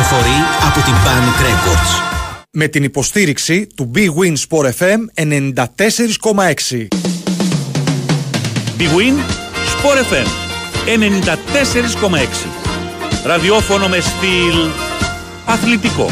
κυκλοφορεί από την Panic Records. Με την υποστήριξη του Big Win Sport FM 94,6. Big Win Sport FM 94,6. Ραδιόφωνο με στυλ αθλητικό.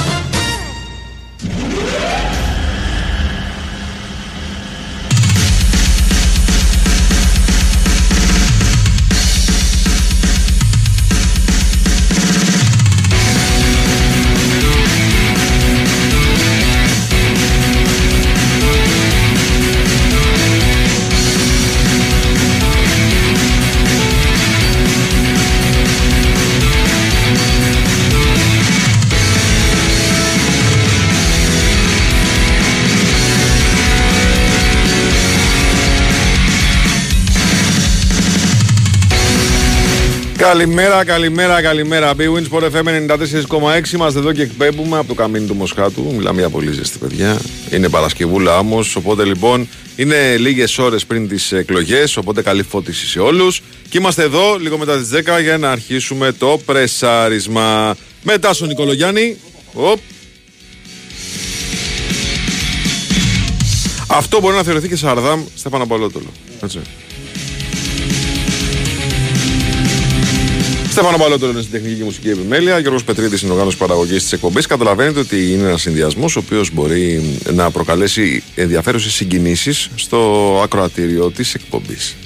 Καλημέρα, καλημέρα, καλημέρα. Big Wins Sport FM 94,6. Είμαστε εδώ και εκπέμπουμε από το καμίνι του Μοσχάτου. Μιλάμε για πολύ ζεστή, παιδιά. Είναι Παρασκευούλα όμως. Οπότε λοιπόν είναι λίγες ώρες πριν τις εκλογές. Οπότε καλή φώτιση σε όλους. Και είμαστε εδώ λίγο μετά τις 10 για να αρχίσουμε το πρεσάρισμα. Μετά στον Νικολογιάννη. Οπ. Αυτό μπορεί να θεωρηθεί και Σαρδάμ Στέφανα Παλότολο. Έτσι. Στέφανο Παλότολο είναι στην τεχνική και μουσική επιμέλεια. Γιώργος Πετρίδης είναι οργάνωση παραγωγής της εκπομπής. Καταλαβαίνετε ότι είναι ένας συνδυασμός ο οποίος μπορεί να προκαλέσει ενδιαφέρουσες συγκινήσεις στο ακροατήριο της εκπομπής.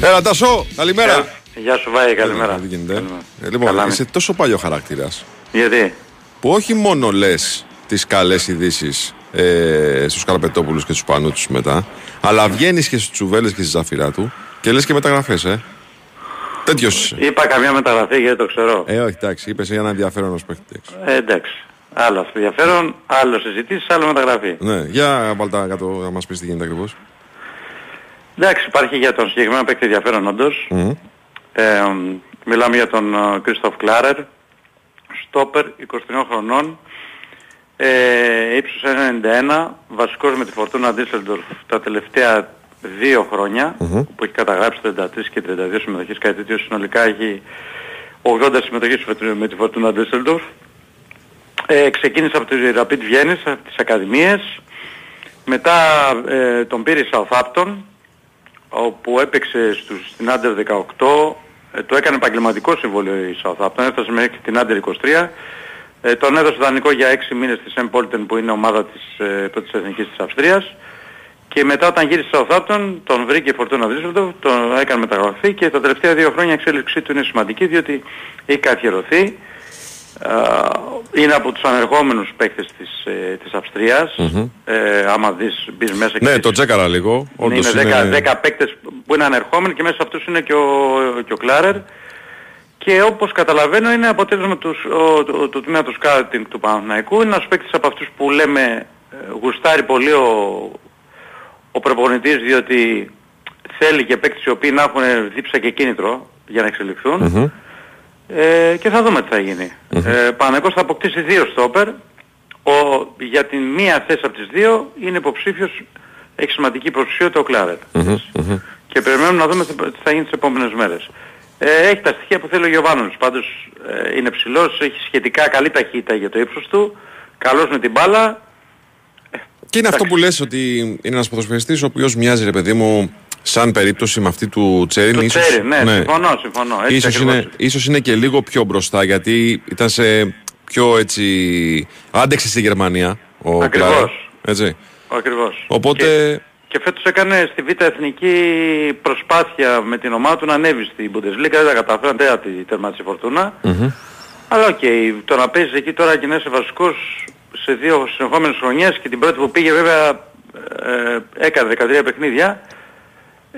Έλα, Τάσο, καλημέρα. Γεια σου, Βάη, καλημέρα. Τι γίνεται; Καλημέρα. Ε, λοιπόν, Καλά, ναι. είσαι τόσο παλιό χαρακτήρας Γιατί, που όχι μόνο λες τις καλές ειδήσεις ε, στους Καραπετόπουλους και του Πανούτσους μετά, αλλά βγαίνεις και στι τσουβέλες και στη ζαφυρά του και λες και μεταγραφές, ε. Τέτοιος. είπα καμιά μεταγραφή γιατί το ξέρω. Ε, όχι, εντάξει, είπες για ένα ενδιαφέρον ως παίχτης. Ε, εντάξει. Άλλο αυτό ενδιαφέρον, άλλο συζητήσεις, άλλο μεταγραφή. Ναι, για βάλτε κάτω να μας πεις τι γίνεται ακριβώς. Εντάξει, υπάρχει για τον συγκεκριμένο παίκτη ενδιαφέρον όντως. Ε, μιλάμε για τον Κρίστοφ Κλάρερ, στόπερ 23 χρονών, ε, ύψος 1,91, βασικός με τη Φορτούνα Ντίσσελντορφ τα τελευταία δύο χρόνια, που έχει καταγράψει 33 και 32 συμμετοχές, κάτι τέτοιο συνολικά έχει 80 συμμετοχές με τη Φορτούνα Ντίσσελντορφ. Ε, ξεκίνησε από τη Rapid Βιέννης, από τις Ακαδημίες. Μετά ε, τον πήρε η Southampton, όπου έπαιξε στους, στην Under 18, ε, το έκανε επαγγελματικό συμβόλαιο η Southampton, έφτασε μέχρι την Under 23. Ε, τον έδωσε δανεικό για 6 μήνες στη Σεν Πόλτεν που είναι ομάδα της ε, πρώτης εθνικής της Αυστρίας. Και μετά όταν γύρισε στη Southampton τον βρήκε η Φορτούνα Düsseldorf, τον έκανε μεταγραφή και τα τελευταία δύο χρόνια η εξέλιξή του είναι σημαντική διότι έχει καθιερωθεί. Ε, είναι από τους ανερχόμενους παίκτες της, ε, της αυστριας Ε, άμα δεις, μπεις μέσα και Ναι, δεις- το τσέκαρα λίγο. είναι Όντως 10, 10 παίκτες που είναι ανερχόμενοι και μέσα σε αυτούς είναι και ο, και ο Κλάρερ. Και όπως καταλαβαίνω είναι αποτέλεσμα τους, ο, το, το τμήμα του σκάουτινγκ του Παναθηναϊκού. Είναι ένας παίκτης από αυτούς που λέμε ε, γουστάρει πολύ ο, ο προπονητής διότι θέλει και παίκτες οι οποίοι να έχουν δίψα και κίνητρο για να εξελιχθουν Ε, και θα δούμε τι θα γίνει. Ε, Παναθηναϊκός θα αποκτήσει δύο στόπερ. Ο, για την μία θέση από τις δύο είναι υποψήφιος, έχει σημαντική υποψηφιότητα ο Κλάρερ. Και περιμένουμε να δούμε τι θα γίνει τις επόμενες μέρες. Ε, έχει τα στοιχεία που θέλει ο Γιωβάνος. Πάντως ε, είναι ψηλός, έχει σχετικά καλή ταχύτητα για το ύψος του, καλός με την μπάλα. Και είναι αυτό που λες ότι είναι ένας ποδοσφαιριστής ο οποίος μοιάζει ρε παιδί μου σαν περίπτωση με αυτή του Τσέριν. Το ίσως- ξέρει, ναι, συμφωνώ, συμφωνώ. Έτσι Ίσως ακριβώς. είναι, ίσως είναι και λίγο πιο μπροστά γιατί ήταν σε πιο έτσι... Άντεξε στη Γερμανία ο Ακριβώς. Κλάρερ, Έτσι. Ακριβώς. Οπότε... Και, και φέτος έκανε στη Β' Εθνική προσπάθεια με την ομάδα του να ανέβει στην Bundesliga, δεν τα καταφέραν τέταρτη τερμάτισε η φορτούνα. Αλλά οκ, το να παίζεις εκεί τώρα και να είσαι βασικός σε δύο συνεχόμενες χρονιές και την πρώτη που πήγε βέβαια ε, έκανε 13 παιχνίδια,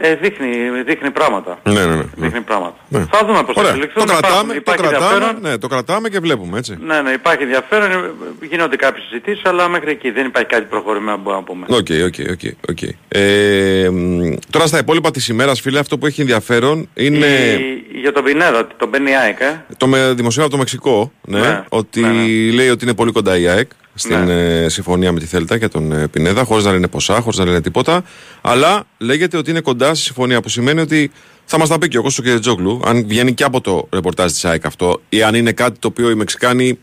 ε, δείχνει, δείχνει πράγματα. Ναι, ναι, ναι. Δείχνει πράγματα. Ναι. Θα δούμε πώς θα Ωραία. εξελιχθούν. Το κρατάμε, Υπάρχει- το υπάρχει κρατάμε, ενδιαφέρον. ναι, το κρατάμε και βλέπουμε, έτσι. Ναι, ναι, υπάρχει ενδιαφέρον, ε, γίνονται κάποιες συζητήσεις, αλλά μέχρι εκεί δεν υπάρχει κάτι προχωρημένο που μπορούμε να πούμε. Οκ, οκ, οκ, οκ. Ε, μ, Τώρα στα υπόλοιπα της ημέρας, φίλε, αυτό που έχει ενδιαφέρον είναι Η- Για τον Πινέδα, τον Μπένι ΑΕΚ, ε. το με, δημοσίευμα από το Μεξικό, ναι, Ναι, ότι ναι, ναι. λέει ότι είναι πολύ κοντά η ΑΕΚ στην Ναι. ε, συμφωνία με τη Θέλτα και τον ε, Πινέδα, χωρίς να λένε ποσά, χωρίς να λένε τίποτα, αλλά λέγεται ότι είναι κοντά στη συμφωνία, που σημαίνει ότι Θα μας τα πει και ο Κώστος Τζόγλου, αν βγαίνει και από το ρεπορτάζ της ΑΕΚ αυτό, ή αν είναι κάτι το οποίο οι Μεξικάνοι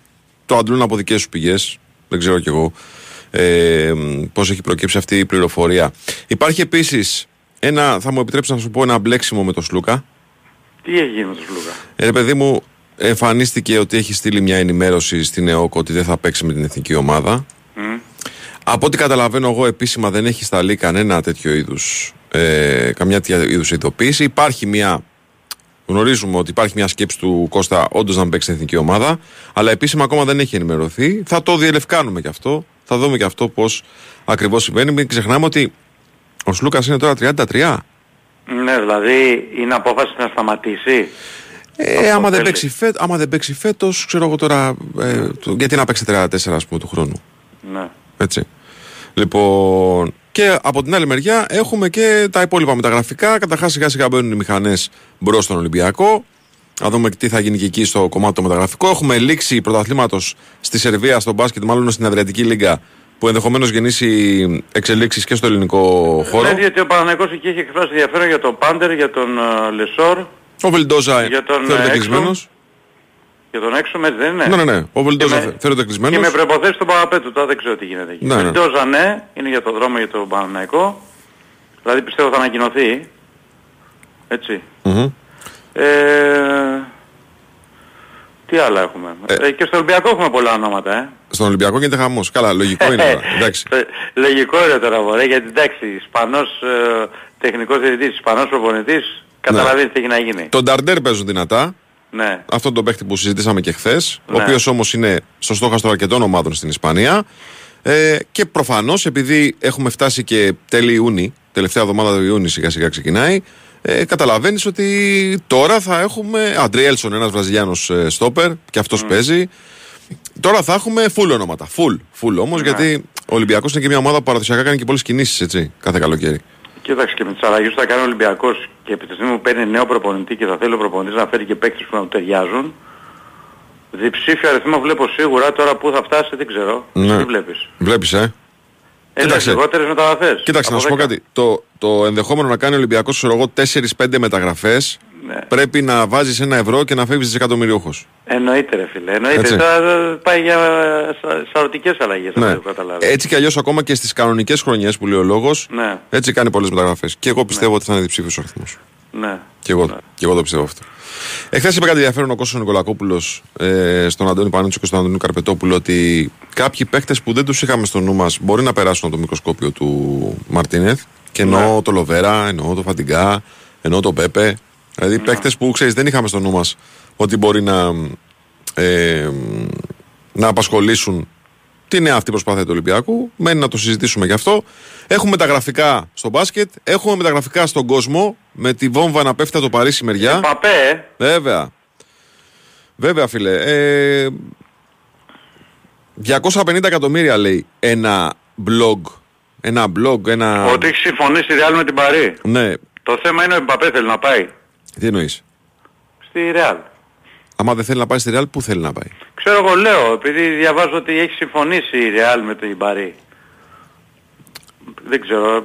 το αντλούν από δικές σου πηγές. Δεν ξέρω κι εγώ ε, πώς έχει προκύψει αυτή η πληροφορία. Υπάρχει επίσης ένα, θα μου επιτρέψεις να σου πω ένα μπλέξιμο με τον Σλούκα. Τι έχει γίνει με τον Σλούκα; Ε, παιδί μου, εμφανίστηκε ότι έχει στείλει μια ενημέρωση στην ΕΟΚ ότι δεν θα παίξει με την εθνική ομάδα. Μμ. Από ό,τι καταλαβαίνω εγώ επίσημα δεν έχει σταλεί κανένα τέτοιο είδους ε, καμιά τέτοια είδους ειδοποίηση. Υπάρχει μια. Γνωρίζουμε ότι υπάρχει μια σκέψη του Κώστα όντως να παίξει στην εθνική ομάδα, αλλά επίσημα ακόμα δεν έχει ενημερωθεί. Θα το διελευκάνουμε κι αυτό. Θα δούμε κι αυτό πώς ακριβώς συμβαίνει. Μην ξεχνάμε ότι ο Σλούκας είναι τώρα 33. Ναι, δηλαδή είναι απόφαση να σταματήσει. Ε, Αυτό άμα, δεν θέλει. παίξει φέτ, άμα δεν παίξει φέτος, ξέρω εγώ τώρα, ε, το- γιατί να παίξει 34 ας πούμε του χρόνου. Ναι. Έτσι. Λοιπόν, και από την άλλη μεριά έχουμε και τα υπόλοιπα μεταγραφικά. Καταρχάς σιγά σιγά μπαίνουν οι μηχανές μπρος στον Ολυμπιακό. Να δούμε τι θα γίνει και εκεί στο κομμάτι το μεταγραφικό. Έχουμε λήξη πρωταθλήματος στη Σερβία, στο μπάσκετ, μάλλον στην Αδριατική Λίγκα, που ενδεχομένως γεννήσει εξελίξεις και στο ελληνικό χώρο. Ναι, γιατί ο Παναγικός εκεί έχει εκφράσει ενδιαφέρον για τον Πάντερ, για τον ε, Λεσόρ, Ο Βελντόζα Για τον, θεωρείται ε, κλεισμένος. έξω. για τον έξω, έτσι δεν είναι. Ναι, ναι, ναι. Ο Βελντόζα Και με- θεωρείται Και κλεισμένο. με προϋποθέσεις τον Παπαπέτου, τώρα δεν ξέρω τι γίνεται εκεί. Ναι, ναι. Βελντόζα ναι, είναι για τον δρόμο για τον Παναγικό. Δηλαδή πιστεύω θα ανακοινωθεί. Έτσι. Ε, τι άλλα έχουμε; Ε, και στο Ολυμπιακό έχουμε πολλά ονόματα, ε. Στον Ολυμπιακό γίνεται χαμός. Καλά, λογικό είναι. τώρα. Εντάξει. Ε, Λογικό είναι τώρα μωρέ, γιατί εντάξει, Ισπανός ε, τεχνικός διευθυντής, Ισπανός προπονητής, καταλαβαίνεις τι έχει να γίνει. Τον Νταρντέρ παίζουν δυνατά. Ναι. αυτόν τον παίχτη που συζητήσαμε και χθες, ο Ναι. οποίος όμως είναι στο στόχαστρο αρκετών ομάδων στην Ισπανία. Ε, και προφανώς επειδή έχουμε φτάσει και τέλη Ιούνιου, τελευταία εβδομάδα του Ιούνιου σιγά σιγά ξεκινάει, ε, καταλαβαίνεις ότι τώρα θα έχουμε. Αντριέλσον, ένας Βραζιλιάνος ε, στόπερ, και αυτός παίζει. Τώρα θα έχουμε full ονόματα. Full, full όμως, γιατί ο Ολυμπιακός είναι και μια ομάδα που παραδοσιακά κάνει και πολλές κινήσεις έτσι, κάθε καλοκαίρι. Κοίταξε και με τις αλλαγές που θα κάνει ο Ολυμπιακός και επί τη στιγμή που παίρνει νέο προπονητή και θα θέλει ο προπονητής να φέρει και παίκτες που να του ταιριάζουν, διψήφιο αριθμό βλέπω σίγουρα, τώρα που θα φτάσει δεν ξέρω. Ναι. Τι βλέπεις; Βλέπεις, ε; Έλα, Κοίταξε. λιγότερες μεταγραφές. Κοίταξε, να Από σου πω 10. κάτι. Το, το ενδεχόμενο να κάνει ο Ολυμπιακός, ξέρω εγώ, 4-5 μεταγραφές, Ναι. πρέπει να βάζεις ένα ευρώ και να φεύγεις δισεκατομμυριούχος. Εννοείται ρε φίλε, εννοείται. Έτσι. Τώρα ε, πάει για σα- σαρωτικές αλλαγές, Ναι. αυτό το καταλάβεις. Έτσι κι αλλιώς, ακόμα και στις κανονικές χρονιές που λέει ο λόγος, Ναι, έτσι κάνει πολλές μεταγραφές. Και εγώ πιστεύω ότι θα είναι διψήφιος ο αριθμός. ναι. Και εγώ, και εγώ το πιστεύω αυτό. Εχθές είπε κάτι ενδιαφέρον ο Κώστας Νικολακόπουλος ε, στον Αντώνη Πανούτσο και στον Αντώνη Καρπετόπουλο ότι κάποιοι παίχτε που δεν τους είχαμε στο νου μας μπορεί να περάσουν από το μικροσκόπιο του Μαρτίνεθ. Και εννοώ το Λοβέρα, εννοώ το Φαντιγκά, εννοώ το Πέπε. Δηλαδή ναι. παίχτε που ξέρεις δεν είχαμε στο νου μας ότι μπορεί να, ε, να απασχολήσουν τη νέα αυτή προσπάθεια του Ολυμπιακού. Μένει να το συζητήσουμε γι' αυτό. Έχουμε τα γραφικά στο μπάσκετ. Έχουμε μεταγραφικά στον κόσμο. Με τη βόμβα να πέφτει από το Παρίσι μεριά. Παπέ, ε. Βέβαια. Βέβαια, φίλε. Ε, 250 εκατομμύρια λέει ένα blog. Ένα blog, ένα. ότι έχει συμφωνήσει η Real με την Παρή. Ναι. Το θέμα είναι ο Μπαπέ θέλει να πάει Τι εννοείς; στη Real. Άμα δεν θέλει να πάει στη Real, πού θέλει να πάει; Ξέρω εγώ λέω, επειδή διαβάζω ότι έχει συμφωνήσει η Real με την Παρή. Δεν ξέρω,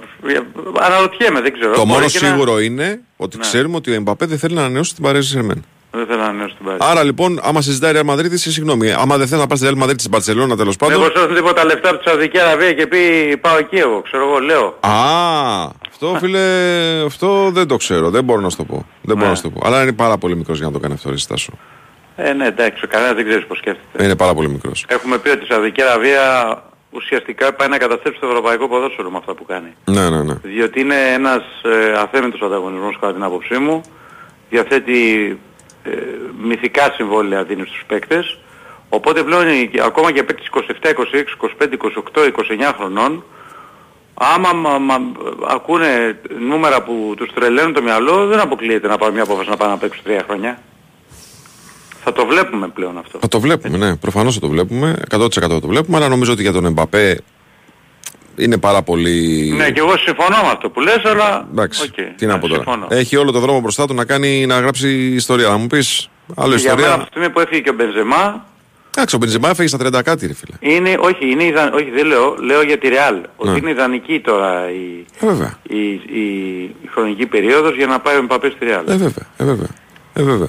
αναρωτιέμαι, δεν ξέρω. το Μπορεί μόνο και να- σίγουρο είναι ότι Ναι. ξέρουμε ότι ο Εμπαπέ δεν θέλει να ανανεώσει την Παρίσι Σερμέν. Δεν θέλω να ανανεώσω την Παρή. Άρα λοιπόν, άμα συζητάει η Real Madrid, είσαι συγγνώμη. Άμα δεν θέλει να πάει στη Real Madrid της Μπαρσελόνα τέλος πάντων. Εγώ σου έδωσε τίποτα λεφτά από τη Σαουδική Αραβία και πει πάω εκεί εγώ, ξέρω εγώ, λέω. Α, αυτό φίλε, αυτό δεν το ξέρω. Δεν μπορώ να σου το πω. Δεν μπορώ Ναι. να σου το πω. Αλλά είναι πάρα πολύ μικρός για να το κάνει αυτό, ρε Στάσο. Ε, ναι, εντάξει, κανένα δεν ξέρεις πώς σκέφτεται. Είναι πάρα πολύ μικρός. Έχουμε πει ότι η Σαουδική Αραβία ουσιαστικά πάει να καταστρέψει το ευρωπαϊκό ποδόσφαιρο με αυτά που κάνει. Ναι, ναι, ναι. Διότι είναι ένας ε, αθέμητος ανταγωνισμός κατά την άποψή μου. Διαθέτει ε, μυθικά συμβόλαια δίνει στους παίκτες. Οπότε πλέον η- ακόμα και παίκτης 27, 26, 25, 28, 29 χρονών άμα μα, μα- ακούνε νούμερα που τους τρελαίνουν το μυαλό δεν αποκλείεται να πάρουν μια απόφαση να πάνε να παίξουν τρία χρόνια. Θα το βλέπουμε πλέον αυτό. Θα το βλέπουμε, ναι. Προφανώς θα το βλέπουμε. 100% θα το βλέπουμε. Αλλά νομίζω ότι για τον Εμπαπέ είναι πάρα πολύ. Ναι, και εγώ συμφωνώ με αυτό που λες, αλλά... Εντάξει, οκ, τι να ναι, πω τώρα. συμφωνώ. Έχει όλο το δρόμο μπροστά του να, κάνει, να γράψει ιστορία. Να μου πεις άλλο Και για μένα ιστορία. από τη στιγμή που έφυγε και ο Μπενζεμά, Εντάξει, ο Μπενζεμά έφυγε στα 30 κάτι, ρε φίλε. Είναι, όχι, είναι ιδα... όχι, δεν λέω, λέω για τη Real. Ότι Ναι. είναι ιδανική τώρα η, Ε, βέβαια. η, η, η χρονική περίοδος για να πάει ο Εμπαπέ στη Real. Ε, βέβαια. Ε, βέβαια. Ε, βέβαια.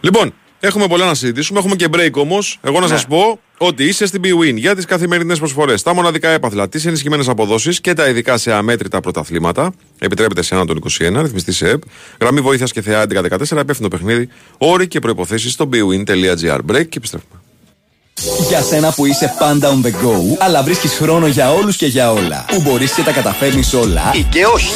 Λοιπόν, έχουμε πολλά να συζητήσουμε. Έχουμε και break όμως. Εγώ να Ναι. σας πω ότι είστε στην BWIN για τις καθημερινές προσφορές, τα μοναδικά έπαθλα, τις ενισχυμένες αποδόσεις και τα ειδικά σε αμέτρητα πρωταθλήματα. Επιτρέπεται σε έναν των 21, ρυθμιστή σε ΕΠ. Γραμμή βοήθειας και θεά 1114, υπεύθυνο παιχνίδι. Όροι και προποθέσει στο bwin.gr. Break και επιστρέφουμε. Για σένα που είσαι πάντα on the go, αλλά βρίσκεις χρόνο για όλους και για όλα. Που μπορείς και τα καταφέρνεις όλα. Ή και όχι.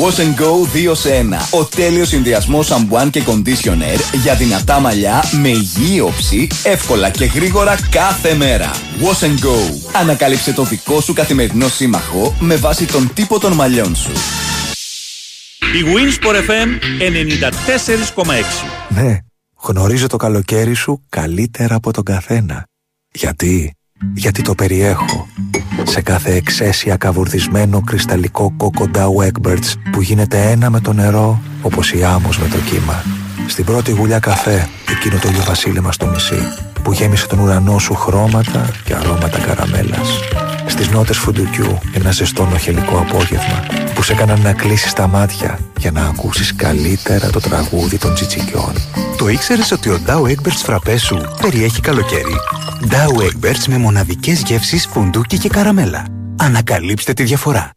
Wash and Go 2 σε 1. Ο τέλειος συνδυασμός σαμπουάν και conditioner για δυνατά μαλλιά με υγιή όψη, εύκολα και γρήγορα κάθε μέρα. Wash and Go. Ανακάλυψε το δικό σου καθημερινό σύμμαχο με βάση τον τύπο των μαλλιών σου. Η Winsport FM 94,6. Ναι, γνωρίζω το καλοκαίρι σου καλύτερα από τον καθένα. Γιατί; Γιατί το περιέχω. Σε κάθε εξαίσια καβουρδισμένο κρυσταλλικό κόκο Dow Egberts που γίνεται ένα με το νερό όπως η άμμος με το κύμα. Στην πρώτη γουλιά καφέ, εκείνο το ηλιοβασίλεμα στο νησί που γέμισε τον ουρανό σου χρώματα και αρώματα καραμέλας. Στις νότες φουντουκιού ένα ζεστό νοχελικό απόγευμα που σε έκαναν να κλείσεις τα μάτια για να ακούσεις καλύτερα το τραγούδι των τσιτσικιών. Το ήξερες ότι ο Dow Egberts φραπέ σου περιέχει καλοκαίρι; Douwe Egberts με μοναδικές γεύσεις φουντούκι και καραμέλα. Ανακαλύψτε τη διαφορά.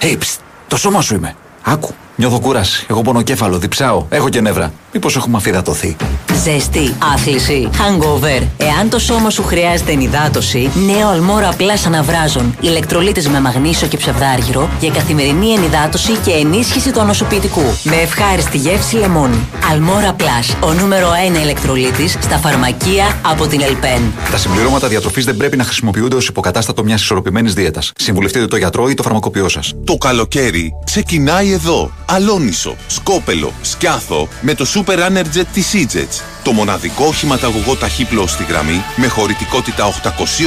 Hey, ψ, το σώμα σου είμαι. Άκου. Νιώθω κούραση. Εγώ πονοκέφαλο, διψάω. Έχω και νεύρα. Μήπως έχουμε αφυδατωθεί. Ζέστη, άθληση, hangover. Εάν το σώμα σου χρειάζεται ενυδάτωση, νέο Αλμόρα Plus αναβράζων. Ηλεκτρολίτες με μαγνήσιο και ψευδάργυρο για καθημερινή ενυδάτωση και ενίσχυση του ανοσοποιητικού. Με ευχάριστη γεύση λεμόνι. Αλμόρα Plus, ο νούμερο 1 ηλεκτρολίτης στα φαρμακεία από την Ελπέν. Τα συμπληρώματα διατροφής δεν πρέπει να χρησιμοποιούνται ως υποκατάστατο μιας ισορροπημένης δίαιτας. Συμβουλευτείτε το γιατρό ή το φαρμακοποιό σας. Το καλοκαίρι ξεκινάει εδώ. Αλόνισο, Σκόπελο, Σκιάθο με το Super Energy της Seagets. Το μοναδικό οχηματαγωγό ταχύπλο στη γραμμή με χωρητικότητα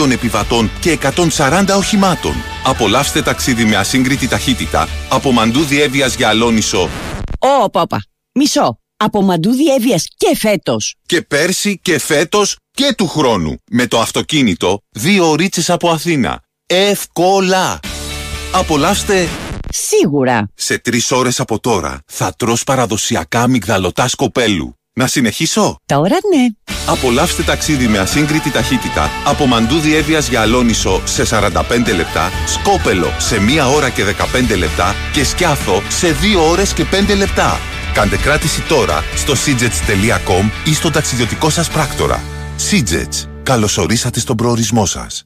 800 επιβατών και 140 οχημάτων. Απολαύστε ταξίδι με ασύγκριτη ταχύτητα από Μαντού Διέβιας για Αλόνισο Ω, πάπα. Μισό. Από μαντού διέβειας και φέτος. και πέρσι και φέτος και του χρόνου. Με το αυτοκίνητο δύο ωρίτσες από Αθήνα. Εύκολα! Απολαύστε Σίγουρα. Σε τρεις ώρες από τώρα θα τρως παραδοσιακά μυγδαλωτά σκοπέλου. Να συνεχίσω; Τώρα ναι. Απολαύστε ταξίδι με ασύγκριτη ταχύτητα από Μαντούδι Εύβοιας για Αλόνισο σε 45 λεπτά, Σκόπελο σε 1 ώρα και 15 λεπτά και Σκιάθο σε 2 ώρες και 5 λεπτά. Κάντε κράτηση τώρα στο sidgets.com ή στον ταξιδιωτικό σας πράκτορα. Sidgets. Καλωσορίσατε στον προορισμό σας.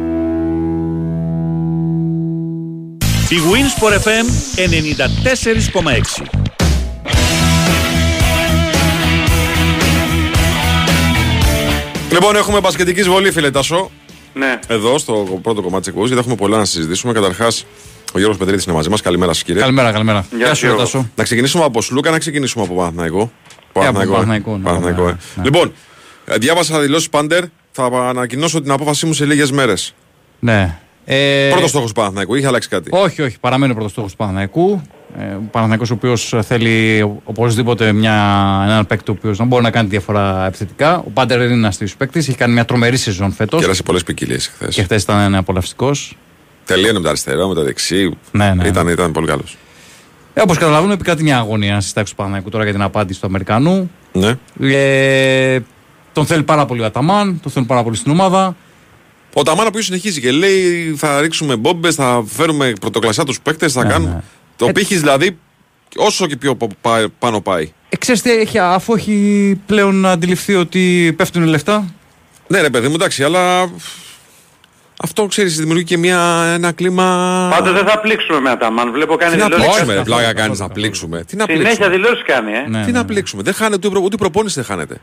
Η Winsport FM 94,6. Λοιπόν, έχουμε μπασκετική βολή, φίλε Τάσο. Ναι. Εδώ στο πρώτο κομμάτι της εκπομπής, γιατί έχουμε πολλά να συζητήσουμε. Καταρχάς, ο Γιώργος Πετρίδης είναι μαζί μας. Καλημέρα σας, κύριε. Καλημέρα, καλημέρα. Γεια Γεια σου, σου, Γιώργο. Τάσο. Να ξεκινήσουμε από Σλούκα, να ξεκινήσουμε από Παναθηναϊκό. Ε, από ε. Παναθηναϊκό, ναι, Παναθηναϊκό, ε. ναι, ναι. Λοιπόν, ε, διάβασα δηλώσεις Πάντερ. Θα ανακοινώσω την απόφασή μου σε λίγες μέρες. Ναι. Ε, Πρώτος στόχος του Παναθηναϊκού, είχε αλλάξει κάτι. Όχι, όχι. Παραμένει ο πρώτος στόχος του Παναναϊκού. Ε, ο Παναναϊκός ο οποίος θέλει οπωσδήποτε μια, έναν παίκτη ο οποίος να μπορεί να κάνει τη διαφορά επιθετικά. Ο Πάντερ είναι ένας τέτοιος παίκτης. Έχει κάνει μια τρομερή σεζόν φέτος. Κέρασε πολλές ποικιλίες χθες. Και χθες ήταν απολαυστικός. Τελείωνε με τα αριστερά, με τα δεξί. Ναι, ναι. Ήταν, ήταν πολύ καλός. Ε, Όπως καταλαβαίνουμε, επικρατεί μια αγωνία στι τάξει του Παναναϊκού τώρα για την απάντηση του Αμερικανού. Ναι. Ε, τον θέλει πάρα πολύ ο Αταμάν, τον θέλει πάρα πολύ στην ομάδα. Ο Ταμάνα που συνεχίζει και λέει θα ρίξουμε μπόμπες, θα φέρουμε πρωτοκλασσιά τους παίκτες, θα Ναι, κάνουμε. ναι. Το Ε, πύχης δηλαδή όσο και πιο πα- πα- πάνω πάει. Ε, ξέρεις τι έχει, αφού έχει πλέον αντιληφθεί ότι πέφτουν λεφτά; Ναι, ρε παιδί μου, εντάξει, αλλά αυτό ξέρεις, δημιουργεί και μια, ένα κλίμα. Πάντως δεν θα πλήξουμε με Αταμάν. Βλέπω κάνει Τι να δηλώσεις. πλήξουμε, ρε καθόλου, πλάκα καθόλου, κάνεις να καθόλου. πλήξουμε. Τι να Συνέχεια πλήξουμε. δηλώσεις κάνει, ε. Ναι, Τι ναι, να ναι. πλήξουμε. Δεν χάνεται ούτε, προ- ούτε η προπόνηση δεν χάνεται.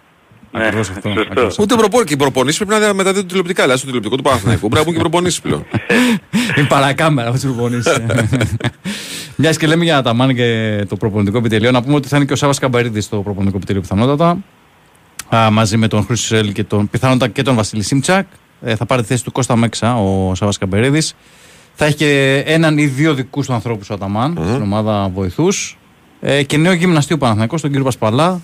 Ακριβώς αυτό. σωστό. Ακριβώς. Ούτε προπόνηση. Και οι προπονήσεις πρέπει να μεταδίδουν τηλεοπτικά. Δηλαδή στο τηλεοπτικό του Παναθηναϊκού πρέπει να έχουν και προπονήσεις πλέον. Είναι παρακάμερα με του προπονήσει. Μιας και λέμε για τα μάνα και το προπονητικό επιτελείο, να πούμε ότι θα είναι και ο Σάβα Καμπαρίδης στο προπονητικό επιτελείο πιθανότατα. Α, μαζί με τον Χρήστος Σέλ και τον, πιθανότατα και τον Βασίλη Σίμτσακ. Ε, θα πάρει τη θέση του Κώστα Μέξα ο Σάβα Καμπαρίδης. Θα έχει και έναν ή δύο δικούς του ανθρώπους ο Αταμάν στην ομάδα βοηθούς. Ε, και νέο γυμναστή ο Παναθηναϊκός, τον κύριο Πασπαλά.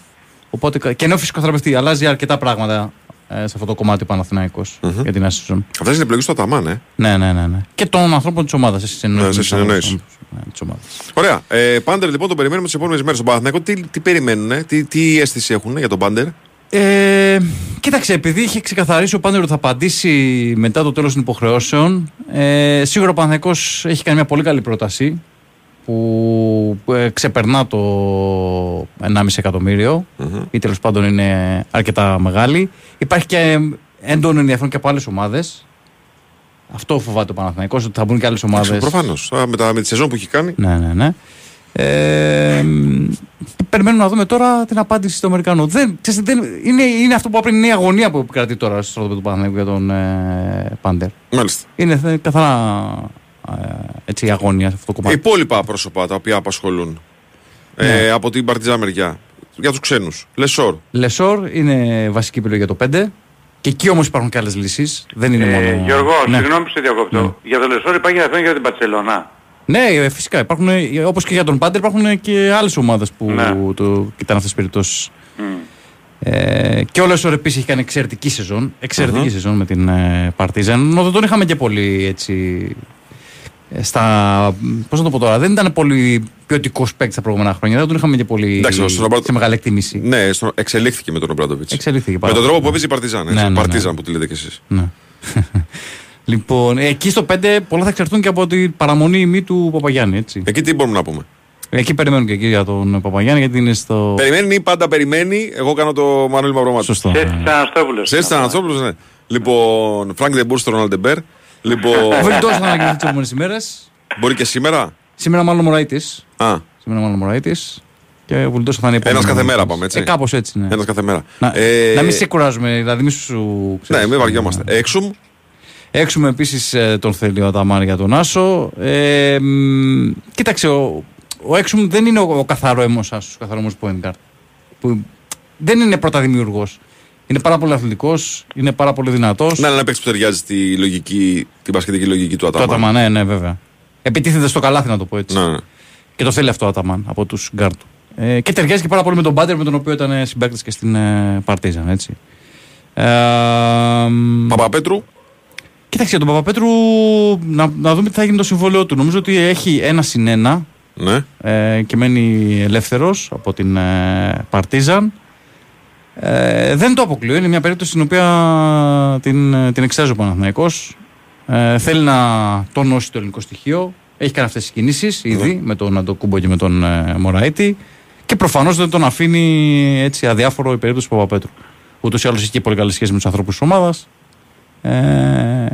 Οπότε, κα- και νέο φυσικοθεραπευτή. Αλλάζει αρκετά πράγματα ε, σε αυτό το κομμάτι ο παναθηναικος για την νέα season. Αυτές είναι επιλογές του Αταμάν, ε. Ναι, ναι, ναι, ναι. Και των ανθρώπων της ομάδας. Σε Ναι, σε συνεννόηση. Της ομάδας. Ωραία. Ε, Πάντερ λοιπόν τον περιμένουμε τις επόμενες μέρες στον Παναθηναϊκό. Τι, τι περιμένουν, ε; τι, τι αίσθηση έχουν για τον Πάντερ; Ε, κοίταξε, επειδή είχε ξεκαθαρίσει ο Πάντερ ότι θα απαντήσει μετά το τέλος των υποχρεώσεων, ε, σίγουρα ο Παναθηναϊκός έχει κάνει μια πολύ καλή πρόταση που ε, ξεπερνά το 1,5 εκατομμυριο ή τέλος πάντων είναι αρκετά μεγάλη. Υπάρχει και έντονο ενδιαφέρον και από άλλες ομάδες. Αυτό φοβάται ο Παναθηναϊκός, ότι θα μπουν και άλλες ομάδες. Προφανώς. Με, τα- με τη σεζόν που έχει κάνει. Ναι, ναι, ναι. Ε, μ, περιμένουμε να δούμε τώρα την απάντηση του Αμερικανού. Δεν, ξέρεις, δεν, είναι, είναι αυτό που είπα πριν, είναι η αγωνία που επικρατεί τώρα στο στρατόπεδο του Παναθηναϊκού για τον ε, Πάντερ. Μάλιστα. Είναι θε- καθαρά ε, έτσι, η αγωνία σε αυτό το Τα κομμάτι. υπόλοιπα πρόσωπα τα οποία απασχολούν ε, Ναι. από την Παρτιζά μεριά. Για τους ξένους. Λεσόρ. Λεσόρ είναι βασική επιλογή για το 5. Και εκεί όμως υπάρχουν και άλλες λύσεις. Δεν είναι Ε, μόνο. Γιώργο, ναι. συγγνώμη που σε διακόπτω. Για το Λεσόρ υπάρχει ενδιαφέρον για την Μπαρσελόνα. Ναι, ε, φυσικά. Υπάρχουν, όπως και για τον Πάντερ, υπάρχουν και άλλες ομάδες που Ναι. το κοιτάνε αυτές τις περιπτώσεις. Ε, και ο Λεσόρ επίσης έχει κάνει εξαιρετική σεζόν. Εξαιρετική Μμμ. σεζόν με την ε, Παρτίζαν. Δεν τον είχαμε και πολύ έτσι. Ε, Στα. Πώς να το πω τώρα, δεν ήταν πολύ ποιοτικός παίκτης τα προηγούμενα χρόνια. Δεν τον είχαμε και πολύ. Εντάξει, στον Ρομπάρτο- σε μεγάλη εκτίμηση. Ναι, στο, εξελίχθηκε με τον Ομπράντοβιτς. Εξελίχθηκε Με πάρα τον πολύ. τρόπο που έπαιζε η Παρτιζάν. Έτσι. Ναι, ναι, ναι. Παρτίζαν που τη λέτε κι εσείς. Ναι. λοιπόν, ε, εκεί στο 5 πολλά θα εξαρτούν και από την παραμονή ή μη του Παπαγιάννη. Έτσι. Εκεί τι μπορούμε να πούμε; Εκεί περιμένουν και εκεί για τον Παπαγιάννη γιατί είναι στο. Περιμένει ή πάντα περιμένει. Εγώ κάνω το Μανώλη Μαυρομμάτη. Σωστό. Έτσι Αναστόπουλος. Σε έτσι Αναστόπουλο, ναι. Λοιπόν, Φρανκ Ντεμπούρ στο Ρονάλντ Ντεμπέρ. Ο Λοιπόν, Βελτό θα ανακοινωθεί τι επόμενε ημέρε. μπορεί και σήμερα; Σήμερα μάλλον Μωραήτη. Α, Σήμερα μάλλον Μωραήτη. Και ο Βουλτός θα είναι ένας επόμενη κάθε ημέρα. μέρα πάμε έτσι. Ε, κάπως έτσι, ναι. Ένας κάθε μέρα. Να, Ε, να μην σε κουράζουμε, δηλαδή μη σου. Ναι, ξέρεις, μην βαριόμαστε. Έξουμ. Έξουμε επίσης τον θέλει ο Αταμάν για τον Άσο. Ε, μ, κοίταξε, ο, ο Έξουμ δεν είναι ο, ο καθαρό έμο Άσος, ο καθαρό έμος point guard. Που δεν είναι πρώτα δημιουργό. Είναι πάρα πολύ αθλητικός, είναι πάρα πολύ δυνατός. Να είναι ένα παίκτης που ταιριάζει στη λογική, την μπασκετική λογική του, του Αταμάν. Αταμάν, ναι, ναι, βέβαια. Επιτίθεται στο καλάθι, να το πω έτσι. Ναι, ναι. Και το θέλει αυτό ο Αταμάν από τους γκαρντ του. Ε, και ταιριάζει και πάρα πολύ με τον Πάντερ με τον οποίο ήταν συμπαίκτης και στην ε, Παρτίζαν, έτσι. Ε, μ, Παπαπέτρου. Κοίταξε, για τον Παπαπέτρου να, να δούμε τι θα γίνει το συμβόλαιό του. Νομίζω ότι έχει ένα συν ένα Ναι. ε, και μένει ελεύθερος από την ε, Παρτίζαν. Ε, δεν το αποκλείω. Είναι μια περίπτωση στην οποία την, ε, την εξετάζει ο Παναθηναϊκός. Ε, θέλει να τονώσει το ελληνικό στοιχείο. Έχει κάνει αυτές τις κινήσεις ήδη με τον Αντοκούμπο και με τον ε, Μωραήτη. Και προφανώς δεν τον αφήνει έτσι αδιάφορο η περίπτωση του Παπαπέτρου. Ούτως ή άλλως έχει και πολύ καλή σχέση με τους ανθρώπους της ομάδας. Ε,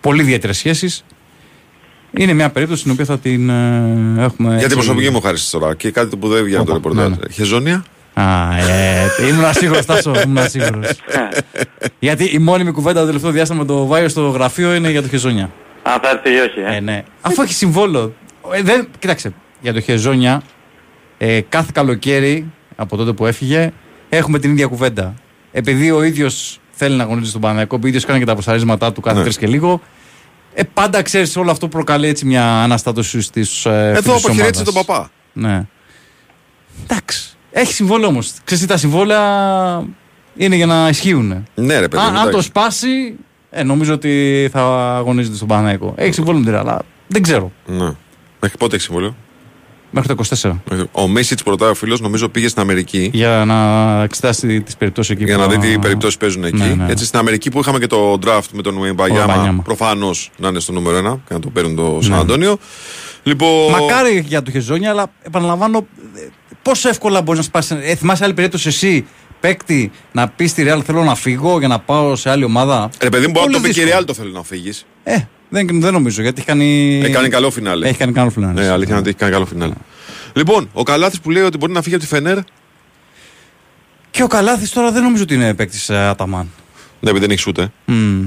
πολύ ιδιαίτερες σχέσεις. Είναι μια περίπτωση στην οποία θα την ε, έχουμε. Για έτσι- την προσωπική μου ευχαρίστηση τώρα. Και κάτι που δεν βγαίνει από το Όπα, ρεπορτάζ. ναι, Χεζόνια. Α, ε, ήμουν σίγουρο, Τάσο. Ήμουν σίγουρο. Γιατί η μόνιμη κουβέντα το τελευταίο διάστημα με το Βάιο στο γραφείο είναι για το Χεζόνια. Αν θα έρθει ή όχι. Ε; Ε, ναι. Αφού έχει συμβόλο. Ε, δεν, κοίταξε, για το Χεζόνια ε, κάθε καλοκαίρι από τότε που έφυγε έχουμε την ίδια κουβέντα. Επειδή ο ίδιος θέλει να αγωνίζει στον Παναγιακό, επειδή ο ίδιος κάνει και τα αποσαρίσματά του κάθε Ναι. τρεις και λίγο. Ε, πάντα ξέρεις όλο αυτό προκαλεί έτσι μια αναστάτωση στις. Ε, Εδώ αποχαιρέτησε τον παπά. Ναι. Εντάξει. Έχει συμβόλαιο όμως. Ξέρετε, τα συμβόλαια είναι για να ισχύουν. Ναι, ρε παιδί. Αν, μου, αν το εντάξει. σπάσει, ε, νομίζω ότι θα αγωνίζεται στον Παναγιακό. Έχει συμβόλαιο με την αλλά δεν ξέρω. Ναι. Μέχρι πότε έχει συμβόλαιο; Μέχρι το 24. Ο Μίσιτ, ρωτάει ο φίλος, νομίζω πήγε στην Αμερική Για να εξετάσει τις περιπτώσεις εκεί. για που να δει θα- τι περιπτώσεις παίζουν εκεί. Ναι, ναι. Έτσι, στην Αμερική που είχαμε και το draft με τον Ουεμπαγιάμα, Ουεμπανιάμα. προφανώς να είναι στο νούμερο 1 και να το παίρνουν το Σαν Ναι. Αντώνιο. Λοιπόν. Μακάρι για το Χεζόνια, αλλά επαναλαμβάνω, ε, πόσο εύκολα μπορείς να σπάσεις. Ε, θυμάσαι άλλη περίπτωση εσύ, παίκτη, να πεις στη Real θέλω να φύγω για να πάω σε άλλη ομάδα. Ρε παιδί μου, μπορεί να το Πολύ πει και η δύσκολο. Real το θέλει να φύγεις. Ε, δεν, δεν νομίζω γιατί έχει κάνει. Έχει κάνει καλό φινάλε. Έχει κάνει καλό φινάλε. Ναι, αλήθεια είναι ότι έχει κάνει καλό φινάλε. Λοιπόν, ο Καλάθι που λέει ότι μπορεί να φύγει από τη Φενέρ. Και ο Καλάθης τώρα δεν νομίζω ότι είναι παίκτης Αταμάν. Ναι, επειδή δεν έχει ούτε. Μμ.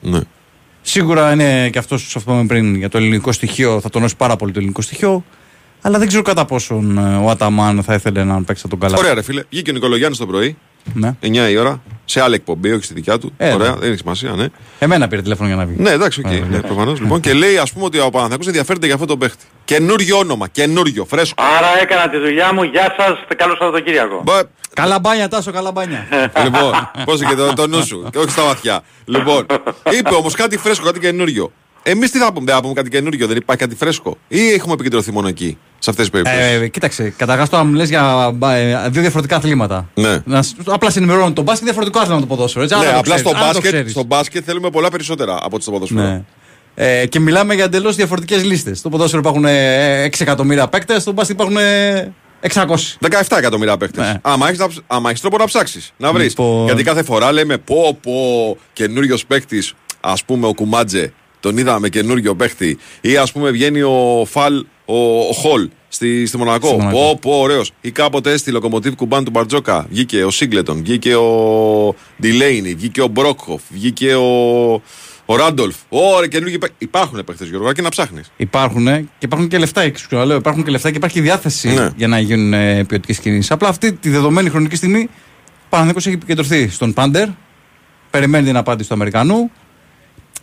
Ναι. Σίγουρα είναι και αυτός που σας είπαμε πριν για το ελληνικό στοιχείο, θα τονώσει πάρα πολύ το ελληνικό στοιχείο. Αλλά δεν ξέρω κατά πόσον ε, ο Αταμάν θα ήθελε να παίξει τον Καλάθη. Ωραία, ρε φίλε. Βγήκε ο Νικολογιάννης το πρωί, Ναι. 9 η ώρα, σε άλλη εκπομπή, όχι στη δικιά του. Ε, Ωραία, ναι. δεν έχει σημασία, ναι. Εμένα πήρε τηλέφωνο για να βγει. Ναι, εντάξει, οκ. ναι, προφανώς, λοιπόν, και λέει, ας πούμε, ότι ο Παναθηναϊκός ενδιαφέρεται για αυτό το παίχτη. Καινούριο όνομα, καινούριο, φρέσκο. Άρα έκανα τη δουλειά μου. Γεια σας. Καλό Σαββατοκύριακο. Καλαμπάνια, Τάσο, καλαμπάνια. λοιπόν, πώς και το, το νου σου, και όχι στα βαθιά. Λοιπόν, είπε όμως κάτι φρέσκο, κάτι καινούριο. Εμείς τι θα πούμε, δεν θα πούμε κάτι καινούριο, δεν υπάρχει κάτι φρέσκο. Ή έχουμε επικεντρωθεί μόνο εκεί, σε αυτές τις περιπτώσεις; Ε, κοίταξε, καταρχάς τώρα μου λες για μπα- ε, δύο διαφορετικά αθλήματα. Ναι. Να, σ- απλά σε ενημερώνω το μπάσκετ διαφορετικό άθλημα το ποδόσφαιρο. Έτσι, ναι, άρα το απλά ξέρεις, στο άρα το μπάσκετ, ξέρεις. στο μπάσκετ θέλουμε πολλά περισσότερα από ό,τι στο ποδόσφαιρο. Ναι. Ε, και μιλάμε για εντελώς διαφορετικές λίστες. Στο ποδόσφαιρο υπάρχουν ε, 6 εκατομμύρια παίκτες, στο μπάσκετ υπάρχουν ε, 600. 17 εκατομμύρια παίχτε. Ναι. Άμα έχεις άμα έχεις τρόπο να ψάξεις, να βρεις. Λοιπόν. Γιατί κάθε φορά λέμε πω πω καινούριος παίχτη, ας πούμε ο Κουμάτζε, τον είδαμε καινούριο παίχτη. Ή ας πούμε βγαίνει ο Φαλ, ο, ο Χολ στη, στη Μονακό. Στη Μονακό. Πω πω ωραίος. Ή κάποτε στη Λοκομοτίβ Κουμπάν του Μπαρτζόκα βγήκε ο Σίγκλετον, βγήκε ο Ντιλέινι, βγήκε ο Μπρόκχοφ, βγήκε ο, ο Ράντολφ. Ωραία, καινούργιοι παίχτε. Υπάρχουν παίχτες Γιώργο, αρκεί να ψάχνεις. Υπάρχουν ε, και υπάρχουν και λεφτά. εξ- Λέω, υπάρχουν και λεφτά και υπάρχει και διάθεση Ναι. για να γίνουν ε, ποιοτικές κινήσεις. Απλά αυτή τη δεδομένη χρονική στιγμή ο Παναθηναϊκός έχει επικεντρωθεί στον Πάντερ. Περιμένει την απάντηση του Αμερικανού.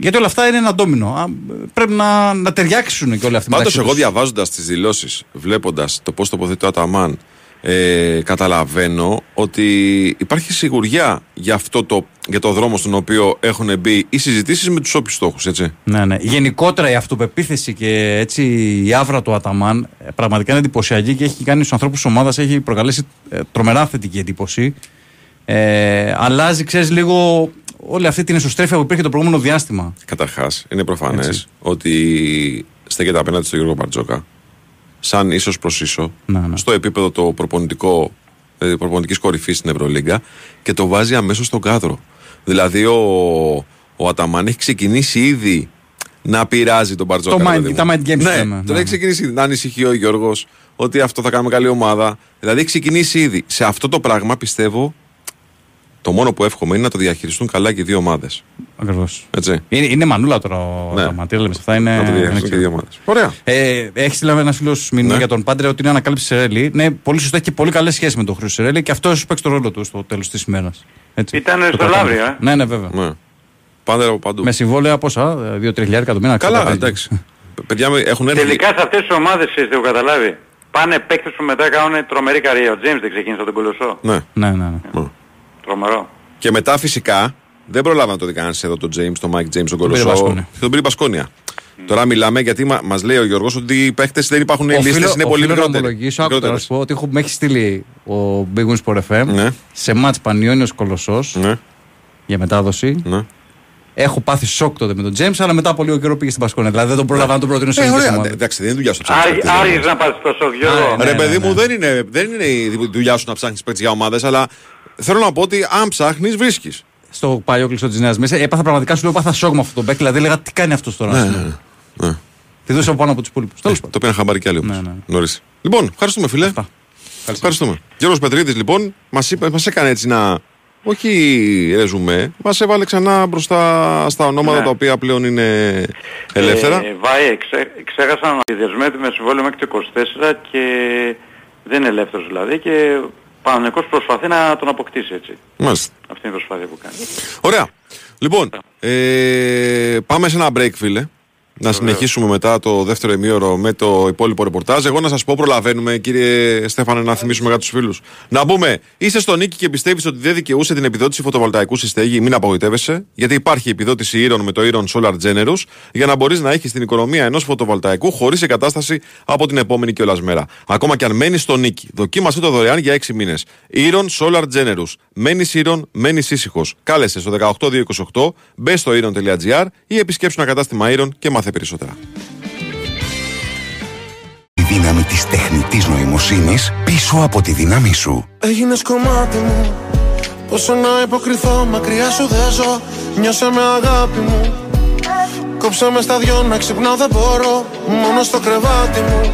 Γιατί όλα αυτά είναι ένα ντόμινο. Α, Πρέπει να, να ταιριάξουν και όλα αυτά. Πάντως, μεταξύ εγώ τους. διαβάζοντας τις δηλώσεις, βλέποντας το πώς τοποθετεί ο Αταμάν, ε, καταλαβαίνω ότι υπάρχει σιγουριά για, αυτό το, για το δρόμο στον οποίο έχουν μπει οι συζητήσεις με τους όποιους στόχους, έτσι. Ναι, ναι. Γενικότερα η αυτοπεποίθηση και έτσι η άβρα του Αταμάν ε, πραγματικά είναι εντυπωσιακή και έχει κάνει στους ανθρώπους της ομάδας έχει προκαλέσει ε, τρομερά θετική εντύπωση. Ε, αλλάζει, ξέρεις, λίγο όλη αυτή την εσωστρέφεια που υπήρχε το προηγούμενο διάστημα. Καταρχάς, είναι προφανές Έτσι. ότι στέκεται απέναντι στον Γιώργο Μπαρτζόκα, σαν ίσως προς ίσο, Ναι, ναι. στο επίπεδο το προπονητικό, ε, προπονητικής κορυφής στην Ευρωλίγκα και το βάζει αμέσως στον κάδρο. Δηλαδή, ο, ο Αταμάν έχει ξεκινήσει ήδη να πειράζει τον Μπαρτζόκα. Το ρε mind- παιδί μου. τα mind games Ναι, λέμε. τον Ναι, έχει ναι. ξεκινήσει ήδη. Να ανησυχεί ο Γιώργος ότι αυτό θα κάνουμε καλή ομάδα. Δηλαδή, έχει ξεκινήσει ήδη. Σε αυτό το πράγμα πιστεύω το μόνο που εύχομαι είναι να το διαχειριστούν καλά και οι δύο ομάδες. Ακριβώς. Έτσι. Είναι, είναι μανούλα τώρα ο Ναι. Αταμάν. Τι λέμε σε αυτά. Είναι, Να το είναι διαχειριστούν και οι δύο ομάδες. Ωραία. Ε, έχεις στείλει ένα φίλος μήνυμα Ναι. για τον Πάντρε ότι είναι ανακάλυψη Σερέλη. Ναι, πολύ σωστά έχει και πολύ καλές σχέσεις με τον Χρήστο Σερέλη και αυτός ίσω παίξει το ρόλο του στο τέλος της ημέρας. Ήταν στο Λαύριο, ε. Ναι, ναι, βέβαια. Ναι. Πάντα από παντού. Με συμβόλαια πόσα, 2-3 χιλιάρικα το μήνα. Καλά, ξέρω, εντάξει. Παιδιά με- έχουν έρθει. Τελικά σε αυτές τις ομάδες εσείς το καταλάβει. Πάνε παίκτες που μετά κάνουν τρομερή καριέρα. Ο James δεν ξεκίνησε από τον Κολοσσό. Ναι. Ναι, ναι, ναι. Τρομερό. Και μετά φυσικά δεν προλάβαμε να το δει κανένας εδώ τον James, τον Mike James, τον πήρε Κολοσσό. Μπασκόνια. Και τον πήρε Μπασκόνια. Τώρα μιλάμε γιατί μα μας λέει ο Γιώργος ότι οι παίχτε δεν υπάρχουν, οι λίστες είναι πολύ οφείλω να μικρότεροι. ομολογήσω, άκου τώρα να Μικρότερες. σου πω ότι έχω, με έχει στείλει ο Big Wins Sport FM Ναι. σε μάτς Πανιόνιος Κολοσσός Ναι. για μετάδοση. Ναι. Έχω πάθει σοκ τότε με τον James, αλλά μετά από λίγο καιρό πήγε στην Πασκόνια. Δηλαδή δεν τον πρόλαβα να τον προτείνω σε Ε, ελληνικές ωραία. ομάδες. Εντάξει, δεν είναι δουλειά σου να Άργη- ψάχνεις. Άργησε να πας τόσο Γιώργο. ναι, Ρε ναι, παιδί ναι. μου, δεν είναι, δεν είναι η δουλειά σου να ψάχνεις παίκτες για ομάδες, αλλά θέλω να πω ότι αν ψάχνεις, βρίσκεις. Στο παλιό κλειστό της Νέας Μέσης έπαθα πραγματικά σου λέω έπαθα σοκ με αυτόν τον παίκ. Δηλαδή έλεγα τι κάνει αυτός τώρα. ας πούμε. ναι. Τη δώσα πάνω από τους υπόλοιπους. Τέλος Το πήραν χαμπάρι κι άλλοι όμως, Ναι, ναι. νωρίς. Λοιπόν, ευχαριστούμε φίλε. Ευχαριστούμε. Γιώργος Πετρίδης λοιπόν μας, είπε, μας έκανε έτσι να όχι ρεζουμέ, μας έβαλε ξανά μπροστά στα ονόματα Ναι. τα οποία πλέον είναι ελεύθερα. Ε, Βάη, ξέ, ξέχασα να δεσμεύεται με συμβόλαιο μέχρι το 24 και δεν είναι ελεύθερος δηλαδή και ο Παναγενικός προσπαθεί να τον αποκτήσει έτσι. Μάλιστα. Αυτή είναι η προσπάθεια που κάνει. Ωραία. Λοιπόν, ε, πάμε σε ένα break φίλε. Να συνεχίσουμε μετά το δεύτερο ημίωρο με το υπόλοιπο ρεπορτάζ. Εγώ να σας πω, προλαβαίνουμε, κύριε Στέφανε, να θυμίσουμε για του φίλους. Να πούμε, είσαι στο νίκη και πιστεύεις ότι δεν δικαιούσε την επιδότηση φωτοβολταϊκού στη στέγη, μην απογοητεύεσαι, γιατί υπάρχει επιδότηση ήρων με το Iron Solar Generous για να μπορείς να έχεις την οικονομία ενός φωτοβολταϊκού χωρίς εγκατάσταση από την επόμενη κιόλα μέρα. Ακόμα και αν μένεις στο νίκη. Δοκίμασε το δωρεάν για 6 μήνες. Iron Solar Generous. Μένεις ήρων, μένεις ήσυχος. Κάλεσε στο 18228, μπες στο iron.gr ή επισκέψου ένα κατάστημα Iron και μάθε περισσότερα. Η δύναμη της τεχνητής νοημοσύνης πίσω από τη δύναμή σου. Έγινες κομμάτι μου. Πόσο να υποκριθώ μακριά σου δεν ζω. Νιώσε με αγάπη μου. Κόψε με στα δυο να ξυπνάω δεν μπορώ. Μόνο στο κρεβάτι μου.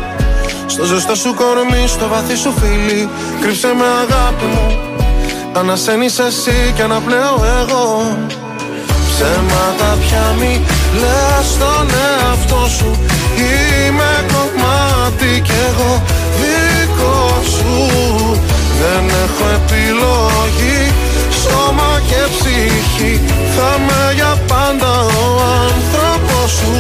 Στο ζεστό σου κορμί, στο βαθύ σου φίλι. Κρύψε με αγάπη μου. Ανασένεις εσύ και αναπνέω εγώ. Ψέματα πια μη λες στον εαυτό σου. Είμαι κομμάτι κι εγώ δικό σου. Δεν έχω επιλογή Σώμα και ψυχή. Θα με για πάντα ο άνθρωπος σου.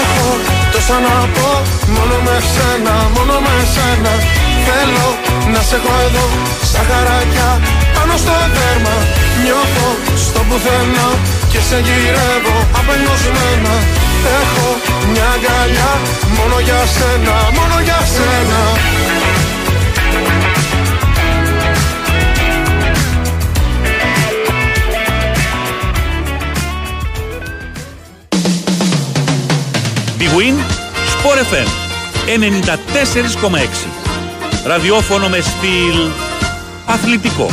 Έχω τόσα να πω Μόνο με σένα, μόνο με σένα. Θέλω να σε έχω εδώ Στα χαράκια πάνω στο δέρμα Νιώθω στο πουθενά Και σε γυρεύω απελπισμένα Έχω μια αγκαλιά Μόνο για σένα, μόνο για σένα Big Win, Sport FM 94,6. Ραδιόφωνο με στυλ αθλητικό.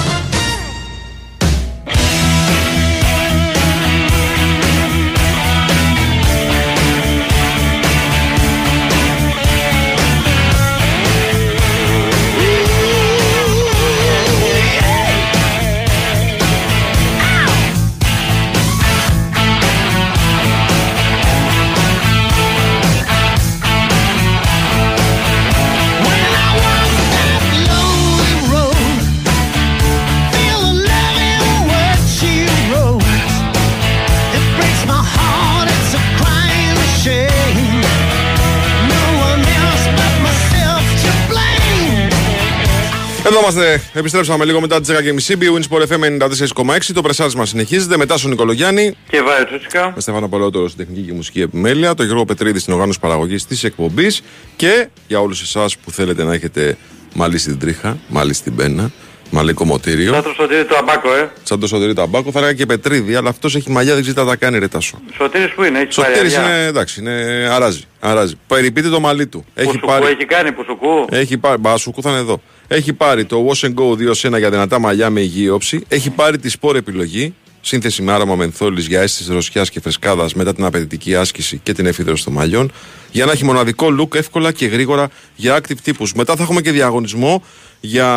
Εδώ είμαστε. Επιστρέψαμε λίγο μετά τις 10.30. Bwin Sport FM 94,6. Το πρεσάρι μας συνεχίζεται. Μετά στον Νικολογιάννη. Και Βάιο Τσούτσικα. Με Στέφανο Πολότερο στην τεχνική και μουσική επιμέλεια. Το Γιώργο Πετρίδη στην οργάνωση παραγωγής της εκπομπής. Και για όλους εσάς που θέλετε να έχετε μαλλί στην τρίχα, μαλλί στην πένα, μαλλί κομμωτήριο. Σαν το σωτήρι του Αμπάκο, ε. Σαν το σωτήρι του Αμπάκο, θα έλεγα και Πετρίδη, αλλά αυτός έχει μαλλιά, δεν ξέρει τι θα τα κάνει, ρε τάσο. Σωτήρις που είναι, έχει Σωτήρης πάρει είναι, εντάξει, είναι, αράζει. αράζει. Περιποιείται το μαλλί του. Έχει Πουσουκού πάρει, έχει κάνει, πουσουκού. έχει πάρει, μπασουκού θα είναι εδώ. Έχει πάρει το Wash and Go 2 1 για δυνατά μαλλιά με υγιή όψη. Έχει πάρει τη σπορ επιλογή. Σύνθεση με άρωμα μενθόλης για αίσθηση δροσιά και φρεσκάδας μετά την απαιτητική άσκηση και την εφίδρωση των μαλλιών. Για να έχει μοναδικό look εύκολα και γρήγορα για active τύπους. Μετά θα έχουμε και διαγωνισμό για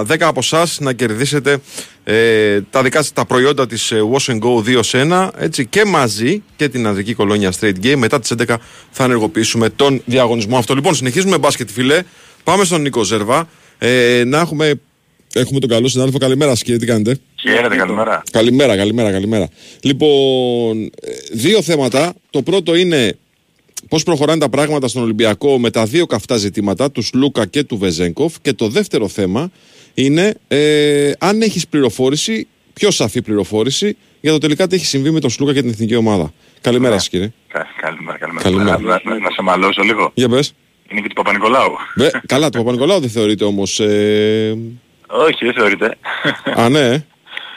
10 από εσάς να κερδίσετε ε, τα δικά σας τα προϊόντα της ε, Wash and Go 2 σε 1 έτσι, και μαζί και την ανδρική κολόνια Straight Game. Μετά τις 11 θα ενεργοποιήσουμε τον διαγωνισμό αυτό. Λοιπόν, συνεχίζουμε μπάσκετ φιλέ. Πάμε στον Νίκο Ζέρβα. Ε, να έχουμε, έχουμε τον καλό συνάδελφο. Καλημέρα, κύριε, τι κάνετε; Χαίρετε, καλημέρα. Καλημέρα, καλημέρα, καλημέρα. Λοιπόν, ε, δύο θέματα. Το πρώτο είναι πώς προχωράνε τα πράγματα στον Ολυμπιακό με τα δύο καυτά ζητήματα, τους Λούκα και του Βεζέγκοφ. Και το δεύτερο θέμα είναι ε, αν έχεις πληροφόρηση, πιο σαφή πληροφόρηση, για το τελικά τι έχει συμβεί με τον Σλούκα και την εθνική ομάδα. Καλημέρα, σας, κύριε. Κα- Καλημέρα, καλημέρα. Καλημέρα. Να, να- να σε μαλώσω λίγο. Για πες. Είναι και του Παπα-Νικολάου. Βε, καλά, το Παπα-Νικολάου δεν θεωρείται όμως. Ε, Όχι, δεν θεωρείται. α, ναι. ε.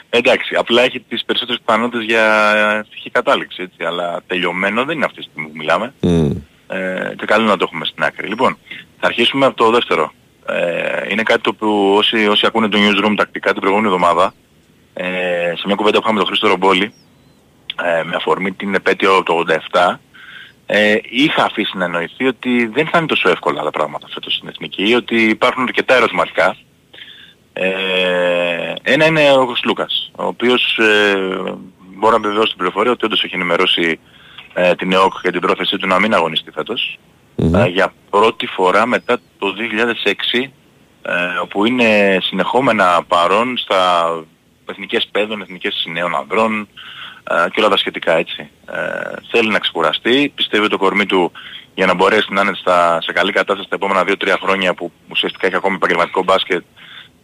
Εντάξει, απλά έχει τις περισσότερες πιθανότητες για ευτυχή κατάληξη, έτσι. Αλλά τελειωμένο δεν είναι αυτή τη στιγμή που μιλάμε. Μμ. Ε, και καλό να το έχουμε στην άκρη. Λοιπόν, θα αρχίσουμε από το δεύτερο. Ε, είναι κάτι το που όσοι, όσοι ακούνε το newsroom τακτικά την προηγούμενη εβδομάδα, ε, σε μια κουβέντα που είχαμε με τον Χρήστο Ρομπόλη, ε, με αφορμή την επέτειο το 87, ε, είχα αφήσει να εννοηθεί ότι δεν θα είναι τόσο εύκολα τα πράγματα φέτος στην Εθνική, ότι υπάρχουν αρκετά ερωτηματικά. Ε, ένα είναι ο Λούκας, ο οποίος ε, μπορώ να επιβεβαιώσω την πληροφορία ότι όντως έχει ενημερώσει ε, την ΕΟΚ για την πρόθεσή του να μην αγωνιστεί φέτος. Ε, για πρώτη φορά μετά το 2006 ε, όπου είναι συνεχόμενα παρόν στα εθνικές παιδών, εθνικές νέων ανδρών ε, και όλα τα σχετικά έτσι. Ε, θέλει να ξεκουραστεί, πιστεύει ότι το κορμί του για να μπορέσει να είναι στα, σε καλή κατάσταση τα επόμενα 2-3 χρόνια που ουσιαστικά έχει ακόμη επαγγελματικό μπάσκετ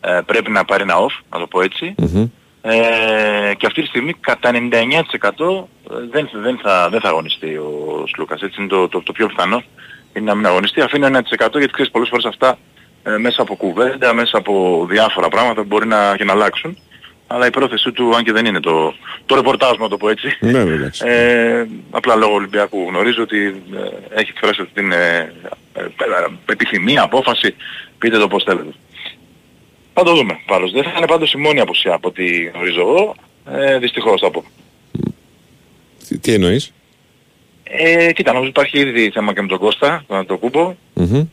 ε, πρέπει να πάρει ένα off, να το πω έτσι. Ε, και αυτή τη στιγμή κατά 99% δεν, δεν, θα, δεν θα αγωνιστεί ο Σλούκας. Έτσι είναι το, το, το πιο πιθανό είναι να μην αγωνιστεί. Αφήνω 1% γιατί ξέρεις πολλές φορές αυτά ε, μέσα από κουβέντα, μέσα από διάφορα πράγματα μπορεί να, και να αλλάξουν. Αλλά η πρόθεσή του, αν και δεν είναι το, το ρεπορτάζ, να το πω έτσι, Ναι, βέβαια. ε, απλά λόγω Ολυμπιακού γνωρίζω ότι ε, έχει εκφράσει αυτή την ε, ε, ε, επιθυμία, απόφαση, πείτε το πώς θέλετε. Θα το δούμε πάντως. Δεν θα είναι πάντως η μόνη απουσία από ό,τι γνωρίζω εγώ. Ε, δυστυχώς θα πω. Τι, τι εννοείς; Ε, Ε, κοίτα, νομίζω υπάρχει ήδη θέμα και με τον Κώστα, τον το κουμπο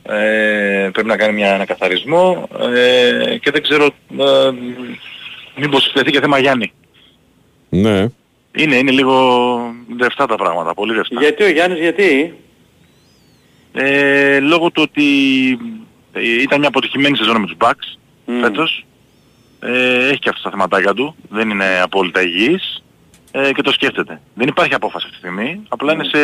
Ε, πρέπει να κάνει μια ανακαθαρισμό ε, και δεν ξέρω ε, μήπως θεθεί και θέμα Γιάννη. Ναι. Είναι, είναι λίγο ρευστά τα πράγματα, πολύ ρευστά. Γιατί ο Γιάννης, γιατί; Ε, λόγω του ότι ε, ήταν μια αποτυχημένη σεζόν με τους Bucks φέτος. Ε, έχει και αυτά τα θεματάκια του, δεν είναι απόλυτα υγιής ε, και το σκέφτεται. Δεν υπάρχει απόφαση αυτή τη στιγμή, απλά είναι σε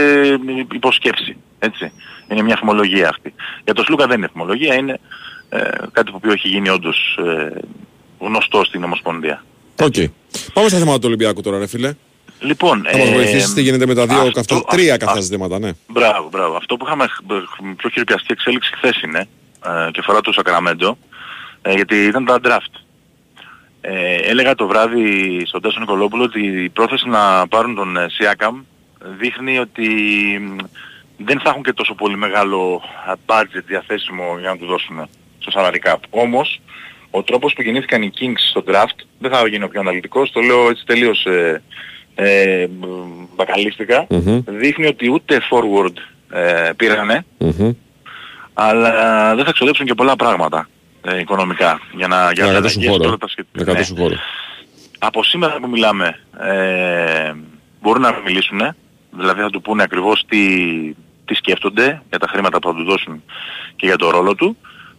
υπό σκέψη. Έτσι. Είναι μια φημολογία αυτή. Για τον Σλούκα δεν είναι φημολογία, είναι ε, κάτι που οποίο έχει γίνει όντως ε, γνωστό στην Ομοσπονδία. Οκ. Πάμε στα θέματα του Ολυμπιακού τώρα, ρε φίλε. Λοιπόν, Θα μας ε, βοηθήσεις τι γίνεται με τα δύο αυτό- καυτά, τρία καυτά ζητήματα, ναι. Μπράβο, μπράβο. Αυτό που είχαμε χ- πιο χειροπιαστική εξέλιξη χθες είναι ε, και αφορά το Σακραμέντο ε, γιατί ήταν τα draft. Ε, έλεγα το βράδυ στον Τάσο Νικολόπουλο ότι η πρόθεση να πάρουν τον ε, Siakam δείχνει ότι μ, δεν θα έχουν και τόσο πολύ μεγάλο ε, budget διαθέσιμο για να του δώσουν στο salary cap. Όμως, ο τρόπος που γεννήθηκαν οι Kings στο draft, δεν θα γίνω πιο αναλυτικός, το λέω έτσι τελείως ε, ε, μ, μπακαλίστικα, δείχνει ότι ούτε forward ε, πήρανε, αλλά δεν θα ξοδέψουν και πολλά πράγματα ε, οικονομικά για να, για Να να κρατήσουν αλλαγές και χώρο. όλα τα σχετικά. Να Ναι. κρατήσουν χώρο. Από σήμερα που μιλάμε ε, μπορούν να μιλήσουν, δηλαδή θα του πούνε ακριβώς τι, τι σκέφτονται για τα χρήματα που θα του δώσουν και για το ρόλο του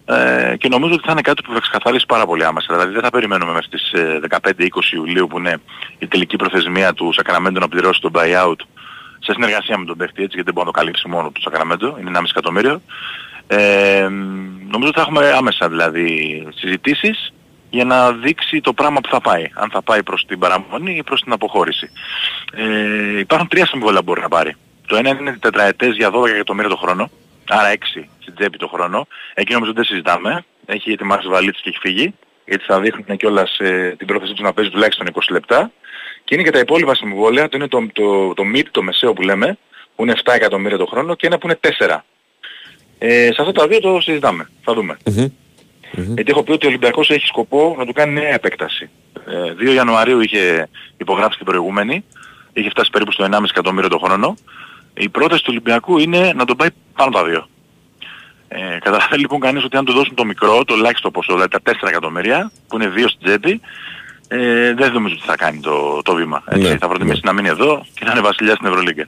ε, και νομίζω ότι θα είναι κάτι που θα ξεκαθαρίσει πάρα πολύ άμεσα. Δηλαδή δεν θα περιμένουμε μέχρι τις ε, 15-20 Ιουλίου που είναι η τελική προθεσμία του Σακραμέντου να πληρώσει τον buyout σε συνεργασία με τον παίχτη έτσι γιατί δεν μπορεί να το καλύψει μόνο του Σακραμέντο, είναι 1,5 εκατομμύριο. Ε, νομίζω ότι θα έχουμε άμεσα δηλαδή συζητήσεις για να δείξει το πράγμα που θα πάει. Αν θα πάει προς την παραμονή ή προς την αποχώρηση. Ε, υπάρχουν τρία συμβόλαια που μπορεί να πάρει. Το ένα είναι τετραετές για 12 εκατομμύρια το χρόνο. Άρα 6 στην τσέπη το χρόνο. Εκεί νομίζω δεν συζητάμε. Έχει ετοιμάσει βαλίτσες και έχει φύγει. Γιατί θα δείχνουν κιόλας ε, την πρόθεσή τους να παίζει τουλάχιστον 20 λεπτά. Και είναι και τα υπόλοιπα συμβόλαια. Το είναι το, το, το mid, το μεσαίο που λέμε, που είναι 7 εκατομμύρια το χρόνο και ένα που είναι 4. Ε, σε αυτά τα δύο το συζητάμε. Θα δούμε. Γιατί έχω πει ότι ο Ολυμπιακός έχει σκοπό να του κάνει νέα επέκταση. Ε, 2 Ιανουαρίου είχε υπογράψει την προηγούμενη, είχε φτάσει περίπου στο 1,5 εκατομμύριο το χρόνο. Η πρόταση του Ολυμπιακού είναι να τον πάει πάνω τα δύο. Ε, καταλαβαίνει λοιπόν κανείς ότι αν του δώσουν το μικρό, το ελάχιστο ποσό, δηλαδή τα 4 εκατομμύρια, που είναι 2 στην τσέπη, ε, δεν νομίζω ότι θα κάνει το, το βήμα. Έτσι, Ναι, θα προτιμήσει να μείνει εδώ και να είναι βασιλιάς στην Ευρωλίγκα.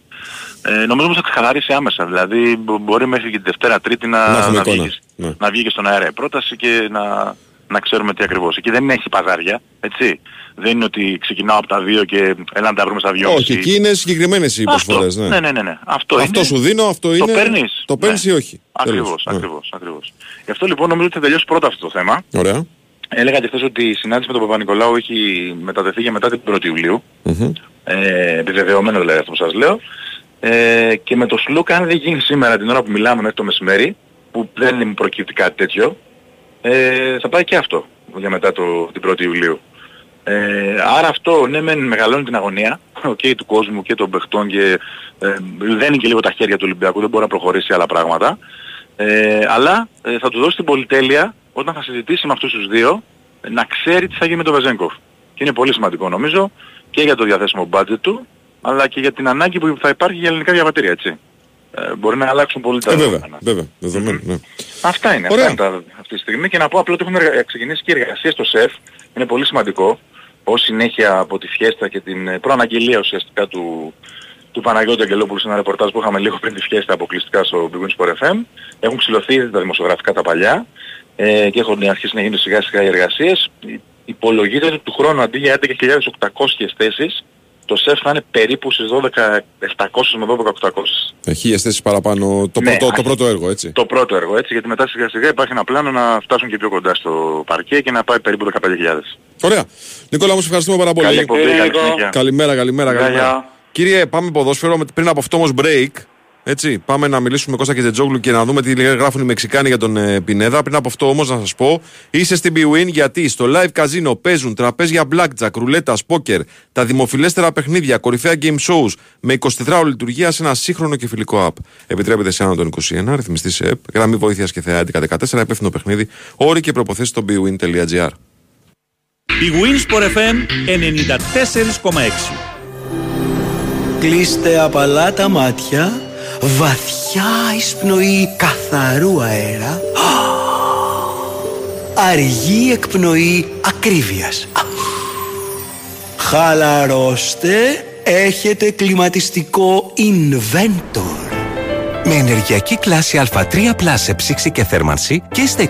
Ε, νομίζω όμως θα ξεκαθαρίσει άμεσα. Δηλαδή μπο- μπορεί μέχρι και τη Δευτέρα Τρίτη να, Να έχουμε να, εικόνα. βγεις, Ναι. να βγει και στον αέρα η πρόταση και να, να ξέρουμε τι ακριβώς. Εκεί δεν έχει παζάρια, έτσι. Δεν είναι ότι ξεκινάω από τα δύο και έλα να τα βρούμε στα δυο. Όχι, εκεί είναι συγκεκριμένες οι προσφορές. Αυτό. Ναι, ναι, ναι, ναι. Αυτό, Αυτό είναι. σου δίνω, αυτό είναι. Το παίρνεις. Το παίρνεις Ναι. ή όχι. Ακριβώς, Τέλος. Ναι. ακριβώς, ακριβώς. Γι' αυτό λοιπόν νομίζω ότι θα τελειώσει πρώτα αυτό το θέμα. Ωραία. Έλεγα και χθες ότι η συνάντηση με τον Παπα-Νικολάου έχει μετατεθεί για μετά την 1η Ιουλίου. Ε, επιβεβαιωμένο δηλαδή αυτό που σας λέω. Ε, και με το Σλούκα αν δεν γίνει σήμερα την ώρα που μιλάμε μέχρι το μεσημέρι, που δεν μου προκύπτει κάτι τέτοιο, ε, θα πάει και αυτό για μετά το, την 1η Ιουλίου. Ε, άρα αυτό ναι μεν μεγαλώνει την αγωνία και του κόσμου και των παιχτών και ε, δένει και λίγο τα χέρια του Ολυμπιακού, δεν μπορεί να προχωρήσει άλλα πράγματα. Ε, αλλά ε, θα του δώσει την πολυτέλεια όταν θα συζητήσει με αυτούς τους δύο ε, να ξέρει τι θα γίνει με τον Βεζέγκοφ. Και είναι πολύ σημαντικό νομίζω και για το διαθέσιμο budget του αλλά και για την ανάγκη που θα υπάρχει για ελληνικά διαβατήρια, έτσι. Ε, μπορεί να αλλάξουν πολύ τα Ε, βέβαια, δεδομένα. βέβαια, δεδομένου, ναι. Αυτά είναι, Ωραία. αυτά είναι τα, αυτή τη στιγμή και να πω απλά ότι έχουν εργα- ξεκινήσει και εργασίες στο ΣΕΦ, είναι πολύ σημαντικό, ως συνέχεια από τη φιέστα και την ε, προαναγγελία ουσιαστικά του, του Παναγιώτη Αγγελόπουλου σε ένα ρεπορτάζ που είχαμε λίγο πριν τη φιέστα αποκλειστικά στο Big Win Sport FM. Έχουν ξυλωθεί ήδη τα δημοσιογραφικά τα παλιά ε, και έχουν αρχίσει να γίνονται σιγά σιγά οι εργασίες. Υπολογίζεται ότι του χρόνου αντί για 11.800 θέσεις το ΣΕΦ θα είναι περίπου στις 12.700 με 12.800. Ε, Χίλιες θέσεις παραπάνω το, Ναι, πρώτο, το α- πρώτο έργο, έτσι. Το πρώτο έργο έτσι, γιατί μετά σιγά σιγά υπάρχει ένα πλάνο να φτάσουν και πιο κοντά στο παρκέ και να πάει περίπου 15.000. Ωραία. Νικόλα, μου σε ευχαριστούμε πάρα πολύ. Καλή εκπομπή, καλή συνέχεια. Καλημέρα, καλημέρα, Γεια, καλημέρα. γεια. Κύριε, πάμε ποδόσφαιρο. με- Πριν από αυτό όμως break, έτσι, πάμε να μιλήσουμε με Κώστα και Τζετζόγλου και να δούμε τι γράφουν οι Μεξικάνοι για τον ε, Πινέδα. Πριν από αυτό όμως να σας πω, είσαι στην BWIN γιατί στο live casino παίζουν τραπέζια blackjack, ρουλέτα, poker, τα δημοφιλέστερα παιχνίδια, κορυφαία game shows με 24 ώρη λειτουργία σε ένα σύγχρονο και φιλικό app. Επιτρέπεται σε άνω των 21, ρυθμιστής σε ΕΠ, γραμμή βοήθειας και θεά 1114, υπεύθυνο παιχνίδι, όροι και προποθέσει στο bwin.gr. Η Wins for FM 94,6. Κλείστε απαλά τα μάτια, βαθιά εισπνοή καθαρού αέρα, αργή εκπνοή ακρίβειας. Χαλαρώστε, έχετε κλιματιστικό Inventor. Με ενεργειακή κλάση Α3 σε ψήξη και θέρμανση και στα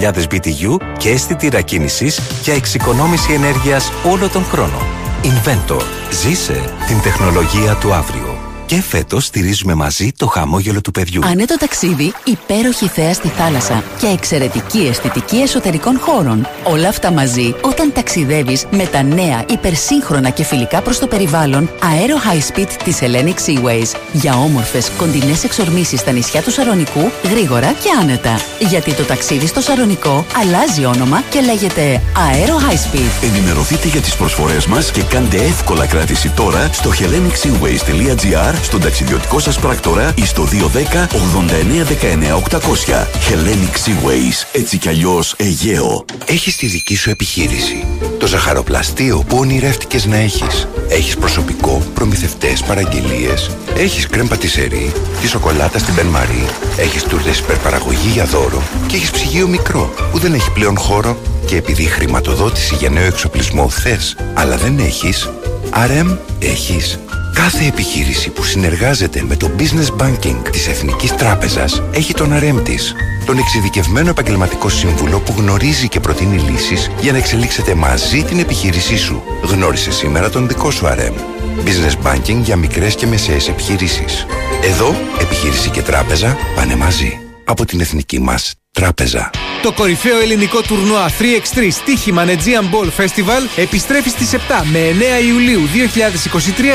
24.000 BTU και αίσθητη κίνησης για εξοικονόμηση ενέργειας όλο τον χρόνο. Inventor. Ζήσε την τεχνολογία του αύριο. Και φέτος στηρίζουμε μαζί το χαμόγελο του παιδιού. Ανέτο ταξίδι, υπέροχη θέα στη θάλασσα και εξαιρετική αισθητική εσωτερικών χώρων. Όλα αυτά μαζί όταν ταξιδεύεις με τα νέα, υπερσύγχρονα και φιλικά προς το περιβάλλον Aero High Speed της Hellenic Seaways. Για όμορφες, κοντινές εξορμήσεις στα νησιά του Σαρονικού, γρήγορα και άνετα. Γιατί το ταξίδι στο Σαρονικό αλλάζει όνομα και λέγεται Aero High Speed. Ενημερωθείτε για τις προσφορές μας και κάντε εύκολα κράτηση τώρα στο hellenicseaways.gr στον ταξιδιωτικό σας πράκτορα ή στο 210 89 19 800. Hellenic Seaways, έτσι κι αλλιώς Αιγαίο. Έχεις τη δική σου επιχείρηση. Το ζαχαροπλαστείο που ονειρεύτηκες να έχεις. Έχεις προσωπικό, προμηθευτές, παραγγελίες. Έχεις κρέμ πατησερί, τη σοκολάτα στην Μπεν Έχεις τούρτες υπερπαραγωγή για δώρο. Και έχεις ψυγείο μικρό που δεν έχει πλέον χώρο. Και επειδή χρηματοδότηση για νέο εξοπλισμό θες, αλλά δεν έχεις, RM έχεις. Κάθε επιχείρηση που συνεργάζεται με το Business Banking της Εθνικής Τράπεζας έχει τον αρέμ της. Τον εξειδικευμένο επαγγελματικό σύμβουλο που γνωρίζει και προτείνει λύσεις για να εξελίξετε μαζί την επιχείρησή σου. Γνώρισε σήμερα τον δικό σου αρέμ. Business Banking για μικρές και μεσαίες επιχειρήσεις. Εδώ, επιχείρηση και τράπεζα πάνε μαζί. Από την εθνική μας τράπεζα. Το κορυφαίο ελληνικό τουρνουά 3x3 στοίχημα Aegean Ball Festival επιστρέφει στις 7 με 9 Ιουλίου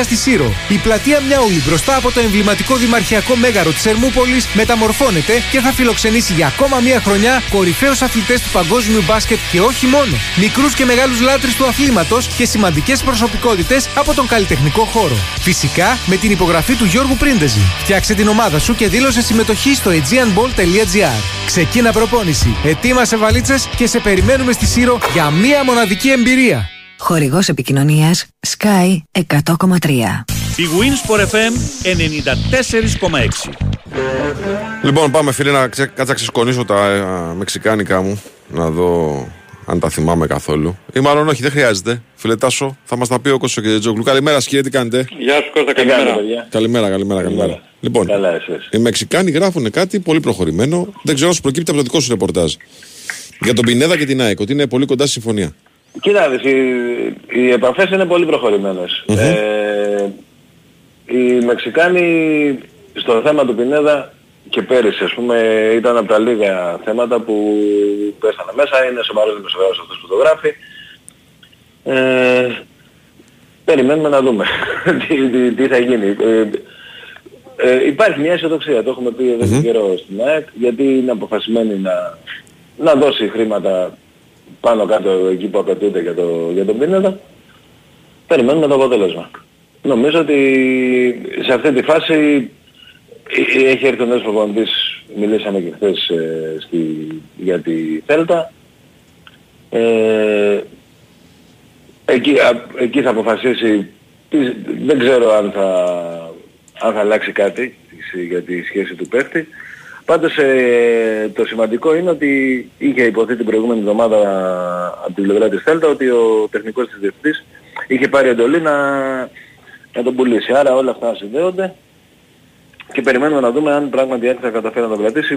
2023 στη Σύρο. Η πλατεία Μιαούλη μπροστά από το εμβληματικό δημαρχιακό μέγαρο της Ερμούπολης μεταμορφώνεται και θα φιλοξενήσει για ακόμα μία χρονιά κορυφαίους αθλητές του παγκόσμιου μπάσκετ και όχι μόνο. Μικρούς και μεγάλους λάτρεις του αθλήματος και σημαντικές προσωπικότητες από τον καλλιτεχνικό χώρο. Φυσικά με την υπογραφή του Γιώργου Πρίντεζη. Φτιάξε την ομάδα σου και δήλωσε συμμετοχή στο aegeanball.gr. Ξεκίνα προπόνηση. Ετοίμασε βαλίτσες και σε περιμένουμε στη Σύρο για μία μοναδική εμπειρία. Χορηγός επικοινωνίας Sky 100,3. Η Winsport FM 94,6. Λοιπόν, πάμε φίλε να ξε... κάτσα να ξεσκονίσω τα ε, μεξικάνικα μου. Να δω αν τα θυμάμαι καθόλου. Ή μάλλον όχι, δεν χρειάζεται. Φίλε Τάσο, θα μας τα πει ο Κώσο και Τζόγλου. Καλημέρα, σκύρε, τι κάνετε; Γεια σου Κώστα, καλημέρα. Καλημέρα, καλημέρα, καλημέρα. Λοιπόν, Καλά, εσείς. οι Μεξικάνοι γράφουν κάτι πολύ προχωρημένο. Δεν ξέρω αν σου προκύπτει από το δικό σου ρεπορτάζ. Για τον Πινέδα και την ΑΕΚ, ότι είναι πολύ κοντά στη συμφωνία. Κοίτα, δεις, οι, οι επαφές είναι πολύ προχωρημένες. Ε, οι Μεξικάνοι στο θέμα του Πινέδα και πέρυσι ας πούμε ήταν από τα λίγα θέματα που πέσανε μέσα, είναι σοβαρός δημοσιογράφος αυτός που το γράφει. Ε, περιμένουμε να δούμε τι, τι, τι θα γίνει. Ε, ε, υπάρχει μια αισιοδοξία, το έχουμε πει εδώ και καιρό στην ΑΕΚ, γιατί είναι αποφασισμένη να, να δώσει χρήματα πάνω κάτω εκεί που απαιτούνται για, το, για τον Πίνεδα. Περιμένουμε το αποτέλεσμα. Νομίζω ότι σε αυτή τη φάση ε, έχει έρθει ο νέος προπονητής, μιλήσαμε και χθες ε, στη, για τη Θέλτα. Ε, εκεί, α, εκεί θα αποφασίσει, τι- δεν ξέρω αν θα, αν θα αλλάξει κάτι για τη σχέση του παίχτη. Πάντως ε, το σημαντικό είναι ότι είχε υποθεί την προηγούμενη εβδομάδα από την πλευρά της Θέλτα ότι ο τεχνικός της διευθυντής είχε πάρει εντολή να, να τον πουλήσει. Άρα όλα αυτά συνδέονται και περιμένουμε να δούμε αν πράγματι έτσι θα καταφέρει να τον κρατήσει.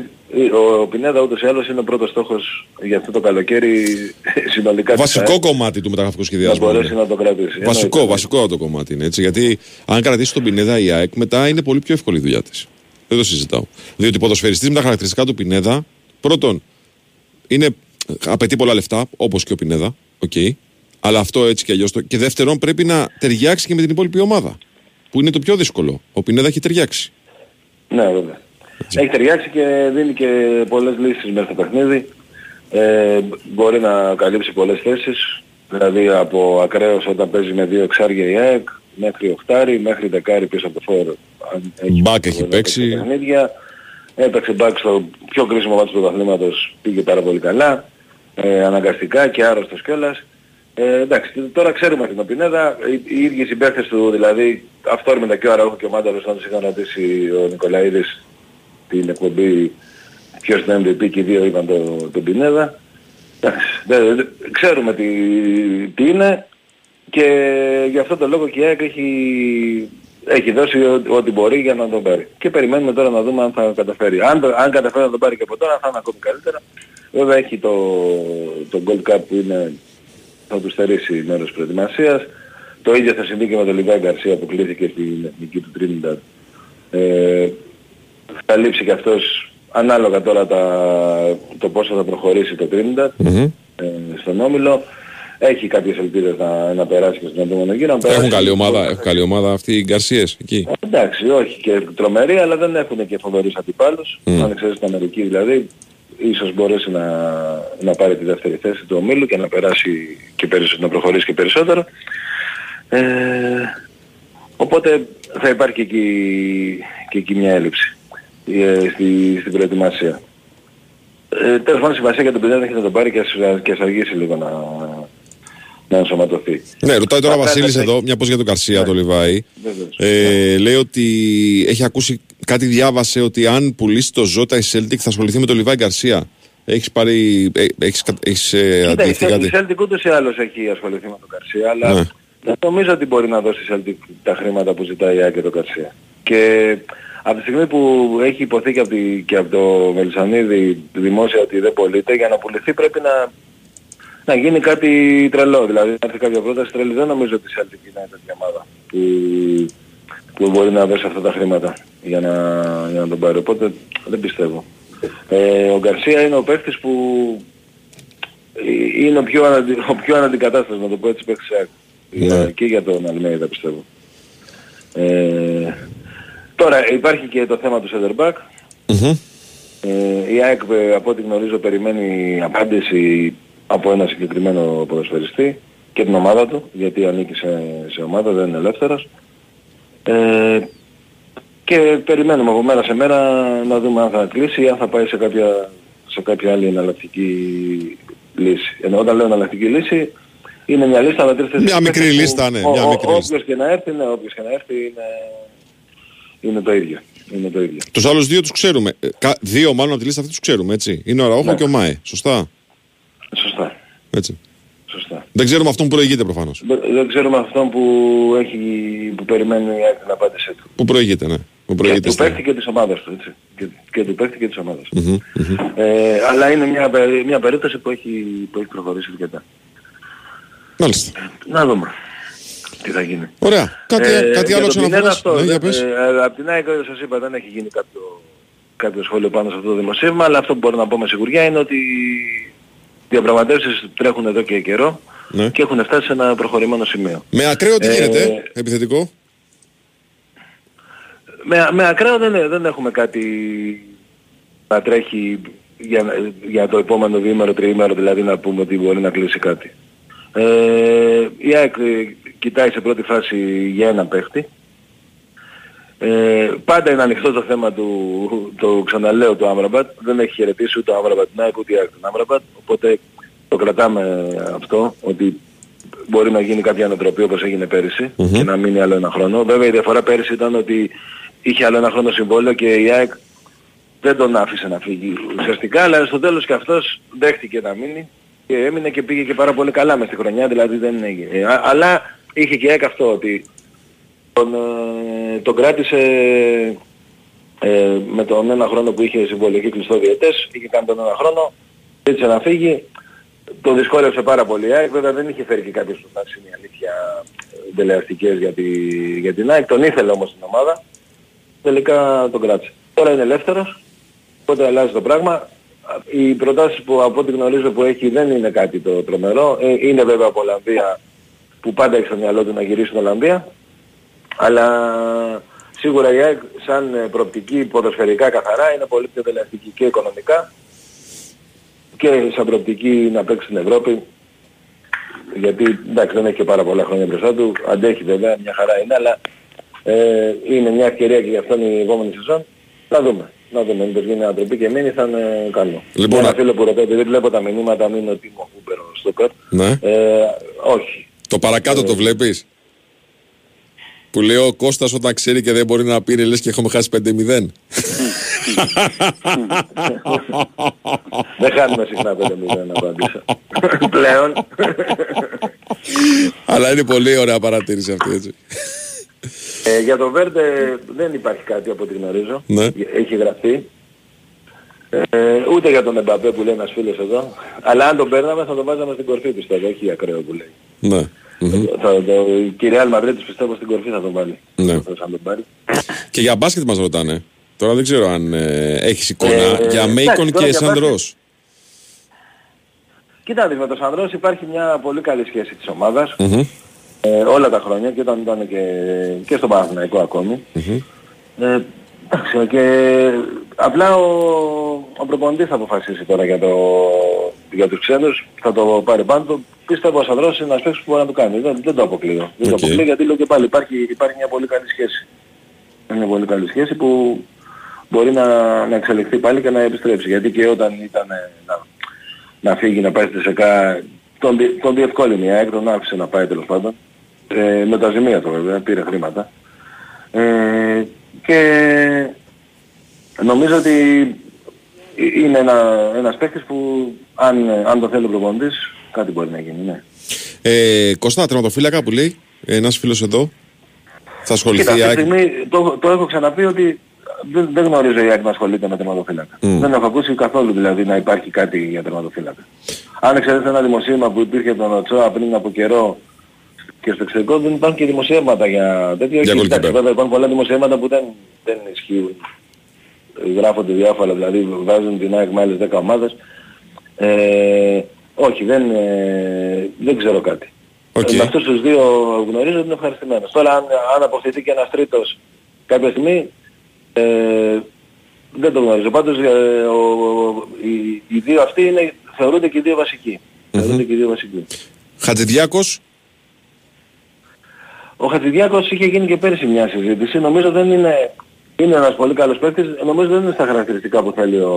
Ο, ο Πινέδα ούτως ή άλλως είναι ο πρώτος στόχος για αυτό το καλοκαίρι συνολικά. της Βασικό ΑΕΚ, κομμάτι του μεταγραφικού να σχεδιασμού. μπορέσει είναι. να το κρατήσει. Βασικό, Εννοείται. βασικό το κομμάτι είναι έτσι. Γιατί αν κρατήσει τον Πινέδα η ΑΕΚ, μετά είναι πολύ πιο εύκολη η δουλειά της. Δεν το συζητάω. Διότι ποδοσφαιριστής με τα χαρακτηριστικά του Πινέδα, πρώτον, είναι, απαιτεί πολλά λεφτά, όπως και ο Πινέδα. οκ. αλλά αυτό έτσι και αλλιώς. Και δεύτερον, πρέπει να ταιριάξει και με την υπόλοιπη ομάδα. Που είναι το πιο δύσκολο. Ο Πινέδα έχει ταιριάξει. Ναι, βέβαια. Έχει ταιριάξει και δίνει και πολλές λύσεις μέσα στο παιχνίδι. Ε, μπορεί να καλύψει πολλές θέσεις. Δηλαδή από ακραίος όταν παίζει με δύο εξάρια η ΑΕΚ, μέχρι οχτάρι, μέχρι δεκάρι πίσω από φόρ. αν έχει Μπακ έχει παίξει. παιχνίδια. Έπαιξε μπακ στο πιο κρίσιμο μάτι του πρωταθλήματος, πήγε πάρα πολύ καλά. Ε, αναγκαστικά και άρρωστος κιόλας. Ε, εντάξει, τώρα ξέρουμε την Οπινέδα, οι, οι ίδιοι συμπαίχτες του, δηλαδή αυτόρμητα και ο Αραούχο και ο Μάνταλος, όταν τους είχαν ρωτήσει ο Νικολαίδης την εκπομπή ποιος είναι MVP και οι δύο είπαν τον το Πινέδα. Εντάξει, δε- δε- ξέρουμε τι, τι είναι και γι' αυτό το λόγο και η ΑΕΚ έχει, έχει δώσει ό- ό,τι μπορεί για να τον πάρει. Και περιμένουμε τώρα να δούμε αν θα καταφέρει. Αν, το- αν καταφέρει να τον πάρει και από τώρα θα είναι ακόμη καλύτερα. Βέβαια έχει το, το Gold Cup που είναι, θα τους στερήσει μέρος προετοιμασίας. Το ίδιο θα συμβεί και με τον Λιβάη Γκαρσία που κλείθηκε στην εθνική του Trinidad. Ε, θα λείψει και αυτός ανάλογα τώρα τα, το πόσο θα προχωρήσει το Trinidad Μμμ. ε, στον Όμιλο. Έχει κάποιες ελπίδες να, να περάσει και στον επόμενο γύρο. να περάσει- Έχουν καλή ομάδα, έχουν καλή ομάδα αυτοί οι Γκαρσίες εκεί. Εντάξει, όχι και τρομερή, αλλά δεν έχουν και φοβερούς αντιπάλους. Μμ. Αν ξέρεις την Αμερική δηλαδή, ίσως μπορέσει να, να πάρει τη δεύτερη θέση του ομίλου και να περάσει και περισσότερο, να προχωρήσει και περισσότερο. Ε, οπότε θα υπάρχει και εκεί, και εκεί μια έλλειψη ε, στη, στην προετοιμασία. Ε, τέλος πάντων σημασία για τον Πινέδα έχει να τον πάρει και ας, και ας αργήσει λίγο να, να ενσωματωθεί. Ναι, ρωτάει τώρα ο Αυτά Βασίλης είναι- εδώ, μια πως για τον Καρσία, το Λιβάη. Βεβαίως. Ε, λέει ότι έχει ακούσει, κάτι διάβασε ότι αν πουλήσει το Ζώτα η Celtic θα ασχοληθεί με τον Λιβάη Γκαρσία. Έχεις πάρει, ε, έχεις, κα- έχεις ε, Κοίτα, η αντιληφθεί Celtic- κάτι; η Celtic ούτως ή άλλως έχει ασχοληθεί με τον Καρσία, αλλά Ναι. δεν νομίζω ότι μπορεί να δώσει η Celtic τα χρήματα που ζητάει η ΑΕΚ και τον Καρσία. Και από τη στιγμή που έχει υποθεί και από, τη, και από το Μελισανίδη δημόσια ότι δεν πωλείται, για να πουληθεί πρέπει να, να γίνει κάτι τρελό. Δηλαδή να έρθει κάποια πρόταση τρελή. Δεν νομίζω ότι η Celtic είναι τέτοια ομάδα που, που μπορεί να δώσει αυτά τα χρήματα για να, για να τον πάρει. Οπότε δεν πιστεύω. Ε, ο Γκαρσία είναι ο παίχτης που ε, είναι ο πιο, αναντι, ο πιο αναντικατάστατος, να το πω έτσι, παίχτης ΑΕΚ. Για- και για τον Αλμέιδα πιστεύω. Ε, τώρα υπάρχει και το θέμα του center back. Ε, η ΑΕΚ ε, από ό,τι γνωρίζω περιμένει απάντηση από ένα συγκεκριμένο ποδοσφαιριστή και την ομάδα του, γιατί ανήκει σε, σε ομάδα, δεν είναι ελεύθερος. Ε, και περιμένουμε από μέρα σε μέρα να δούμε αν θα κλείσει ή αν θα πάει σε κάποια, σε κάποια άλλη εναλλακτική λύση. Ενώ όταν λέω εναλλακτική λύση είναι μια λίστα με τρεις Μια θέσεις μικρή που λίστα, ναι, ο- μια ο- μικρή λίστα. Όποιος και να έρθει, ναι, όποιος και να έρθει είναι, είναι το ίδιο. Είναι το ίδιο. Τους άλλους δύο τους ξέρουμε. Ε, κα- δύο μάλλον από τη λίστα αυτή τους ξέρουμε, έτσι. Είναι ο Ραόχο Ναι. και ο Μάε. Σωστά; Σωστά. Έτσι. Σωστά. Δεν ξέρουμε αυτόν που προηγείται προφανώς. Δεν δεν ξέρουμε αυτόν που, έχει, που περιμένει η ΑΕΚ την απάντησή του. Που προηγείται, ναι. Που Και προηγείται. του στα- παίχτη και της ομάδας του, έτσι. Και, και του παίχτη και της ομάδας του. Μμμ, μμμ. Ε, αλλά είναι μια, περί- μια περίπτωση που έχει, που έχει προχωρήσει αρκετά. Μάλιστα. Να δούμε τι θα γίνει. Ωραία. Κάτι, Ε, κάτι για άλλο τον Πινέδα ξαναφοράς. αυτό, Ναι, για δεν- πες. ε, απ' την ΑΕΚ σας είπα δεν έχει γίνει κάποιο, κάποιο σχόλιο πάνω σε αυτό το δημοσίευμα, αλλά αυτό που μπορώ να πω με σιγουριά είναι ότι οι διαπραγματεύσεις τρέχουν εδώ και καιρό Ναι. και έχουν φτάσει σε ένα προχωρημένο σημείο. Με ακραίο τι Ε, γίνεται, επιθετικό; Με, με ακραίο δεν, δεν έχουμε κάτι να τρέχει για, να- για το επόμενο διήμερο, τριήμερο, δηλαδή να πούμε ότι μπορεί να κλείσει κάτι. Ε, η ΑΕΚ ε, κοιτάει σε πρώτη φάση για ένα παίχτη. Ε, πάντα είναι ανοιχτό το θέμα του, το ξαναλέω, του Άμραμπατ. Δεν έχει χαιρετήσει ούτε ο Άμραμπατ την ΑΕΚ ούτε η ΑΕΚ τον Άμραμπατ. Οπότε το κρατάμε αυτό, ότι μπορεί να γίνει κάποια ανατροπή όπως έγινε πέρυσι και να μείνει άλλο ένα χρόνο. Βέβαια η διαφορά πέρυσι ήταν ότι είχε άλλο ένα χρόνο συμβόλαιο και η ΑΕΚ δεν τον άφησε να φύγει ουσιαστικά, αλλά στο τέλος και αυτός δέχτηκε να μείνει και έμεινε και πήγε και πάρα πολύ καλά μες στη χρονιά, δηλαδή δεν έγινε. Ε, α- αλλά είχε και η ΑΕΚ αυτό ότι τον, ε, τον κράτησε ε, με τον ένα χρόνο που είχε συμβολική κλειστό διετές, είχε κάνει τον ένα χρόνο, έτσι να φύγει, το δυσκόλεψε πάρα πολύ η ΑΕΚ, βέβαια δεν είχε φέρει και κάποιες προτάσεις, είναι η αλήθεια, ε, δελεαστικές για, τη, για την ΑΕΚ, τον ήθελε όμως την ομάδα, τελικά τον κράτησε. Τώρα είναι ελεύθερος, οπότε αλλάζει το πράγμα. Οι προτάσεις που από ό,τι γνωρίζω που έχει δεν είναι κάτι το τρομερό. Ε, είναι βέβαια από Ολλανδία που πάντα έχει στο μυαλό του να γυρίσει στην Ολλανδία. Αλλά σίγουρα η ΑΕΚ σαν ε, προοπτική ποδοσφαιρικά καθαρά είναι πολύ πιο δελεαστική και οικονομικά και σαν προοπτική να παίξει στην Ευρώπη γιατί εντάξει δεν έχει και πάρα πολλά χρόνια μπροστά του, αντέχει βέβαια, μια χαρά είναι, αλλά ε, είναι μια ευκαιρία και για αυτόν η επόμενη σεζόν. Να δούμε. Να δούμε. Μήπως γίνει ανατροπή και μείνει θα είναι καλό. Λοιπόν, ένα να- φίλο που ρωτάει, επειδή βλέπω τα μηνύματα, μην είναι ο Τίμο Χούμπερο στόπερ. Ναι. Ε, όχι. Το παρακάτω το βλέπεις; Που λέει ο Κώστας όταν ξέρει και δεν μπορεί να πήρε λες και έχουμε χάσει 5-0. Δεν χάνουμε συχνά 5-0 να απαντήσω. Πλέον. Αλλά είναι πολύ ωραία παρατήρηση αυτή έτσι. Ε, για τον Βέρντε δεν υπάρχει κάτι από ό,τι γνωρίζω. Ναι. Έχει γραφτεί. Ε, ούτε για τον Εμπαπέ που λέει ένας φίλος εδώ. Αλλά αν τον παίρναμε θα τον βάζαμε στην κορφή πιστεύω, όχι ακραίο που λέει. Ναι. Μμμ. Θα, το, η Real Μαδρίτης πιστεύω στην κορφή θα τον βάλει. Ναι. Θα τον πάρει. Και για μπάσκετ μας ρωτάνε. Τώρα δεν ξέρω αν ε, έχεις εικόνα. Ε, για εντάξει, Μέικον τώρα και για Σανδρός. Κοίτα δεις, με τον Σανδρός υπάρχει μια πολύ καλή σχέση της ομάδας. Μμμ. Ε, όλα τα χρόνια και όταν ήταν και, και στον Παναθηναϊκό ακόμη. Μμμ. Ε, εντάξει, και απλά ο, ο προπονητής θα αποφασίσει τώρα για, το, για τους ξένους, θα το πάρει πάνω του. Πίστευω ο Σανδρός είναι ένας παίκτης που μπορεί να το κάνει. Δεν, δεν το αποκλείω. Δεν το Οκ. αποκλείω γιατί λέω και πάλι υπάρχει, υπάρχει μια πολύ καλή σχέση. Είναι μια πολύ καλή σχέση που μπορεί να, να εξελιχθεί πάλι και να επιστρέψει. Γιατί και όταν ήταν ε, να, να φύγει να πάει στη ΣΕΚΑ τον, δι- τον διευκόλυνε η ΑΕΚ, τον άφησε να πάει τέλος πάντων. Ε, με τα ζημία του βέβαια, πήρε χρήματα. Ε, και νομίζω ότι είναι ένα, ένας παίκτης που αν, αν το θέλει ο προπονητής κάτι μπορεί να γίνει, ναι. Ε, Κωστά, τερματοφύλακα που λέει. Ένας φίλος εδώ. Θα ασχοληθεί Κοίτα, η αυτή τη ΑΕΚ. στιγμή το, το έχω ξαναπεί ότι δεν, δεν γνωρίζω η ΑΕΚ να ασχολείται με τερματοφύλακα. Μμ. Δεν έχω ακούσει καθόλου δηλαδή να υπάρχει κάτι για τερματοφύλακα. Αν εξαιρέσει ένα δημοσίευμα που υπήρχε από τον Οτσόα πριν από καιρό και στο εξωτερικό δεν υπάρχουν και δημοσιεύματα για τέτοια. Για Όχι, goalkeeper. εντάξει, βέβαια υπάρχουν πολλά δημοσιεύματα που δεν, δεν ισχύουν. Γράφονται διάφορα, δηλαδή βάζουν την ΑΕΚ με άλλες 10 ομάδες. Ε, όχι, δεν, ε, δεν ξέρω κάτι. Οκ. Ε, με αυτούς τους δύο γνωρίζω ότι είναι ευχαριστημένος. Τώρα αν, αν αποκτηθεί και ένας τρίτος κάποια στιγμή, ε, δεν το γνωρίζω. Πάντως ε, ο, ο- οι, οι δύο αυτοί είναι, θεωρούνται και οι δύο βασικοί. Θεωρούνται και οι δύο βασικοί. Χατζηδιάκος; Ο Χατζηδιάκος είχε γίνει και πέρσι μια συζήτηση. Νομίζω δεν είναι, είναι ένας πολύ καλός παίκτης. Νομίζω δεν είναι στα χαρακτηριστικά που θέλει ο,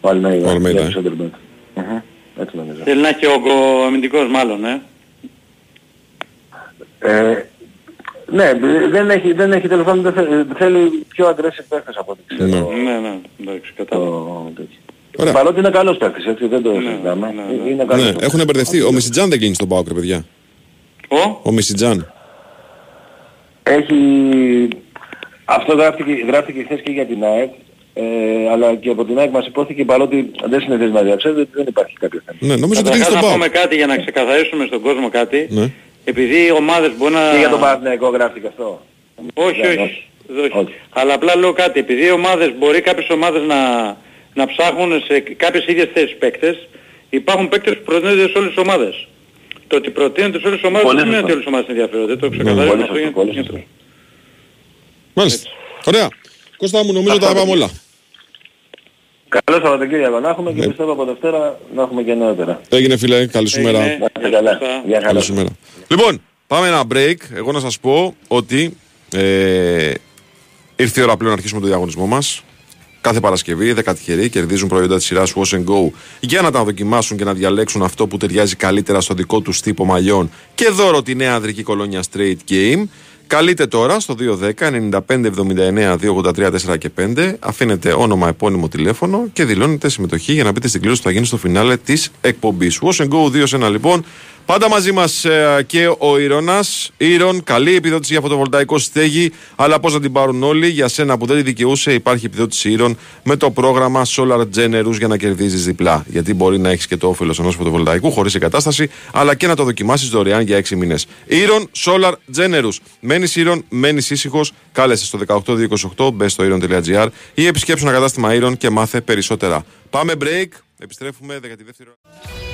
ο Αλμέιδα. Ο Αλμέιδα, για το ε. center back. Μμμ. Έτσι νομίζω. Θέλει να έχει όγκο αμυντικός μάλλον, ε. Ε, ναι, δεν έχει, δεν έχει τέλος πάντων, δεν θε- θέλει πιο aggressive παίκτες από ό,τι ξέρω. Ναι, ναι, εντάξει, κατάλαβα. Το... Παρότι είναι καλός παίκτης, έτσι, δεν το συζητάμε. Είναι καλός Ναι, παίκτης. έχουν μπερδευτεί. Ο Μισιτζάν δεν κλείνει στον Πάοκ, ρε παιδιά. Ο; Ο Μισιτζάν. Έχει... Αυτό γράφτηκε, γράφτηκε χθες και για την ΑΕΚ, ε, αλλά και από την ΑΕΚ μας υπόθηκε παρότι δεν συνηθίζει να διαψεύδει ότι δεν υπάρχει κάποιο θέμα. Ναι, νομίζω ότι κλείνει Καταρχάς στον να Πάοκ. πούμε κάτι για να ξεκαθαρίσουμε στον κόσμο κάτι. Ναι. Επειδή οι ομάδες μπορεί να... Και για τον Παναθηναϊκό γράφτηκε αυτό; Όχι, Ναι, όχι. όχι. Αλλά απλά λέω κάτι. Επειδή οι ομάδες, μπορεί κάποιες ομάδες να, να ψάχνουν σε κάποιες ίδιες θέσεις παίκτες, υπάρχουν παίκτες που προτείνονται σε όλες τις ομάδες. Το ότι προτείνονται σε όλες τις ομάδες Πολύ δεν σημαίνει ότι σωστό. όλες οι ομάδες ενδιαφέρονται. Το Πολύ ξεκαθαρίζουμε αυτό σωστό, για πολύ για- σωστό. Μάλιστα. Ωραία. Κώστα μου, νομίζω τα είπαμε όλα. Καλό Σαββατοκύριακο να έχουμε και πιστεύω από Δευτέρα να έχουμε και νεότερα. Έγινε φίλε, καλή σου μέρα. Να είστε καλά. Γεια Καλή χαρά. σου μέρα. Λοιπόν, πάμε ένα break. Εγώ να σας πω ότι ε, ήρθε η ώρα πλέον να αρχίσουμε το διαγωνισμό μας. Κάθε Παρασκευή, 10 τυχεροί κερδίζουν προϊόντα της σειράς Wash and Go για να τα δοκιμάσουν και να διαλέξουν αυτό που ταιριάζει καλύτερα στο δικό τους τύπο μαλλιών και δώρο τη νέα ανδρική κολόνια Straight Game. Καλείτε τώρα στο 210 95 79 283 4 και 5. Αφήνετε όνομα, επώνυμο, τηλέφωνο και δηλώνετε συμμετοχή για να μπείτε στην κλήρωση που θα γίνει στο φινάλε της εκπομπής. Wash and Go 2 σε 1 λοιπόν. Πάντα μαζί μας και ο Ήρωνας. Ήρων, καλή επιδότηση για φωτοβολταϊκό στέγη. Αλλά πώς να την πάρουν όλοι, για σένα που δεν τη δικαιούσε, υπάρχει επιδότηση Ήρων με το πρόγραμμα Solar Generous για να κερδίζεις διπλά. Γιατί μπορεί να έχεις και το όφελος ενός φωτοβολταϊκού χωρίς εγκατάσταση, αλλά και να το δοκιμάσεις δωρεάν για 6 μήνες. Ήρων Solar Generous. Μένεις Ήρων, μένεις ήσυχος. Κάλεσε στο 18228, μπε στο ήρων.gr ή επισκέψου ένα κατάστημα Ήρων και μάθε περισσότερα. Πάμε break. Επιστρέφουμε 12η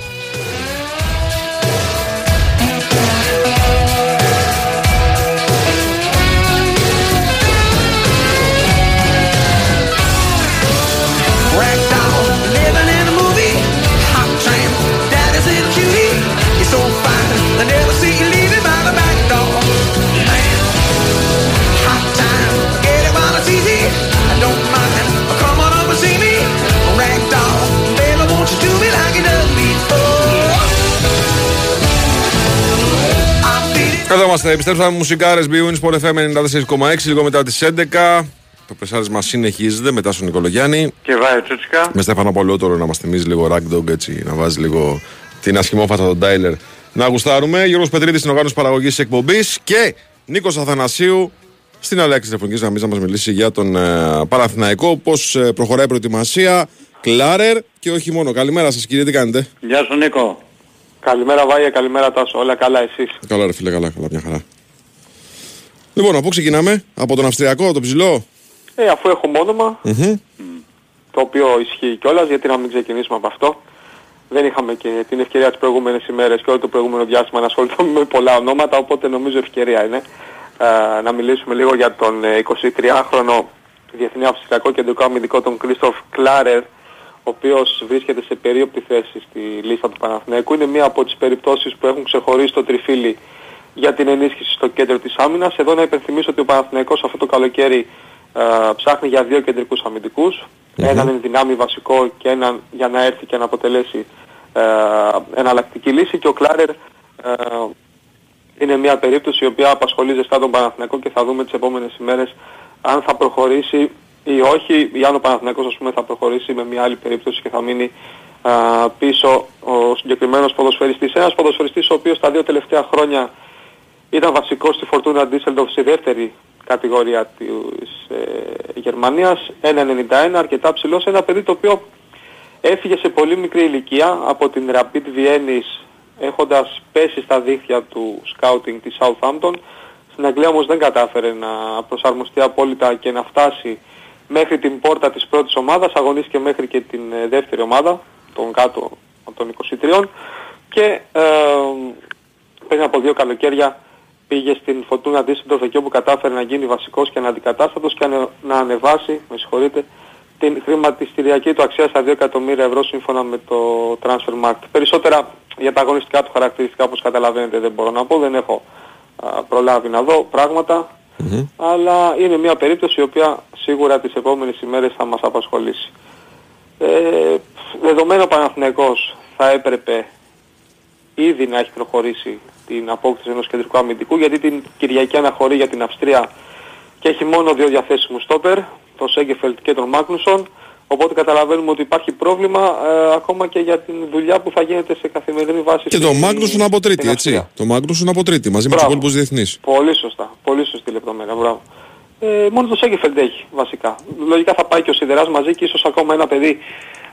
Είμαστε, επιστρέψαμε μουσικάρες Bwin Sport FM 94,6 λίγο μετά τις 11. Το πρεσάρισμα συνεχίζεται μετά στον Νικολογιάννη. Και βάει Τσούτσικα. Με Στέφανο Πολιότορο να μας θυμίζει λίγο ragdog έτσι, να βάζει λίγο την ασχημόφατα τον Τάιλερ. Να γουστάρουμε. Γιώργος Πετρίδης στην οργάνωση παραγωγής της εκπομπής και Νίκος Αθανασίου στην Αλέξη τηλεφωνικής γραμμής να μας μιλήσει για τον ε, Παναθηναϊκό, πώς ε, προχωράει η προετοιμασία, Κλάρερ και όχι μόνο. Καλημέρα σας κύριε, τι κάνετε; Γεια σου Νίκο. Καλημέρα Βάγια, καλημέρα Τάσο. Όλα καλά εσείς; Καλά ρε φίλε, καλά, καλά, μια χαρά. Λοιπόν, από πού ξεκινάμε, από τον Αυστριακό, τον ψηλό; Ε, αφού έχουμε όνομα, Μμμ. το οποίο ισχύει κιόλας, γιατί να μην ξεκινήσουμε από αυτό. Δεν είχαμε και την ευκαιρία τις προηγούμενες ημέρες και όλο το προηγούμενο διάστημα να ασχοληθούμε με πολλά ονόματα, οπότε νομίζω ευκαιρία είναι ε, να μιλήσουμε λίγο για τον ε, 23χρονο διεθνή αυστριακό κεντρικό αμυντικό τον Κρίστοφ Κλάρερ, ο οποίος βρίσκεται σε περίοπτη θέση στη λίστα του Παναθηναϊκού. Είναι μία από τις περιπτώσεις που έχουν ξεχωρίσει το τριφύλι για την ενίσχυση στο κέντρο της άμυνας. Εδώ να υπενθυμίσω ότι ο Παναθηναϊκός αυτό το καλοκαίρι ε, ψάχνει για δύο κεντρικούς αμυντικούς. Έναν εν δυνάμει βασικό και έναν για να έρθει και να αποτελέσει ε, εναλλακτική λύση και ο Κλάρερ ε, είναι μια περίπτωση η οποία απασχολεί ζεστά τον Παναθηναϊκό και θα δούμε τις επόμενες ημέρες αν θα προχωρήσει ή όχι, ή αν ο Παναθηναϊκός ας πούμε θα προχωρήσει με μια άλλη περίπτωση και θα μείνει α, πίσω ο συγκεκριμένος ποδοσφαιριστής. Ένας ποδοσφαιριστής ο οποίος τα δύο τελευταία χρόνια ήταν βασικός στη Fortuna Düsseldorf στη δεύτερη κατηγορία της ε, Γερμανίας, 1.91, αρκετά ψηλός, ένα παιδί το οποίο έφυγε σε πολύ μικρή ηλικία από την Rapid Βιέννης έχοντας πέσει στα δίχτυα του scouting της Southampton. Στην Αγγλία όμως δεν κατάφερε να προσαρμοστεί απόλυτα και να φτάσει μέχρι την πόρτα της πρώτης ομάδας, αγωνίστηκε μέχρι και την ε, δεύτερη ομάδα, τον κάτω από των 23 και ε, πριν από δύο καλοκαίρια πήγε στην Φωτούνα Düsseldorf εκεί όπου κατάφερε να γίνει βασικός και αναντικατάστατος και ανε- να ανεβάσει, με συγχωρείτε, την χρηματιστηριακή του αξία στα 2 εκατομμύρια ευρώ σύμφωνα με το Transfermarkt. Περισσότερα για τα αγωνιστικά του χαρακτηριστικά όπως καταλαβαίνετε δεν μπορώ να πω, δεν έχω α, προλάβει να δω πράγματα, αλλά είναι μια περίπτωση η οποία σίγουρα τις επόμενες ημέρες θα μας απασχολήσει. Ε, δεδομένο ο Παναθηναϊκός θα έπρεπε ήδη να έχει προχωρήσει την απόκτηση ενός κεντρικού αμυντικού γιατί την Κυριακή αναχωρεί για την Αυστρία και έχει μόνο δύο διαθέσιμους στόπερ, τον Σέγκεφελτ και τον Μάγνουσον. Οπότε καταλαβαίνουμε ότι υπάρχει πρόβλημα ε, ακόμα και για την δουλειά που θα γίνεται σε καθημερινή βάση. Και στη- το Μάγνουσον από τρίτη, στην έτσι. Αυστρία. Το Μάγνουσον από τρίτη, μαζί με τους Μπράβο. υπόλοιπους διεθνείς. Πολύ σωστά. Πολύ σωστή λεπτομέρεια. Μπράβο. Ε, μόνο το Σέγκεφελντ έχει βασικά. Λογικά θα πάει και ο Σιδεράς μαζί και ίσως ακόμα ένα παιδί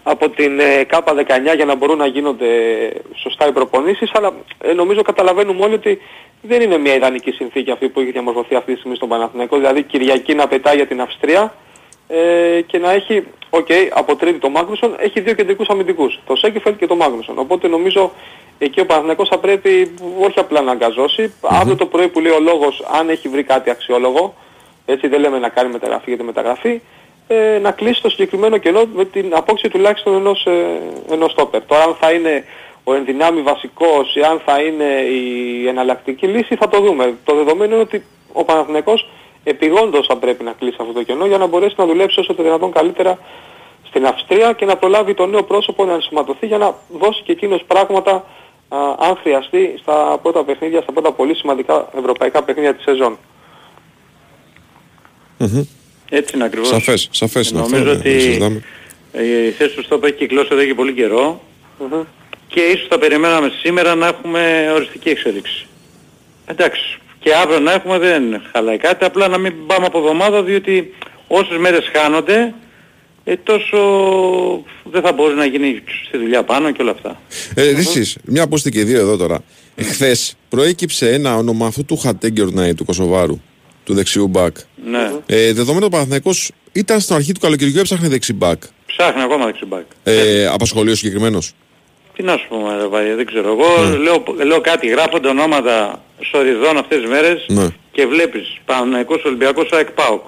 από την ε, ΚΑΠΑ 19 για να μπορούν να γίνονται σωστά οι προπονήσεις αλλά ε, νομίζω καταλαβαίνουμε όλοι ότι δεν είναι μια ιδανική συνθήκη αυτή που έχει διαμορφωθεί αυτή τη στιγμή στον Παναθηναϊκό δηλαδή Κυριακή να πετάει για την Αυστρία ε, και να έχει, οκ, από Τρίτη το Μάγνουσον, έχει δύο κεντρικούς αμυντικούς, το Σένκεφελντ και το Μάγνουσον. Οπότε νομίζω εκεί ο Παναθηναϊκός θα πρέπει όχι απλά να γκαζώσει, αύριο το πρωί που λέει ο λόγος, αν έχει βρει κάτι αξιόλογο, έτσι δεν λέμε να κάνει μεταγραφή για τη μεταγραφή, ε, να κλείσει το συγκεκριμένο κενό με την απόκτηση τουλάχιστον ενός, ε, ενός στόπερ. Τώρα αν θα είναι ο εν δυνάμει βασικός ή αν θα είναι η εναλλακτική λύση θα το δούμε. Το δεδομένο είναι ότι ο Παναθηναϊκός επιγόντως θα πρέπει να κλείσει αυτό το κενό για να μπορέσει να δουλέψει όσο το δυνατόν καλύτερα στην Αυστρία και να προλάβει το νέο πρόσωπο να ενσωματωθεί για να δώσει και εκείνος πράγματα α, αν χρειαστεί στα πρώτα παιχνίδια, στα πρώτα πολύ σημαντικά ευρωπαϊκά παιχνίδια της σεζόν. Μμμ. Έτσι είναι ακριβώς. Σαφές, σαφές είναι αυτό. Νομίζω ναι, δεν ότι συζητάμε. η θέση του στόπ έχει κυκλώσει εδώ και πολύ καιρό Μμμ. και ίσως θα περιμέναμε σήμερα να έχουμε οριστική εξέλιξη. Εντάξει. Και αύριο να έχουμε δεν χαλάει κάτι, απλά να μην πάμε από εβδομάδα διότι όσες μέρες χάνονται ε, τόσο δεν θα μπορεί να γίνει στη δουλειά πάνω και όλα αυτά. Ε, Ρίσης, μια που είστε και οι δύο εδώ τώρα. Χθε προέκυψε ένα όνομα αυτού του Χατέγκερνάη του Κωσοβάρου, του δεξιού μπακ. Ναι. Ε, δεδομένου ο Παναθηναϊκός ήταν στην αρχή του καλοκαιριού έψαχνε δεξί μπακ. Ψάχνει ακόμα δεξιμπάκ. Ε, απασχολεί ο συγκεκριμένος. Τι να σου πούμε ρε Βαγγέλη, δεν ξέρω. Εγώ λέω, λέω κάτι, γράφονται ονόματα σοριδών αυτές τις μέρες Ναι. και βλέπεις Παναϊκός Ολυμπιακός ΑΕΚ ΠΑΟΚ.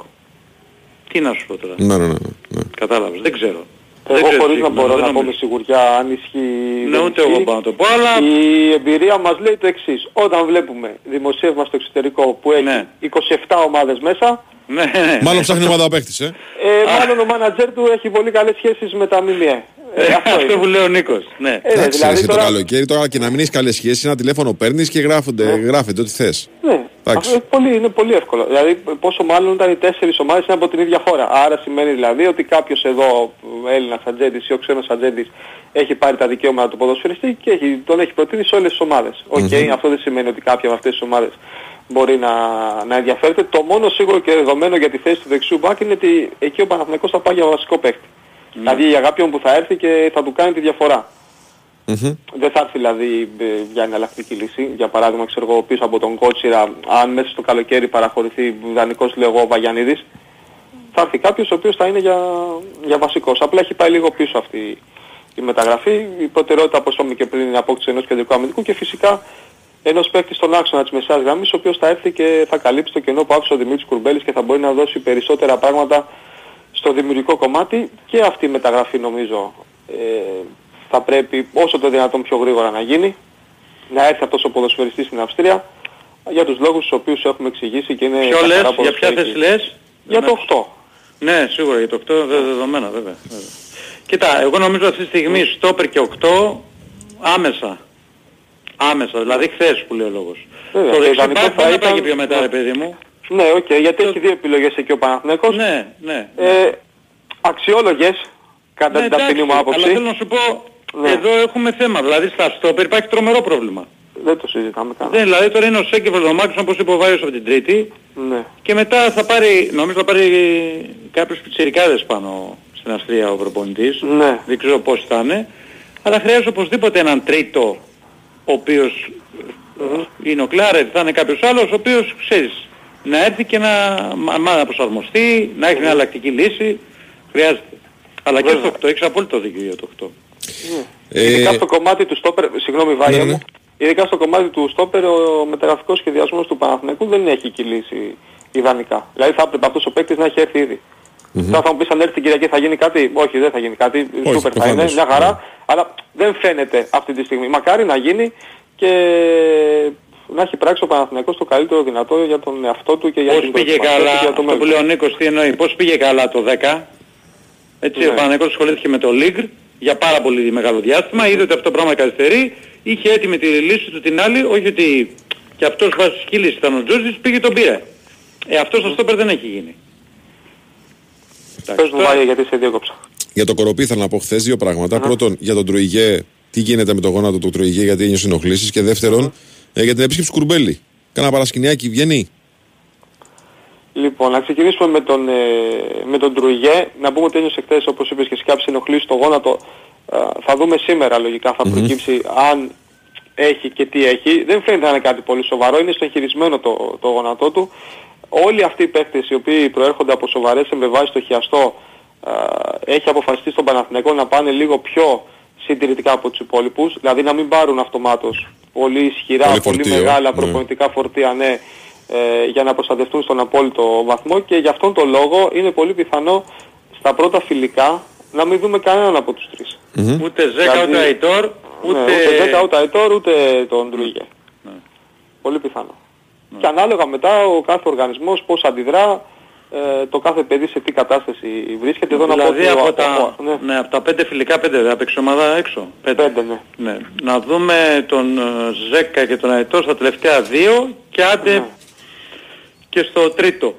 Τι να σου πω τώρα. Ναι, ναι, ναι. ναι. Κατάλαβες, δεν ξέρω. Εγώ ξέρω χωρίς τι να συγκεκριμένα, μπορώ δεν να πω νομίζω. με σιγουριά αν ισχύει Ναι, δεν ούτε ισχύει. εγώ πάω να το πω, αλλά... Η εμπειρία μας λέει το εξής. Όταν βλέπουμε δημοσίευμα στο εξωτερικό που έχει 27 ομάδες μέσα, Ναι, ναι, ναι. Μάλλον ψάχνει ομάδα παίχτης, ε. ε, μάλλον ο μάνατζέρ του έχει πολύ καλές σχέσεις με τα ΜΜΕ. Ε, αυτό που λέει ο Νίκος. Ναι. Ε, Εντάξει, δηλαδή εσύ τώρα- το καλοκαίρι τώρα και να μην έχεις καλές σχέσεις, ένα τηλέφωνο παίρνεις και γράφονται, γράφεται ό,τι θες. Ναι, αυτό είναι πολύ, είναι πολύ εύκολο. Δηλαδή πόσο μάλλον όταν οι τέσσερις ομάδες είναι από την ίδια χώρα. Άρα σημαίνει δηλαδή ότι κάποιος εδώ, Έλληνας ατζέντης ή ο ξένος ατζέντης, έχει πάρει τα δικαιώματα του ποδοσφαιριστή και έχει, τον έχει προτείνει σε όλες τις ομάδες. Οκ, Μμμ. αυτό δεν σημαίνει ότι κάποια από αυτές τις ομάδες μπορεί να, να ενδιαφέρεται. Το μόνο σίγουρο και δεδομένο για τη θέση του δεξιού μπακ είναι ότι εκεί ο Παναθηναϊκός θα πάει για βασικό παίκτη. Δηλαδή για κάποιον που θα έρθει και θα του κάνει τη διαφορά. Δεν θα έρθει δηλαδή ε, για εναλλακτική λύση. Για παράδειγμα, ξέρω εγώ, πίσω από τον Κότσιρα, αν μέσα στο καλοκαίρι παραχωρηθεί δανεικός λέγω ο Βαγιανίδης, θα έρθει κάποιος ο οποίος θα είναι για, για βασικός. Απλά έχει πάει λίγο πίσω αυτή η μεταγραφή. Η προτεραιότητα, όπως είπαμε και πριν, είναι η απόκτηση ενός κεντρικού αμυντικού και φυσικά ενός παίκτη στον άξονα της μεσαίας γραμμής, ο οποίος θα έρθει και θα καλύψει το κενό που άφησε ο Δημήτρης Κουρμπέλης και θα μπορεί να δώσει περισσότερα πράγματα στο δημιουργικό κομμάτι και αυτή η μεταγραφή νομίζω ε, θα πρέπει όσο το δυνατόν πιο γρήγορα να γίνει, να έρθει αυτός ο ποδοσφαιριστής στην Αυστρία για τους λόγους τους οποίους έχουμε εξηγήσει και είναι Ποιο καθαρά λες, για ποια ποδοσφαιρικοί. θέση λες; Για το 8. Ναι, σίγουρα για το 8 δε- δεδομένα βέβαια. βέβαια. Κοίτα, εγώ νομίζω αυτή τη στιγμή στόπερ και 8 άμεσα. Άμεσα, δηλαδή χθες που λέει ο λόγος. Βέβαια, το και δεξί ιδανικό μπακ θα δεν θα ήταν- πάει και πιο μετά ρε παιδί μου. Ναι, οκ, γιατί έχει δύο επιλογές εκεί ο Παναθηναϊκός. Ναι, ναι. Ε, αξιόλογες, κατά Ναι, την ταπεινή μου αλλά άποψη. θέλω να σου πω, Ναι. εδώ έχουμε θέμα. Δηλαδή στα στόπερ υπάρχει τρομερό πρόβλημα. Δεν το συζητάμε καν. Δεν, δηλαδή τώρα είναι ο Σένκεφελντ, ο Μάγνουσον όπως είπε ο Βάιος από την Τρίτη Ναι. και μετά θα πάρει, νομίζω θα πάρει κάποιους πιτσιρικάδες πάνω στην Αυστρία ο προπονητής. Ναι. Δεν ξέρω πώς θα είναι. Αλλά χρειάζεται οπωσδήποτε έναν τρίτο ο οποίος είναι ο Κλάρετ, θα είναι κάποιος άλλος ο οποίος ξέρεις να έρθει και να, μα- μα- να προσαρμοστεί, να έχει μια αλλακτική λύση. Χρειάζεται. Αλλά και στο 8, έχεις απόλυτο δίκιο για το 8. Ειδικά στο κομμάτι του στόπερ, συγγνώμη Βάγια Ναι, ναι. μου, ειδικά στο κομμάτι του στόπερ ο μεταγραφικός σχεδιασμός του Παναθηναϊκού δεν έχει κυλήσει ιδανικά. Δηλαδή θα έπρεπε αυτός ο παίκτης να έχει έρθει ήδη. Τώρα θα μου πεις αν έρθει την Κυριακή θα γίνει κάτι; Όχι, δεν θα γίνει κάτι. Όχι, Σούπερ θα είναι, προφανώς. μια χαρά. Αλλά δεν φαίνεται αυτή τη στιγμή. Μακάρι να γίνει και να έχει πράξει ο Παναθηναϊκός το καλύτερο δυνατό για τον εαυτό του και για Πώς την πήγε προετοιμασία καλά, του και για το αυτό μέλλον. που λέει ο Νίκος τι εννοεί, πώς πήγε καλά το 10. Έτσι, Ναι. ο Παναγικός ασχολήθηκε με το Λίγκ για πάρα πολύ μεγάλο διάστημα, είδε ότι αυτό το πράγμα καθυστερεί, είχε έτοιμη τη λύση του την άλλη, όχι ότι και αυτός βασική λύση ήταν ο Τζόρτζης, πήγε τον πήρε. Ε, αυτός στο στόπερ δεν έχει γίνει. Πες μου Βάγια γιατί σε διέκοψα. Για το κοροπή ήθελα να πω χθες δύο πράγματα. Πρώτον, για τον Τροϊγέ, τι γίνεται με το γόνατο του Τροϊγέ, γιατί ένιωσε ενοχλήσεις. Και δεύτερον, ε, για την επίσκεψη του Κουρμπέλη. Κάνα παρασκηνιάκι βγαίνει. Λοιπόν, να ξεκινήσουμε με τον, ε, με τον Τρουιγέ. Να πούμε ότι ένιωσε χθες, όπως είπες και σε κάποιες ενοχλήσεις στο γόνατο. Ε, θα δούμε σήμερα λογικά, θα Μμμ. προκύψει αν έχει και τι έχει. Δεν φαίνεται να είναι κάτι πολύ σοβαρό, είναι στο εγχειρισμένο το, το γόνατό του. Όλοι αυτοί οι παίκτες οι οποίοι προέρχονται από σοβαρές εμβεβάσεις στο χιαστό ε, έχει αποφασιστεί στον Παναθηναϊκό να πάνε λίγο πιο συντηρητικά από τους υπόλοιπους, δηλαδή να μην πάρουν αυτομάτως πολύ ισχυρά, Πολύ πολύ, φορτίο, μεγάλα ναι. προπονητικά φορτία, ναι, ε, για να προστατευτούν στον απόλυτο βαθμό και γι' αυτόν τον λόγο είναι πολύ πιθανό στα πρώτα φιλικά να μην δούμε κανέναν από τους τρεις. Ούτε Ζέκα, ούτε Αϊτόρ, Ναι, ούτε... ούτε Ζέκα, ούτε Αϊτόρ, ούτε τον Ντρούγε. Πολύ πιθανό. Και ανάλογα μετά ο κάθε οργανισμός πώς αντιδρά, ε, το κάθε παιδί σε τι κατάσταση βρίσκεται. Εδώ να πω Δηλαδή ότι ο- από τα, ο- ναι. ναι, από τα πέντε φιλικά πέντε δεν έπαιξε ομάδα έξω. Πέντε, ναι. ναι. Να δούμε τον ε, Ζέκα και τον Αϊτόρ στα τελευταία δύο και άντε Ναι. και στο τρίτο.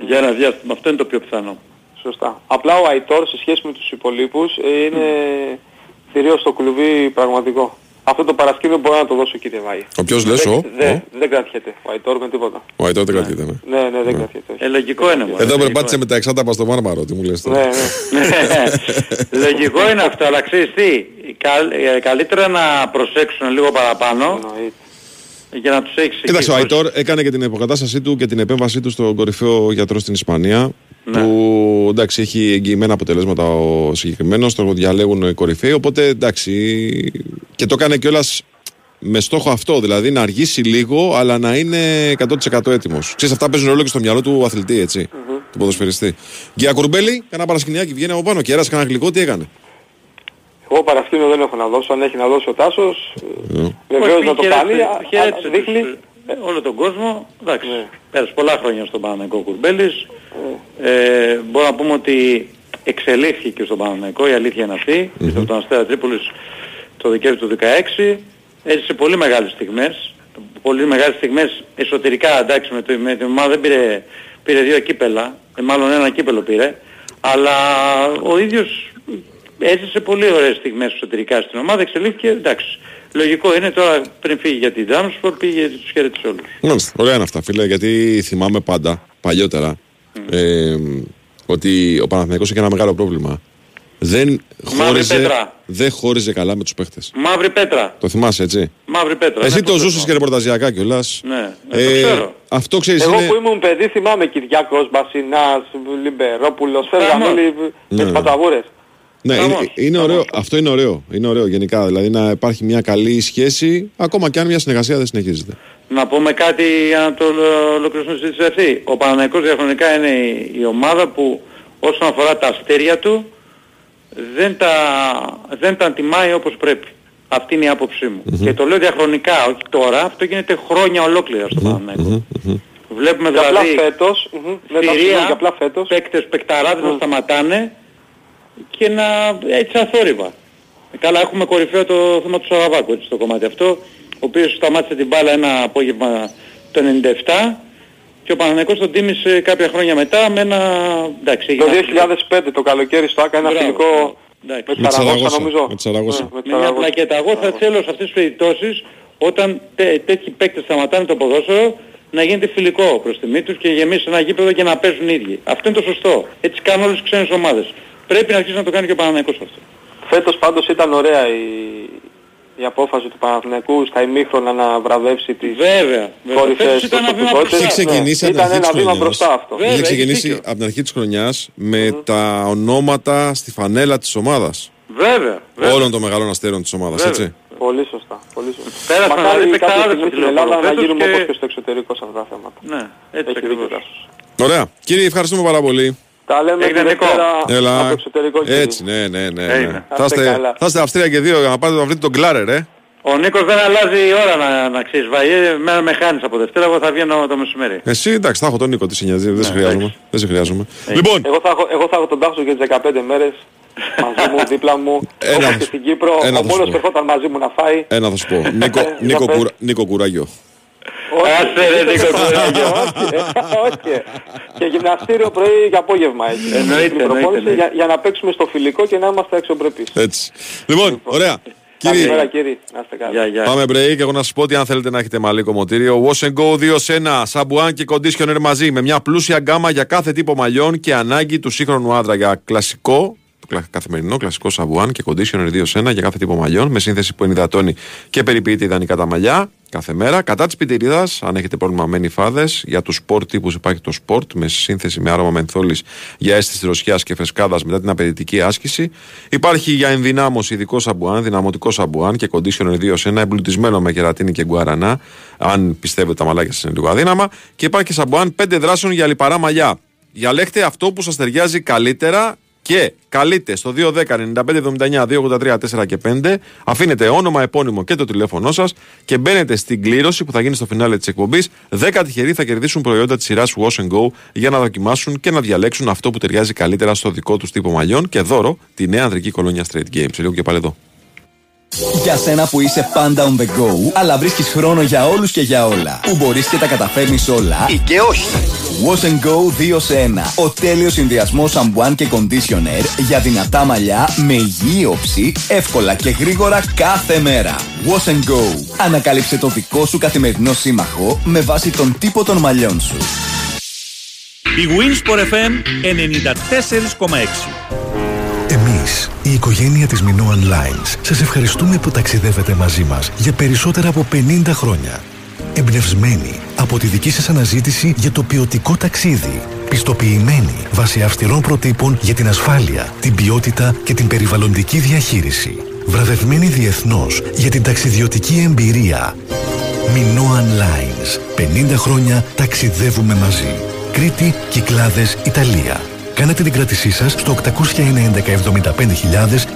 Για ένα διάστημα. Αυτό είναι το πιο πιθανό. Σωστά. Απλά ο Αϊτόρ σε σχέση με τους υπολείπους ε, είναι θηρίο στο κλουβί πραγματικό. Αυτό το παρασκήνιο μπορώ να το δώσω κύριε Βάη. Ο ποιος λες, δεν, ο; δεν, ο; δεν κρατιέται ο Αϊτόρ με τίποτα. Ο Αϊτόρ δεν κρατιέται. ναι. Ναι, ναι, δεν κρατιέται. Ε, λογικό είναι μόνο. Εδώ περπάτησε με τα εξάταπα στο Μάρμαρο, τι μου λες τώρα. Ναι, ναι. Λογικό είναι αυτό, αλλά ξέρεις τι, καλ- ε, καλύτερα να προσέξουν λίγο παραπάνω για να τους έχεις Κοίταξε, ο εκεί Αϊτόρ έκανε και την υποκατάστασή του και την επέμβασή του στον κορυφαίο γιατρό στην Ισπανία. Ναι. Που εντάξει έχει εγγυημένα αποτελέσματα ο συγκεκριμένος, το διαλέγουν οι κορυφαίοι. Οπότε εντάξει. Και το έκανε κιόλας με στόχο αυτό, δηλαδή να αργήσει λίγο, αλλά να είναι 100% έτοιμος. Ξέρεις, αυτά παίζουν ρόλο και στο μυαλό του αθλητή, έτσι. Του ποδοσφαιριστή. Για Κουρμπέλη, κανένα παρασκηνιάκι βγαίνει από πάνω και έρασε κανένα γλυκό, τι έκανε; Εγώ παρασκήνιο δεν έχω να δώσω. Αν έχει να δώσει ο Τάσος, Ναι. βεβαίως να το χαιρέτησε- κάνει. α- χαιρέτησε α- Δείχνει. τους, ε, όλο τον κόσμο. Εντάξει, Ναι. πέρασε πολλά χρόνια στον Παναγικό Κουρμπέλης. Ε, μπορώ να πούμε ότι εξελίχθηκε και στον Παναθηναϊκό, η αλήθεια είναι αυτή, mm-hmm. στον Αστέρα Τρίπολης το Δεκέμβριο του 2016, έζησε πολύ μεγάλες στιγμές, πολύ μεγάλες στιγμές εσωτερικά, εντάξει, με, το, με την ομάδα δεν πήρε, πήρε δύο κύπελα, ε, μάλλον ένα κύπελο πήρε, αλλά ο ίδιος έζησε πολύ ωραίες στιγμές εσωτερικά στην ομάδα, εξελίχθηκε, εντάξει. Λογικό είναι τώρα πριν φύγει για την Ντάμσπορ πήγε τους χαιρέτησε όλους. Μάλιστα, ωραία είναι αυτά φίλε, γιατί θυμάμαι πάντα, παλιότερα, ε, ότι ο Παναθηναϊκός είχε ένα μεγάλο πρόβλημα. Δεν χώριζε, δεν χώριζε καλά με τους παίχτες. Μαύρη πέτρα. Το θυμάσαι έτσι; Μαύρη πέτρα. Εσύ Ναι, το το ζούσες και ρεπορταζιακά κιόλας. Ναι, Ε, το ξέρω. αυτό ξέρεις Εγώ είναι... που ήμουν παιδί θυμάμαι Κυριάκος, Μπασινάς, Λιμπερόπουλος, φεύγαν Χαμός. όλοι με Ναι. τις παταβούρες. Ναι, είναι, Χαμός. είναι ωραίο, αυτό είναι ωραίο. Είναι ωραίο γενικά. Δηλαδή να υπάρχει μια καλή σχέση, ακόμα και αν μια συνεργασία δεν συνεχίζεται. Να πούμε κάτι για να το ολο- ολοκληρώσουμε στη συζήτηση αυτή. Ο Παναθηναϊκός διαχρονικά είναι η, η ομάδα που όσον αφορά τα αστέρια του δεν τα, δεν τα τιμάει όπως πρέπει. Αυτή είναι η άποψή μου. Και το λέω διαχρονικά, όχι τώρα, αυτό γίνεται χρόνια ολόκληρα στο Παναθηναϊκό. Βλέπουμε Και απλά δηλαδή φέτος, μμμ, δεν τα θηρία, συγγνώμη, και απλά φέτος. παίκτες, παικταράδες να σταματάνε και να έτσι αθόρυβα. Καλά έχουμε κορυφαίο το θέμα του Σαραβάκου έτσι στο κομμάτι αυτό, ο οποίος σταμάτησε την μπάλα ένα απόγευμα το 97 και ο Παναθηναϊκός τον τίμησε κάποια χρόνια μετά με ένα... Εντάξει, Το έγινε 2005 το καλοκαίρι στο ΆΚΑ ένα Μπράβο. φιλικό Εντάξει. με Με τη τη Σαραγώσα Σαραγώσα, νομίζω. με τη Σαραγώσα. Ναι, με τη με μια Σαραγώσα. πλακέτα. Εγώ θα θέλω σε αυτές τις περιπτώσεις όταν τέ, τέτοιοι παίκτες σταματάνε το ποδόσφαιρο να γίνεται φιλικό προς τιμή τους και γεμίσει ένα γήπεδο και να παίζουν οι ίδιοι. Αυτό είναι το σωστό. Έτσι κάνουν όλες τις ξένες ομάδες. Πρέπει να αρχίσει να το κάνει και ο Παναθηναϊκός αυτό. Φέτος πάντως ήταν ωραία η, η απόφαση του Παναθηναϊκού στα ημίχρονα να βραβεύσει τις Βέβαια. βέβαια. κόρυφες Φέτος ήταν ένα βήμα προσωπικότητες. μπροστά. Είχε ξεκινήσει Ναι, από την ήταν αρχή ένα της βήμα χρονιάς. μπροστά αυτό. Βέβαια, Είχε έχεις ξεκινήσει δίκιο. από την αρχή της χρονιάς με τα ονόματα στη φανέλα της ομάδας. Βέβαια. βέβαια. Όλων των μεγάλων αστέρων της ομάδας, Βέβαια. έτσι. Πολύ σωστά. Πολύ σωστά. Πέρασαν Μακάρι δηλαδή κάποια παικταράδες στιγμή στο στην Ελλάδα να τηλεόραση γίνουμε και- όπως και στο εξωτερικό σε αυτά τα θέματα. Ναι, έτσι Έχει ακριβώς. δίκιο Τάσος. Ωραία. Κύριε, ευχαριστούμε πάρα πολύ. Τα λέμε Έγινε την Νικό. Δευτέρα από Έλα. το εξωτερικό κύριε. Έτσι, ναι, ναι, ναι. ναι. Έγινε. Θα είστε, Άστε καλά. θα είστε Αυστρία και δύο για να πάτε να βρείτε τον Κλάρερ, ε. Ο Νίκος δεν αλλάζει η ώρα να, να ξέρεις Βαγέ, μέρα με χάνεις από Δευτέρα, εγώ θα βγαίνω το μεσημέρι. Εσύ εντάξει, θα έχω τον Νίκο, τι σε νοιάζει, δεν σε χρειάζομαι. εντάξει. Δεν σε χρειάζομαι. Λοιπόν, Εγώ θα, έχω, εγώ θα έχω τον Τάσο για τις 15 μέρες μαζί μου, δίπλα μου, Ένα όπως θα και σου- στην Κύπρο. ένα ο θα σου μόνος πω. που ερχόταν μαζί μου να φάει. ένα θα σου πω. Νίκο, Για Νίκο, πες. κουρα, Νίκο Κουράγιο. Άσε ρε Νίκο κουράγιο. όχι, ε, όχι. Και γυμναστήριο πρωί και απόγευμα έχει. Εννοείται, Την προπόνηση εννοείται, Για, για να παίξουμε στο φιλικό και να είμαστε αξιοπρεπείς. Έτσι. Λοιπόν, ωραία. Καλημέρα Κύριε, κύριοι, να είστε καλά. Γεια, γεια. πάμε break. Εγώ να σας πω ότι αν θέλετε να έχετε μαλλί κομμωτήριο, Wash and Go 2 σε 1, Σαμπουάν και Conditioner μαζί με μια πλούσια γκάμα για κάθε τύπο μαλλιών και ανάγκη του σύγχρονου άντρα για κλασικό. Το κλα- Καθημερινό κλασικό σαμπουάν και conditioner 2 σε 1 για κάθε τύπο μαλλιών με σύνθεση που ενυδατώνει και περιποιείται ιδανικά τα μαλλιά κάθε μέρα. Κατά της πιτυρίδας, αν έχετε πρόβλημα με νιφάδες, για τους sport τύπους υπάρχει το sport με σύνθεση με άρωμα μενθόλης για αίσθηση δροσιάς και φρεσκάδας μετά την απαιτητική άσκηση. Υπάρχει για ενδυνάμωση ειδικό σαμπουάν, δυναμωτικό σαμπουάν και conditioner 2 σε 1 εμπλουτισμένο με κερατίνη και γκουαρανά, αν πιστεύετε τα μαλάκια σας είναι λίγο αδύναμα. Και υπάρχει και σαμπουάν 5 δράσεων για λιπαρά μαλλιά. Διαλέξτε αυτό που σας ταιριάζει καλύτερα και καλείτε στο 210 9579 283 4 και 5. Αφήνετε όνομα, επώνυμο και το τηλέφωνό σας και μπαίνετε στην κλήρωση που θα γίνει στο φινάλε της εκπομπής. 10 τυχεροί θα κερδίσουν προϊόντα της σειράς Wash and Go για να δοκιμάσουν και να διαλέξουν αυτό που ταιριάζει καλύτερα στο δικό τους τύπο μαλλιών και δώρο τη νέα ανδρική κολόνια Straight Games. Σε λίγο και πάλι εδώ. Για σένα που είσαι πάντα on the go, αλλά βρίσκεις χρόνο για όλους και για όλα. Που μπορείς και τα καταφέρνεις όλα ή και όχι. Wash and Go 2 σε 1. Ο τέλειος συνδυασμός σαμπουάν και conditioner για δυνατά μαλλιά με υγιή όψη, εύκολα και γρήγορα κάθε μέρα. Wash and Go. Ανακάλυψε το δικό σου καθημερινό σύμμαχο με βάση τον τύπο των μαλλιών σου. Η Winsport FM 94,6. Εμείς, η οικογένεια της Minoan Lines, σας ευχαριστούμε που ταξιδεύετε μαζί μας για περισσότερα από 50 χρόνια. Εμπνευσμένοι από τη δική σας αναζήτηση για το ποιοτικό ταξίδι. Πιστοποιημένοι βάσει αυστηρών προτύπων για την ασφάλεια, την ποιότητα και την περιβαλλοντική διαχείριση. Βραβευμένοι διεθνώς για την ταξιδιωτική εμπειρία. Minoan Lines. 50 χρόνια ταξιδεύουμε μαζί. Κρήτη, Κυκλάδες, Ιταλία. Κάνετε την κράτησή σας στο 811-75.000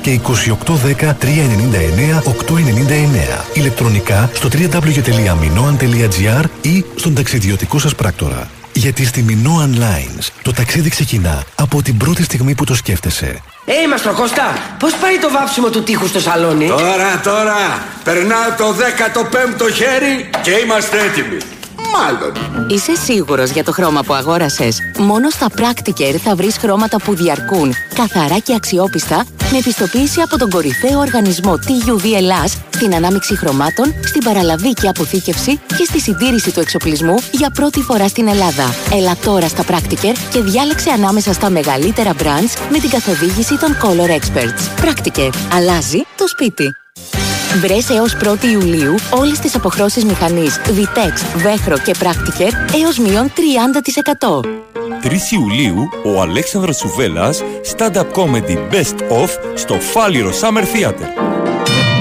και 2810-399-899. Ηλεκτρονικά στο www.minoan.gr ή στον ταξιδιωτικό σας πράκτορα. Γιατί στη Minoan Lines το ταξίδι ξεκινά από την πρώτη στιγμή που το σκέφτεσαι. Ε, Μαστροκώστα, πώς πάει το βάψιμο του τείχους στο σαλόνι; Τώρα, τώρα, περνάω το 15ο χέρι και είμαστε έτοιμοι. Μάλλον. Είσαι σίγουρος για το χρώμα που αγόρασες; Μόνο στα Practiker θα βρεις χρώματα που διαρκούν, καθαρά και αξιόπιστα, με επιστοποίηση από τον κορυφαίο οργανισμό TUV Ελλάς, στην ανάμειξη χρωμάτων, στην παραλαβή και αποθήκευση και στη συντήρηση του εξοπλισμού για πρώτη φορά στην Ελλάδα. Έλα τώρα στα Practiker και διάλεξε ανάμεσα στα μεγαλύτερα brands με την καθοδήγηση των Color Experts. Practiker. Αλλάζει το σπίτι. Βρες έως 1η Ιουλίου όλες τις αποχρώσεις μηχανής Vitex, Βέχρο και Practiker έως μείον 30%. 3 Ιουλίου, ο Αλέξανδρος Σουβέλλας, stand-up comedy best of στο Φάληρο Summer Theater.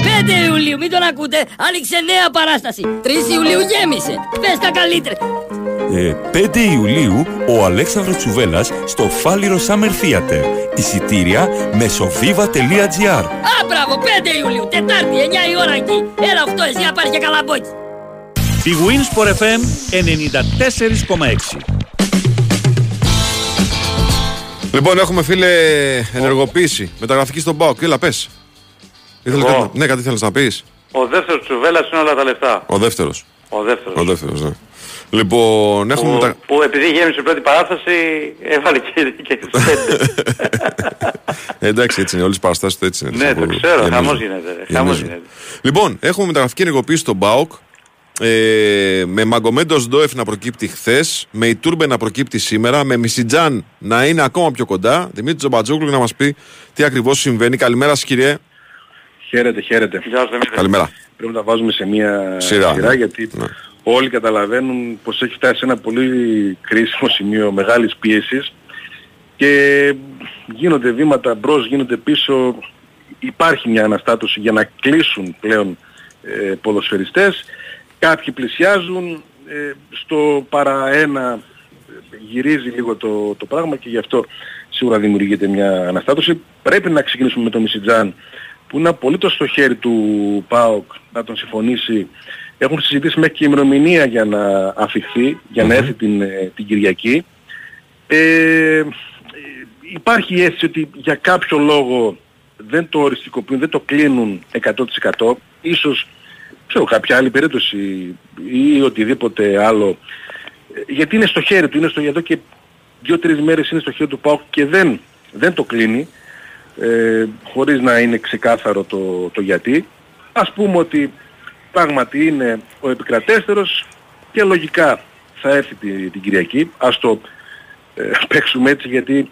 5 Ιουλίου, μην τον ακούτε, άνοιξε νέα παράσταση. 3 Ιουλίου γέμισε. Πες τα καλύτερα. Ε, 5 Ιουλίου, ο Αλέξανδρος Τσουβέλλας στο Φάληρο Summer Theater. Εισιτήρια μεσοβίβα.gr Α, μπράβο, 5 Ιουλίου, Τετάρτη, 9 η ώρα εκεί. Έλα 8, εσύ να πάρεις και καλαμπόκι. Η Winsport FM 94,6. Λοιπόν, έχουμε φίλε ενεργοποίηση. Μεταγραφική στον ΠΑΟΚ. Έλα, πες. Ήθελες Εγώ. κάτι- Ναι, κάτι θέλεις να πεις. Ο δεύτερος Τσουβέλλας είναι όλα τα λεφτά. Ο δεύτερος. Ο δεύτερος. Ο δεύτερος, ναι. Λοιπόν, έχουμε Που, μετα... που επειδή γέμισε η πρώτη παράσταση έβαλε και, και τους πέντε. Ε, εντάξει, έτσι είναι. Όλες οι παραστάσεις του έτσι είναι. ναι, το ξέρω. Γεμίζουν. Χαμός γίνεται. ρε, Χαμός Γεμίζουν. γίνεται. Λοιπόν, έχουμε μεταγραφική ενεργοποίηση στον ΠΑΟΚ. Ε, με Μαγκομέντος Ντόεφ να προκύπτει χθες, με η Τούρμπε να προκύπτει σήμερα, με Μισιτζάν να είναι ακόμα πιο κοντά. Δημήτρης Τζομπατζόγλου να μας πει τι ακριβώς συμβαίνει. Καλημέρα σας, κύριε. Χαίρετε, χαίρετε. Γεια σας, Καλημέρα. Πρέπει να τα βάζουμε σε μια Σειρά, σειρά, ναι. γιατί Ναι. Όλοι καταλαβαίνουν πως έχει φτάσει σε ένα πολύ κρίσιμο σημείο μεγάλης πίεσης και γίνονται βήματα μπρος, γίνονται πίσω. Υπάρχει μια αναστάτωση για να κλείσουν πλέον ε, ποδοσφαιριστές. Κάποιοι πλησιάζουν, ε, στο παρά ένα ε, γυρίζει λίγο το, το πράγμα και γι' αυτό σίγουρα δημιουργείται μια αναστάτωση. Πρέπει να ξεκινήσουμε με τον Μισιτζάν που είναι απολύτως στο χέρι του ΠΑΟΚ να τον συμφωνήσει. Έχουν συζητήσει μέχρι και ημερομηνία για να αφιχθεί, για να έρθει την, ε, την Κυριακή. Ε, υπάρχει η αίσθηση ότι για κάποιο λόγο δεν το οριστικοποιούν, δεν το κλείνουν 100%. Ίσως ξέρω, κάποια άλλη περίπτωση ή οτιδήποτε άλλο. Ε, Γιατί είναι στο χέρι του, είναι στο, εδώ και δύο-τρεις μέρες είναι στο χέρι του ΠΑΟΚ και δεν, δεν το κλείνει ε, χωρίς να είναι ξεκάθαρο το, το γιατί. Ας πούμε ότι πράγματι είναι ο επικρατέστερος και λογικά θα έρθει τη- την Κυριακή. Ας το ε, παίξουμε έτσι γιατί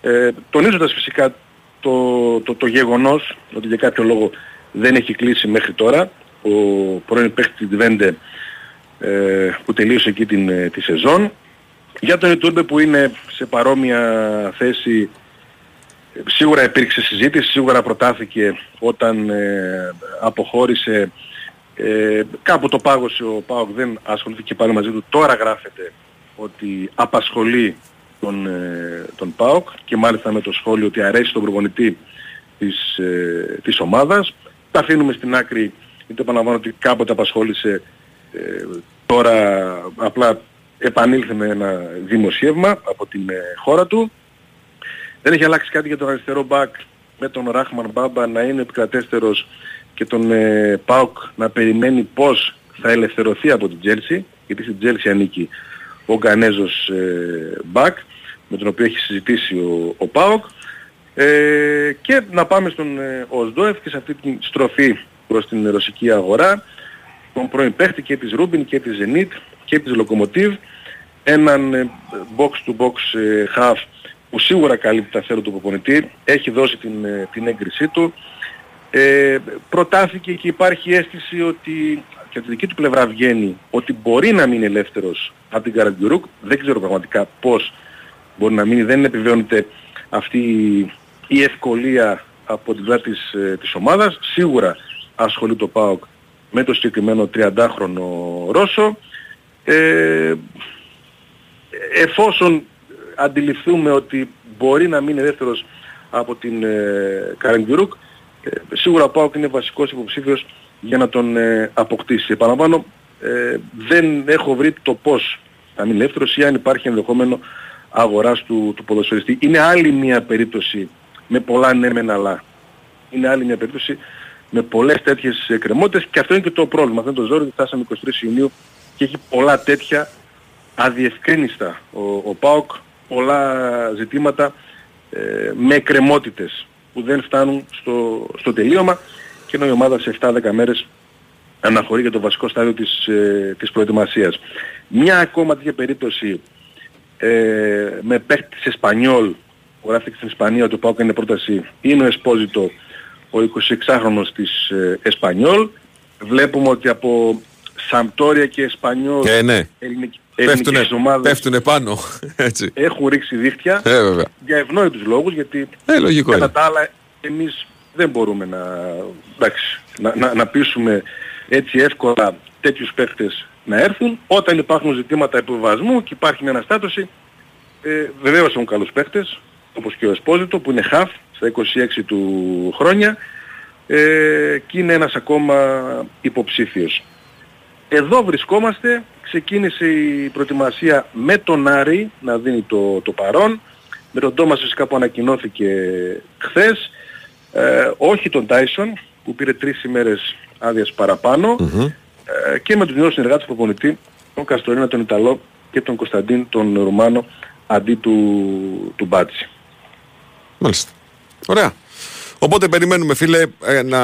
ε, τονίζοντας φυσικά το, το, το γεγονός ότι για κάποιο λόγο δεν έχει κλείσει μέχρι τώρα ο πρώην παίκτης της Βέντε ε, που τελείωσε εκεί την, ε, τη σεζόν. Για τον Ιτούρμπε που είναι σε παρόμοια θέση ε, σίγουρα υπήρξε συζήτηση, σίγουρα προτάθηκε όταν ε, αποχώρησε ε, κάπου το πάγωσε ο Πάοκ δεν ασχολήθηκε πάλι μαζί του. Τώρα γράφεται ότι απασχολεί τον, ε, τον ΠΑΟΚ και μάλιστα με το σχόλιο ότι αρέσει τον προπονητή της, ε, της ομάδας. Τα αφήνουμε στην άκρη, είτε επαναλαμβάνω ότι κάποτε απασχόλησε, ε, τώρα απλά επανήλθε με ένα δημοσίευμα από την ε, χώρα του. Δεν έχει αλλάξει κάτι για τον αριστερό μπακ με τον Ράχμαν Μπάμπα να είναι επικρατέστερος και τον ε, ΠΑΟΚ να περιμένει πώς θα ελευθερωθεί από την Τσέλσι, γιατί στην Τσέλσι ανήκει ο Γκανέζος ε, μπακ, με τον οποίο έχει συζητήσει ο, ο ΠΑΟΚ. Ε, και να πάμε στον ε, Οσντόεφ και σε αυτή την στροφή προς την ρωσική αγορά, τον πρώην παίχτη και της Ρούμπιν και της Zenit και της Lokomotiv, έναν ε, box-to-box ε, half που σίγουρα καλύπτει τα θέλω του προπονητή, έχει δώσει την, ε, την έγκρισή του. Ε, προτάθηκε και υπάρχει αίσθηση ότι και από τη δική του πλευρά βγαίνει ότι μπορεί να μείνει ελεύθερος από την Καραγκιουρούκ. Δεν ξέρω πραγματικά πώς μπορεί να μείνει. Δεν επιβεβαιώνεται αυτή η ευκολία από την πλευρά της, ε, της ομάδας. Σίγουρα ασχολεί το ΠΑΟΚ με το συγκεκριμένο 30χρονο Ρώσο. Ε, εφόσον αντιληφθούμε ότι μπορεί να μείνει ελεύθερος από την ε, Καραγκιουρούκ, ε, σίγουρα ο ΠΑΟΚ είναι βασικός υποψήφιος για να τον ε, αποκτήσει. Επαναλαμβάνω, ε, δεν έχω βρει το πώς να μείνει ελεύθερος ή αν υπάρχει ενδεχόμενο αγοράς του, του ποδοσφαιριστή. Είναι άλλη μια περίπτωση με πολλά ναι μεν αλλά. Είναι άλλη μια περίπτωση με πολλές τέτοιες εκκρεμότητες και αυτό είναι και το πρόβλημα. Αυτό είναι το ζόρι ότι φτάσαμε 23 Ιουνίου και έχει πολλά τέτοια αδιευκρίνιστα ο, ο ΠΑΟΚ, πολλά ζητήματα ε, με εκκρεμότητες που δεν φτάνουν στο, στο τελείωμα και ενώ η ομάδα σε 7-10 μέρες αναχωρεί για το βασικό στάδιο της, ε, της προετοιμασίας. Μια ακόμα τέτοια περίπτωση ε, με παίχτη της Εσπανιόλ που γράφτηκε στην Ισπανία ότι ο Πάουκ είναι πρόταση είναι ο Εσπόζητο ο 26χρονος της ε, Εσπανιόλ. Βλέπουμε ότι από Σαμπτόρια και Εσπανιόλ Ε, ναι. ελληνικ- Πέφτουνε, ελληνικές ομάδες πέφτουνε πάνω. Έτσι. έχουν ρίξει δίχτυα Ε, βέβαια. για ευνόητους λόγους γιατί Ε, λογικό κατά είναι. τα άλλα εμείς δεν μπορούμε να, εντάξει, να, να, να πείσουμε έτσι εύκολα τέτοιους παίχτες να έρθουν. Όταν υπάρχουν ζητήματα υποβασμού και υπάρχει μια αναστάτωση, ε, βεβαίως έχουν καλούς παίχτες, όπως και ο Εσπόζητο που είναι χαφ στα 26 του χρόνια ε, και είναι ένας ακόμα υποψήφιος. Εδώ βρισκόμαστε, ξεκίνησε η προετοιμασία με τον Άρη να δίνει το, το παρόν, με τον Τόμας φυσικά που ανακοινώθηκε χθες, ε, όχι τον Τάισον που πήρε τρεις ημέρες άδειας παραπάνω ε, και με τους νέους συνεργάτες του προπονητή, τον Καστορίνα, τον Ιταλό και τον Κωνσταντίν, τον Ρουμάνο, αντί του, του Μπάτσι. Μάλιστα. Ωραία. Οπότε περιμένουμε, φίλε, ε, να...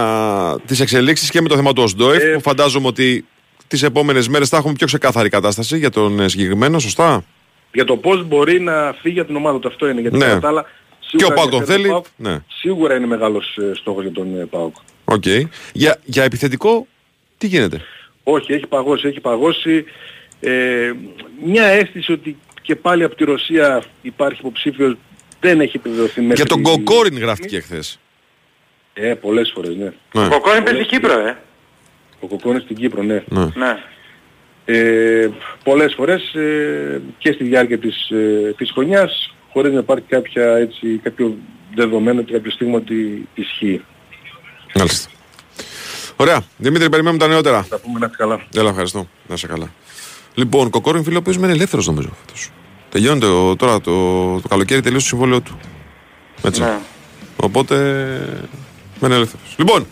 τις εξελίξεις και με το θέμα του Οσντόεφ, Ε, που φαντάζομαι ότι τις επόμενες μέρες θα έχουμε πιο ξεκάθαρη κατάσταση για τον ε, συγκεκριμένο, σωστά; Για το πώς μπορεί να φύγει από την ομάδα του αυτό είναι, γιατί Ναι. κατά τα άλλα Και ο σίγουρα ΠΑΟΚ τον ενδιαφέρει θέλει. ΠΑΟΚ. Ναι. Σίγουρα είναι μεγάλος ε, στόχος για τον ε, ΠΑΟΚ. Οκ. Για, για επιθετικό, τι γίνεται; Όχι, έχει παγώσει, έχει παγώσει. Ε, μια αίσθηση ότι και πάλι από τη Ρωσία υπάρχει υποψήφιος δεν έχει επιβεβαιωθεί μέχρι... Για τον Κοκόριν γράφτηκε χθες. Ε, πολλές φορές, ναι. Ναι. Ο Κοκόριν παίζει Κύπρο, ε. Ο Κοκόριν στην Κύπρο, ναι. Ναι. Ναι. Ε, πολλές φορές ε, και στη διάρκεια της, ε, της χρονιάς χωρίς να υπάρχει κάποια, έτσι, κάποιο δεδομένο και κάποιο στίγμα ότι ισχύει. Μάλιστα. Ωραία. Δημήτρη, περιμένουμε τα νεότερα. Θα πούμε να είσαι καλά. Έλα, ευχαριστώ. Να είσαι καλά. Λοιπόν, Κοκόριν φίλο, ο οποίος μένει ελεύθερος νομίζω φέτος. Τελειώνει το, τώρα το, το καλοκαίρι, τελείωσε το συμβόλαιο του. Έτσι. Ναι. Οπότε μένει ελεύθερος. Λοιπόν,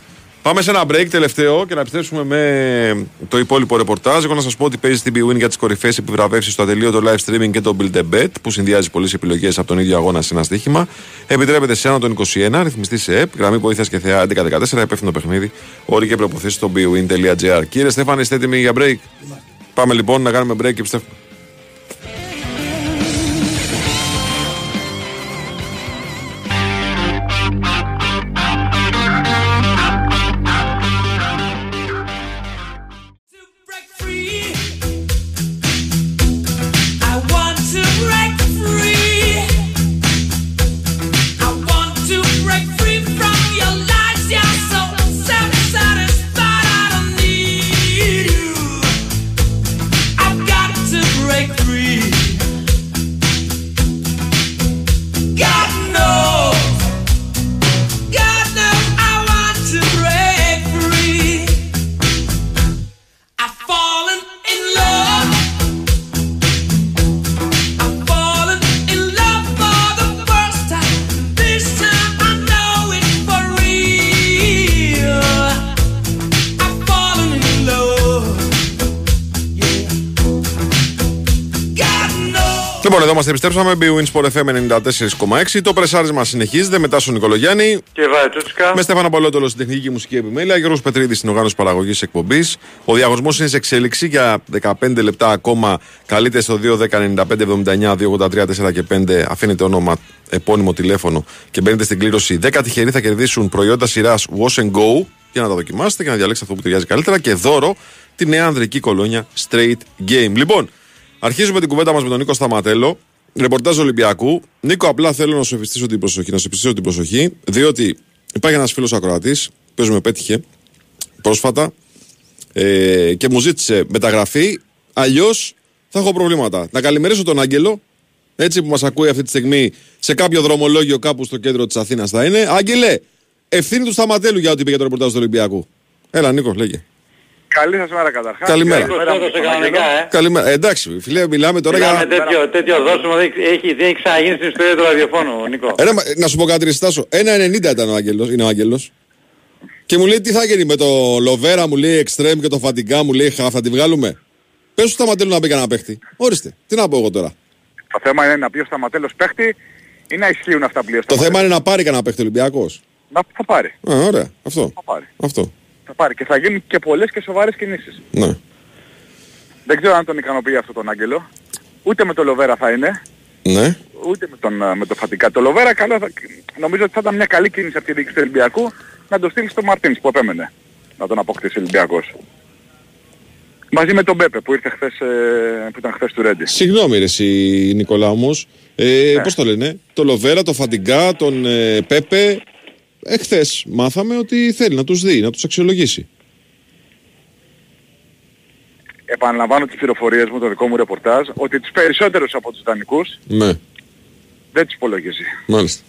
πάμε σε ένα break τελευταίο και να επιστρέψουμε με το υπόλοιπο ρεπορτάζ. Εγώ να σας πω ότι παίζει στην BWIN για τις κορυφαίες επιβραβεύσεις στο ατελείο, το live streaming και το build a bet που συνδυάζει πολλές επιλογές από τον ίδιο αγώνα σε ένα στοίχημα. Επιτρέπεται σε άνω των 21, ρυθμιστή σε ΕΠ, γραμμή βοήθειας και θεά 1114, υπεύθυνο παιχνίδι, όροι και προποθέσει στο bwin.gr. Κύριε Στέφανε, είστε έτοιμοι για break; Πάμε λοιπόν να κάνουμε break και επιστρέφουμε. Λοιπόν, εδώ είμαστε, επιστρέψαμε. BWIN Sport FM 94,6. Το πρεσάρισμα συνεχίζεται μετά στον Νικολογιάννη. Και βάει Τσούτσικα. Με Στέφανο Παλότολο στην τεχνική μουσική επιμέλεια, Γιώργος Πετρίδης στην οργάνωση παραγωγής εκπομπής. Ο διαγωνισμός είναι σε εξέλιξη για 15 λεπτά ακόμα. Καλείτε στο 2-10-95-79-283-4 και 5. Αφήνετε όνομα, επώνυμο τηλέφωνο και μπαίνετε στην κλήρωση. 10 τυχεροί θα κερδίσουν προϊόντα σειράς Wash and Go για να τα δοκιμάσετε και να διαλέξετε αυτό που ταιριάζει καλύτερα. Και δώρο τη νέα ανδρική κολόνια Straight Game. Λοιπόν, αρχίζουμε την κουβέντα μας με τον Νίκο Σταματέλο. Ρεπορτάζ Ολυμπιακού. Νίκο, απλά θέλω να σου εφιστήσω την προσοχή, να σου επιστήσω την προσοχή, διότι υπάρχει ένας φίλος ακροατής, που με πέτυχε πρόσφατα ε, και μου ζήτησε μεταγραφή. Αλλιώς θα έχω προβλήματα. Να καλημερίσω τον Άγγελο, έτσι που μας ακούει αυτή τη στιγμή σε κάποιο δρομολόγιο κάπου στο κέντρο της Αθήνας θα είναι. Άγγελε, ευθύνη του Σταματέλου για ό,τι είπε για το ρεπορτάζ του Ολυμπιακού. Έλα, Νίκο, λέγε. Καλή σας μέρα καταρχάς. Καλημέρα. Καλημέρα από τον Άγγελο. Καλημέρα. Ε, εντάξει, φίλε, μιλάμε τώρα Μιλάμε για. τέτοιο, τέτοιο δώσιμο δεν έχει, δεν έχει ξαναγίνει στην ιστορία του ραδιοφώνου, Νίκο. Ένα, να σου πω κάτι, ρε Στάσο. 1,90 ήταν ο Άγγελος, είναι ο Άγγελος. Και μου λέει τι θα γίνει με το Λοβέρα, μου λέει Extreme και το Φατιγκά, μου λέει Χαφ, θα τη βγάλουμε. Πες του σταματέλου να μπει κανένα παίχτη. Ορίστε, τι να πω εγώ τώρα. Το θέμα είναι να πει ο Σταματέλος παίχτη ή να ισχύουν αυτά που λέει ο Το Σταματέλος. θέμα είναι να πάρει κανένα παίχτη Ολυμπιακός. Να, θα πάρει. Α, ωραία, αυτό. Θα πάρει. Αυτό. Θα πάρει. Και θα γίνουν και πολλές και σοβαρές κινήσεις. Ναι. Δεν ξέρω αν τον ικανοποιεί αυτό τον Άγγελο. Ούτε με το Λοβέρα θα είναι, Ναι. ούτε με τον, α, με το Φατικά. Το Λοβέρα καλό θα, νομίζω ότι θα ήταν μια καλή κίνηση από τη διοίκηση του Ολυμπιακού να το στείλει στο Μαρτίνς που επέμενε να τον αποκτήσει ο Ολυμπιακός. Μαζί με τον Πέπε που, ήρθε χθες, ε, που ήταν χθες του Ρέντι. Συγγνώμη ρε εσύ Νικολά όμως. Ε, Ναι. Πώς το λένε. Το Λοβέρα, το Φαντιγκά, τον ε, Πέπε. Εχθές μάθαμε ότι θέλει να τους δει, να τους αξιολογήσει. Επαναλαμβάνω τις πληροφορίες μου, το δικό μου ρεπορτάζ, ότι τους περισσότερους από τους δανεικούς Ναι, δεν τους υπολογίζει. μάλιστα.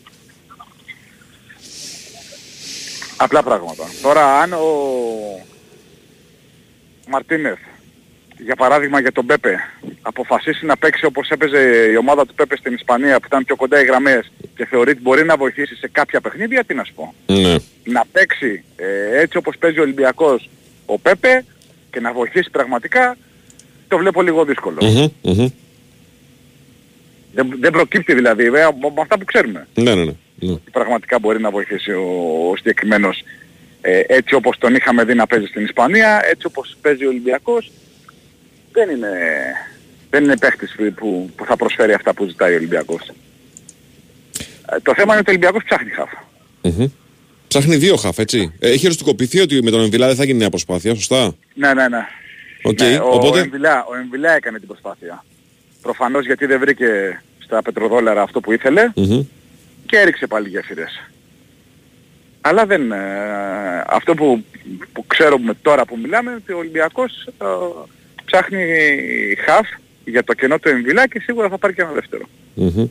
Απλά πράγματα. Τώρα αν ο Μαρτίνεθ, για παράδειγμα για τον Πέπε, αποφασίσει να παίξει όπως έπαιζε η ομάδα του Πέπε στην Ισπανία που ήταν πιο κοντά οι γραμμές και θεωρεί ότι μπορεί να βοηθήσει σε κάποια παιχνίδια, τι να σου πω. Ναι. Να παίξει ε, έτσι όπως παίζει ο Ολυμπιακός ο Πέπε και να βοηθήσει πραγματικά, το βλέπω λίγο δύσκολο. Μμμ, μμμ. Δεν, δεν προκύπτει δηλαδή ε, από από αυτά που ξέρουμε. Ναι, ναι, ναι. ναι. ότι πραγματικά μπορεί να βοηθήσει ο, ο συγκεκριμένος ε, έτσι όπως τον είχαμε δει να παίζει στην Ισπανία, έτσι όπως παίζει ο Ολυμπιακός, δεν είναι, δεν είναι παίχτης που, που θα προσφέρει αυτά που ζητάει ο Ολυμπιακός. Ε, το θέμα είναι ότι ο Ολυμπιακός ψάχνει χαφ. Μμμ. Ψάχνει δύο χαφ, έτσι. Ε, έχει οριστικοποιηθεί ότι με τον Εμβιλά δεν θα γίνει νέα προσπάθεια, σωστά; Ναι, ναι, ναι. Οκ, ναι ο, οπότε- ο, Εμβιλά, ο Εμβιλά έκανε την προσπάθεια. Προφανώς γιατί δεν βρήκε στα πετροδόλαρα αυτό που ήθελε Μμμ. και έριξε πάλι γέφυρες. Αλλά δεν... ε, αυτό που, που ξέρουμε τώρα που μιλάμε είναι ότι ο Ολυμπιακός ε, ψάχνει χαφ για το κενό του Εμβιλά και σίγουρα θα πάρει και ένα δεύτερο. Μμμ.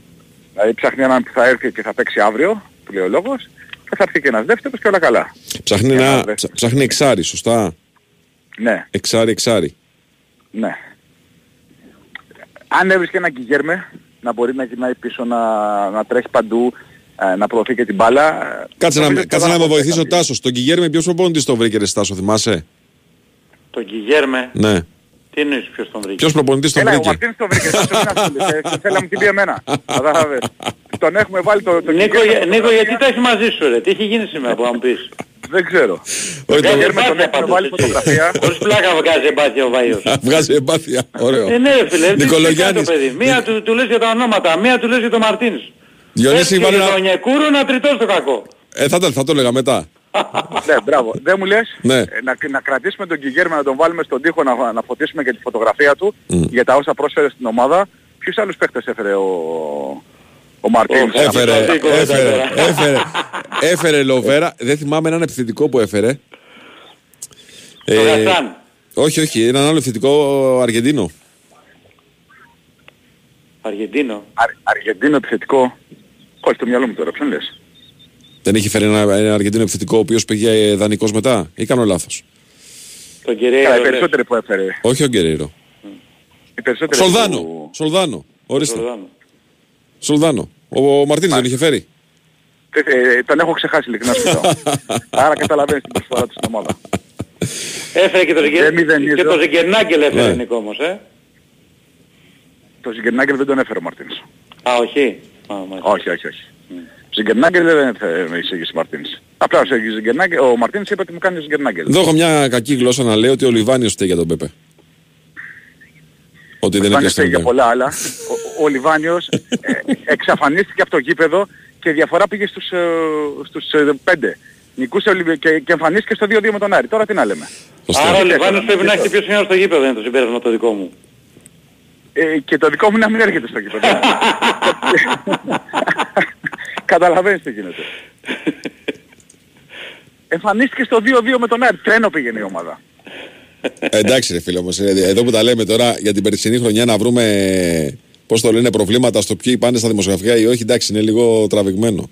Δηλαδή ψάχνει έναν που θα έρθει και θα παίξει αύριο, που λέει ο λόγος, και θα έρθει και ένας δεύτερος και όλα καλά. Ψάχνει, Ένα ένα, δεύτερο. ψ- ψάχνει εξάρι, σωστά; Ναι, Εξάρι, εξάρι. ναι. Αν έβρισκε ένα Κιγέρμε, να μπορεί να γυρνάει πίσω, να, να τρέχει παντού, ε, να προωθεί και την μπάλα. ε, Κάτσε να, νομίζω ότι κάτσε θα να με ήταν βοηθήσει ο κάτι. Τάσος. Τον Κιγέρ ποιος προπονητής τον βρήκε ρε Στάσο, θυμάσαι; Τον Κιγέρμε, Ναι. Τι εννοείς ποιος τον βρήκε; Ποιος προπονητής τον Έλα, ο βρήκε; Μαρτίνς τον βρήκε, θα τον ασχολείται, ε, θέλαμε την πει εμένα. Κατάλαβες. Τον έχουμε βάλει το, το Νίκο, Κιγέρμε για- στο Νίκο, γραφείο. γιατί τα έχεις μαζί σου ρε, τι έχει γίνει σήμερα που θα μου πεις; Δεν ξέρω. Όχι, Τον τον- Κιγέρμε τον έχουμε βάλει φωτογραφία. Χωρίς πλάκα βγάζει εμπάθεια ο Βαΐος. Βγάζει εμπάθεια. Ωραίο. Ε, ναι ρε φίλε, τι Νικολογιάννης. το παιδί; Μία του, του λες για τα ονόματα, μία του λες για τον Μαρτίνς. Διονύση, Έτσι βάλε και ένα- τον Νιεκούρο να τριτώσει το κακό. Ε, θα, το- θα το έλεγα μετά. Ναι, μπράβο. Δεν μου λες Ναι. ε, να, να κρατήσουμε τον Κιγέρμε, να τον βάλουμε στον τοίχο, να, να φωτίσουμε και τη φωτογραφία του για τα όσα πρόσφερε στην ομάδα. Ποιους άλλους παίχτες έφερε ο, ο Μαρτίνς; Έφερε, αυτή η κουβέντα έφερε, τώρα. έφερε, έφερε Λοβέρα. Δεν θυμάμαι έναν επιθετικό που έφερε. Το Ε, Γασάν. όχι, όχι, έναν άλλο επιθετικό Αργεντίνο. Αργεντίνο. Αρ, Αργεντίνο επιθετικό. Χωρίς το μυαλό μου τώρα, ποιον λες. Δεν είχε φέρει ένα, ένα Αργεντίνο επιθετικό ο οποίος πήγε δανεικός μετά. Ή κάνω λάθος; Τον Καλά, οι Κεραίρο λες. περισσότεροι που έφερε. Όχι ο Γκερέιρο. Οι περισσότεροι Σολδάνο. που- Σολδάνο. Ορίστε. Ζορδάνο. Σολδάνο. Ο, ο Μαρτίνης δεν είχε φέρει. Ε, ε, τον έχω ξεχάσει ειλικρινά σου μιλάω. Άρα καταλαβαίνεις την προσφορά του στην ομάδα. Έφερε και το, Δεν Ζιγκε... μηδενίζω. και το Ζιγκερνάγκελ έφερε Ναι. Νίκο όμως, ε. Το Ζιγκερνάγκελ δεν τον έφερε ο Μαρτίνς. Α, όχι. Α, μάλιστα. Όχι, όχι, όχι. Ζιγκερνάγκελ δεν θα με εισήγησε Μαρτίνς. Απλά ο Ζιγκερνάγκελ, ο Μαρτίνς είπε ότι μου κάνει ο Ζιγκερνάγκελ. Εδώ έχω μια κακή γλώσσα να λέω ότι ο Λιβάνιος φταίει για τον Πέπε. Ότι δεν Λιβάνιος έπιασε φταίει για τον πολλά άλλα. Ο, ο Λιβάνιος ε, εξαφανίστηκε από το γήπεδο και η διαφορά πήγε στους, ε, στους ε, πέντε. Νικούσε ο Λιβ- και, και εμφανίστηκε στο 2-2 με τον Άρη. Τώρα τι να λέμε. Άρα ο Λιβάνος πρέπει να έχει πιο σημείο στο γήπεδο, είναι το συμπέρασμα το δικό μου. Ε, και το δικό μου να μην έρχεται στο γήπεδο. Καταλαβαίνεις τι γίνεται. Εμφανίστηκε στο 2-2 με τον Άρη. Τρένο πήγαινε η ομάδα. Ε, εντάξει ρε φίλε όμως, ε, εδώ που τα λέμε τώρα για την περσινή χρονιά να βρούμε πώς το λένε προβλήματα στο ποιοι πάνε στα δημοσιογραφικά ή όχι, εντάξει είναι λίγο τραβηγμένο.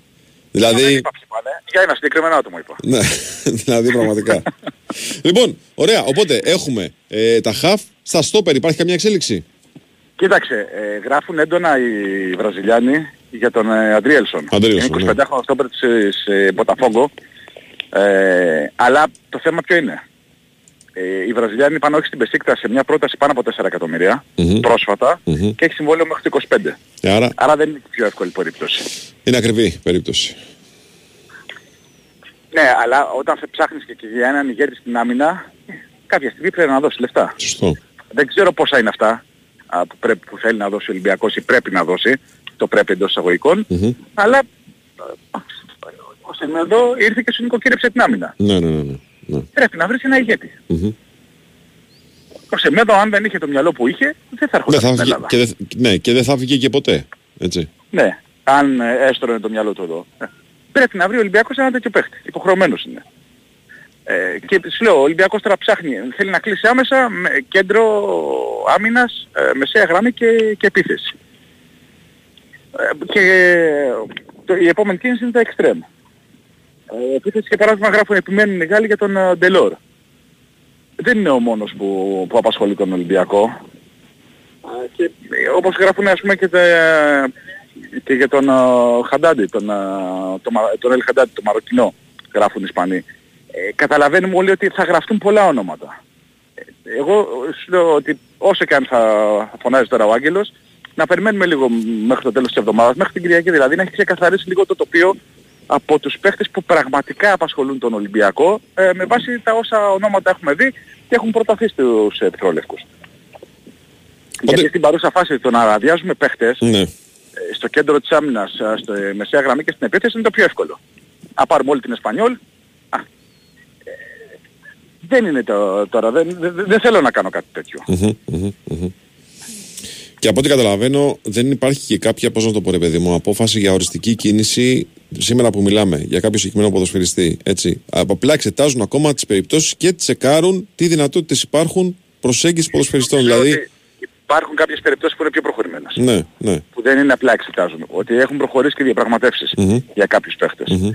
Δηλαδή, Για ένα συγκεκριμένο άτομο είπα. Ναι, δηλαδή πραγματικά. λοιπόν, ωραία. Οπότε έχουμε ε, τα χαφ. Στα στόπερ υπάρχει καμιά εξέλιξη; Κοίταξε, ε, γράφουν έντονα οι Βραζιλιάνοι για τον ε, Αντρίελσον. Αντρίελσον, Είναι 25χρονο στόπερ της ε, Μποταφόγκο. Ε, αλλά το θέμα ποιο είναι. Ε, οι Βραζιλιάνοι πάνε όχι στην Πεσίκτα σε μια πρόταση πάνω από 4 εκατομμύρια Μμμ. πρόσφατα Μμμ. και έχει συμβόλαιο μέχρι το 25. Άρα Άρα δεν είναι η πιο εύκολη περίπτωση. είναι ακριβή η περίπτωση. Ναι, αλλά όταν σε ψάχνεις και για έναν ηγέτη στην άμυνα, κάποια στιγμή πρέπει να δώσει λεφτά. Σωστό. Δεν ξέρω πόσα είναι αυτά α, που, πρέπει, που θέλει να δώσει ο Ολυμπιακός ή πρέπει να δώσει, το πρέπει εντός εισαγωγικών, Μμμ. αλλά α, ο Σεμέδο ήρθε και σου νοικοκύρεψε την άμυνα. Ναι, ναι, ναι. ναι. ναι. Πρέπει να βρεις ένα ηγέτη. Μμμ. Ο Σεμέδο αν δεν είχε το μυαλό που είχε, δεν θα Δεν έρχονταν θα στην βγει- Ελλάδα. και δεν- ναι, και δεν θα βγει και ποτέ. Έτσι. Ναι, αν ε, έστρωνε το μυαλό του εδώ. Ε, Πρέπει να βρει ο Ολυμπιακός ένα τέτοιο παίχτη. Υποχρεωμένος είναι. Ε, και σου λέω, ο Ολυμπιακός τώρα ψάχνει, θέλει να κλείσει άμεσα με κέντρο άμυνας, ε, μεσαία γραμμή και, και επίθεση. Ε, και το, η επόμενη κίνηση είναι τα extreme. Ε, επίθεση και παράδειγμα γράφουν επιμένουν οι Γάλλοι για τον ε, Ντελόρ. Δεν είναι ο μόνος που, που απασχολεί τον Ολυμπιακό. Ε, και ε, όπως γράφουν ας πούμε και, τα, και για τον ε, Χαντάντι, τον, ε, τον, Μα- τον Ελ Χαντάντι, τον Μαροκινό, γράφουν οι Ισπανοί. Ε, καταλαβαίνουμε όλοι ότι θα γραφτούν πολλά ονόματα. Ε, Εγώ σου λέω ότι όσο και αν θα φωνάζει τώρα ο Άγγελος, να περιμένουμε λίγο μέχρι το τέλος της εβδομάδας, μέχρι την Κυριακή δηλαδή, να έχει ξεκαθαρίσει λίγο το τοπίο από τους παίχτες που πραγματικά απασχολούν τον Ολυμπιακό ε, με βάση τα όσα ονόματα έχουμε δει και έχουν προταθεί στους επιθρόλευκους. Γιατί στην παρούσα φάση το να αδειάζουμε παίχτες Ναι. ε, στο κέντρο της άμυνας, ε, στο ε, μεσαία γραμμή και στην επίθεση είναι το πιο εύκολο. Να πάρουμε όλη την Εσπανιόλ. Α, ε, δεν είναι το, τώρα, δεν, δεν, δεν θέλω να κάνω κάτι τέτοιο. Μμμ, μμμ, μμμ. Και από ό,τι καταλαβαίνω, δεν υπάρχει και κάποια, πώς να το πω ρε παιδί μου, απόφαση για οριστική κίνηση σήμερα που μιλάμε για κάποιο συγκεκριμένο ποδοσφαιριστή. Έτσι. Απλά εξετάζουν ακόμα τις περιπτώσεις και τσεκάρουν τι δυνατότητες υπάρχουν προσέγγισης ποδοσφαιριστών. Ξέρω Δηλαδή, ότι υπάρχουν κάποιες περιπτώσεις που είναι πιο προχωρημένες. ναι, ναι. Που δεν είναι απλά εξετάζουν. Ότι έχουν προχωρήσει και διαπραγματεύσεις Μμμ. για κάποιους παίχτες. Μμμ.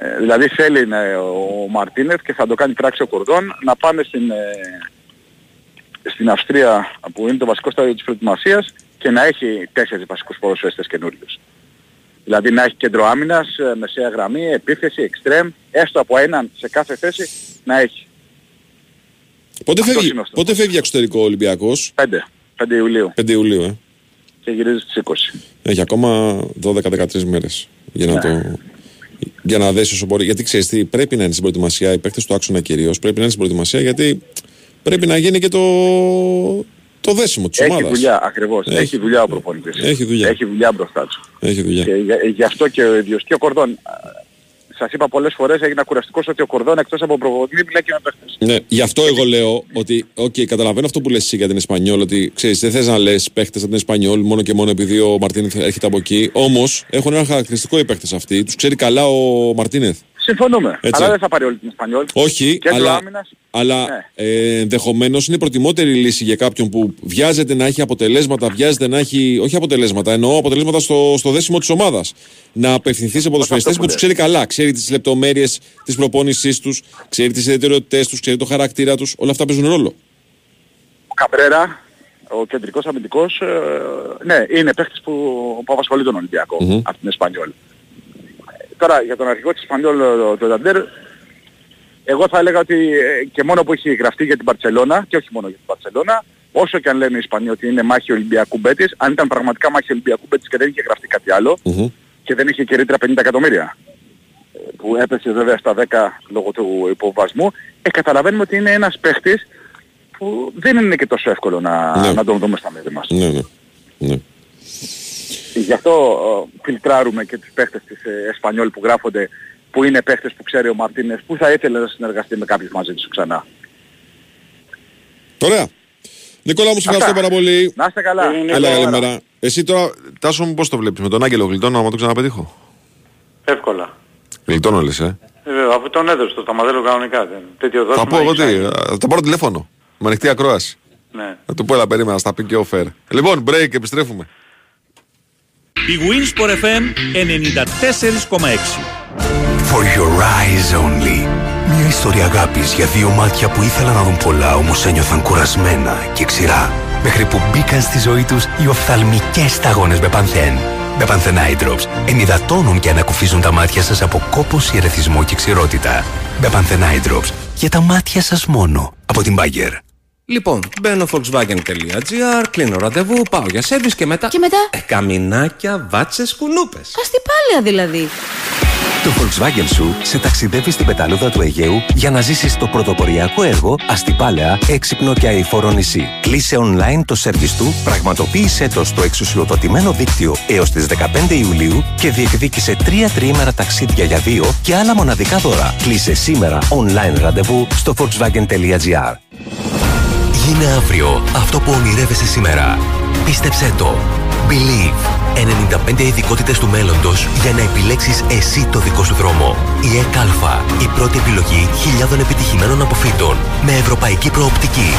Ε, δηλαδή θέλει να, ο Μαρτίνεθ και θα το κάνει πράξη ο Κορδόν να πάνε στην, ε, στην Αυστρία που είναι το βασικό στάδιο της προετοιμασίας και να έχει τέσσερις βασικούς ποδοσφαιριστές καινούριους. Δηλαδή να έχει κέντρο άμυνας, ε, μεσαία γραμμή, επίθεση, εξτρέμ, έστω από έναν σε κάθε θέση να έχει. Πότε Αυτός φεύγει, είναι ο στόχος. πότε φεύγει εξωτερικό Ολυμπιακός, 5, 5 Ιουλίου 5 Ιουλίου, ε. και γυρίζει στις 20. Έχει ακόμα 12-13 μέρες για να Ναι. το... Για να δέσει όσο μπορεί. Γιατί ξέρεις τι, πρέπει να είναι στην προετοιμασία, οι παίχτες του άξονα κυρίως πρέπει να είναι στην προετοιμασία γιατί πρέπει να γίνει και το, το δέσιμο της Έχει ομάδας. δουλειά, ακριβώς. Έχει. Έχει, δουλειά ο προπονητής. Έχει δουλειά. Έχει δουλειά μπροστά του. Έχει δουλειά. Και για- γι' αυτό και ο ίδιος και ο Κορδόν. α, Σας είπα πολλές φορές έγινα κουραστικός ότι ο Κορδόν εκτός από προπονητή μιλάει και με παίχτες. Ναι, γι' αυτό εγώ λέω ότι, οκ, καταλαβαίνω αυτό που λες εσύ για την Εσπανιόλ, ότι ξέρεις, δεν θες να λες παίχτες από την Εσπανιόλ μόνο και μόνο επειδή ο Μαρτίνεθ έρχεται από εκεί. Όμως έχουν ένα χαρακτηριστικό οι παίχτες αυτοί, τους ξέρει καλά ο Μαρτίνεθ. Συμφωνούμε. Έτσι. Αλλά δεν θα πάρει όλη την Ισπανιόλ. Όχι, Κέντρο αλλά, άμυνας. αλλά Ναι. ε, ενδεχομένως είναι προτιμότερη λύση για κάποιον που βιάζεται να έχει αποτελέσματα, βιάζεται να έχει. Όχι αποτελέσματα, εννοώ αποτελέσματα στο, στο δέσιμο της ομάδας. Να απευθυνθεί σε ποδοσφαιριστές αυτό που που του ξέρει καλά. Ξέρει τις λεπτομέρειες της προπόνησής τους, ξέρει τις ιδιαιτερότητές τους, ξέρει το χαρακτήρα τους. Όλα αυτά παίζουν ρόλο. Ο Καμπρέρα, ο κεντρικός αμυντικός, ε, ναι, είναι παίχτης που, που απασχολεί τον Ολυμπιακό Μμμ. από την Εσπανιόλ. Τώρα για τον αρχηγό της Εσπανιόλ, τον Νταντέρ, εγώ θα έλεγα ότι ε, και μόνο που έχει γραφτεί για την Παρσελώνα, και όχι μόνο για την Παρσελώνα, όσο και αν λένε οι Ισπανοί ότι είναι μάχη Ολυμπιακού Μπέτης, αν ήταν πραγματικά μάχη Ολυμπιακού Μπέτης και δεν είχε γραφτεί κάτι άλλο, Μμμ. και δεν είχε και ρήτρα 50 εκατομμύρια ε, που έπεσε βέβαια στα 10 λόγω του υποβασμού, ε, καταλαβαίνουμε ότι είναι ένας παίχτης που δεν είναι και τόσο εύκολο να, Ναι. να τον δούμε στα μέρη μας. Ναι, ναι. ναι. Γι' αυτό ε, φιλτράρουμε και τους παίχτες της ε, Εσπανιόλ που γράφονται που είναι παίχτες που ξέρει ο Μαρτίνες που θα ήθελε να συνεργαστεί με κάποιους μαζί του ξανά. Ωραία. Νικόλα μου, σε ευχαριστώ Αυτά. πάρα πολύ. Να είστε καλά. Έλα, καλημέρα. Εσύ τώρα, Τάσο μου, πώς το βλέπεις, με τον Άγγελο γλιτώνω, άμα το ξαναπετύχω; Εύκολα. Γλιτώνω λες, ε. Ε, βέβαια, αφού τον έδωσε το σταματέλο κανονικά. Δεν. Τέτοιο Θα δώσουμε. πω εγώ τι, έχει ε, θα πάρω τηλέφωνο. Με ανοιχτή ακρόαση. Ναι. Θα του πω, έλα, περίμενα, να στα πει και ο Φερ. Λοιπόν, break, επιστρέφουμε. Η Winsport FM 94,6 For your eyes only. Μια ιστορία αγάπης για δύο μάτια που ήθελαν να δουν πολλά όμως ένιωθαν κουρασμένα και ξηρά. Μέχρι που μπήκαν στη ζωή τους οι οφθαλμικές σταγόνες Μπεπανθέν. Μπεπανθέν Eye Drops ενυδατώνουν και ανακουφίζουν τα μάτια σας από κόπος, ερεθισμό και ξηρότητα. Μπεπανθέν Eye Drops για τα μάτια σας μόνο. Από την Bayer. Λοιπόν, μπαίνω volkswagen.gr, κλείνω ραντεβού, πάω για σερβις και μετά... Και μετά; Ε, καμινάκια, βάτσες, κουνούπες. Αστυπάλαια δηλαδή. Το Volkswagen σου σε ταξιδεύει στην πεταλούδα του Αιγαίου για να ζήσεις το πρωτοποριακό έργο αστυπάλαια, έξυπνο και αηφόρο νησί. Κλείσε online το σερβις του, πραγματοποίησέ το στο εξουσιοδοτημένο δίκτυο έως τις 15 Ιουλίου και διεκδίκησε τρία τριήμερα ταξίδια για δύο και άλλα μοναδικά δώρα. Κλείσε σήμερα online ραντεβού στο volkswagen.gr. Γίνε αύριο αυτό που ονειρεύεσαι σήμερα. Πίστεψέ το. Believe. 95 ειδικότητες του μέλλοντος για να επιλέξεις εσύ το δικό σου δρόμο. Η ΕΚΑΛΦΑ. Η πρώτη επιλογή χιλιάδων επιτυχημένων αποφύτων. Με ευρωπαϊκή προοπτική.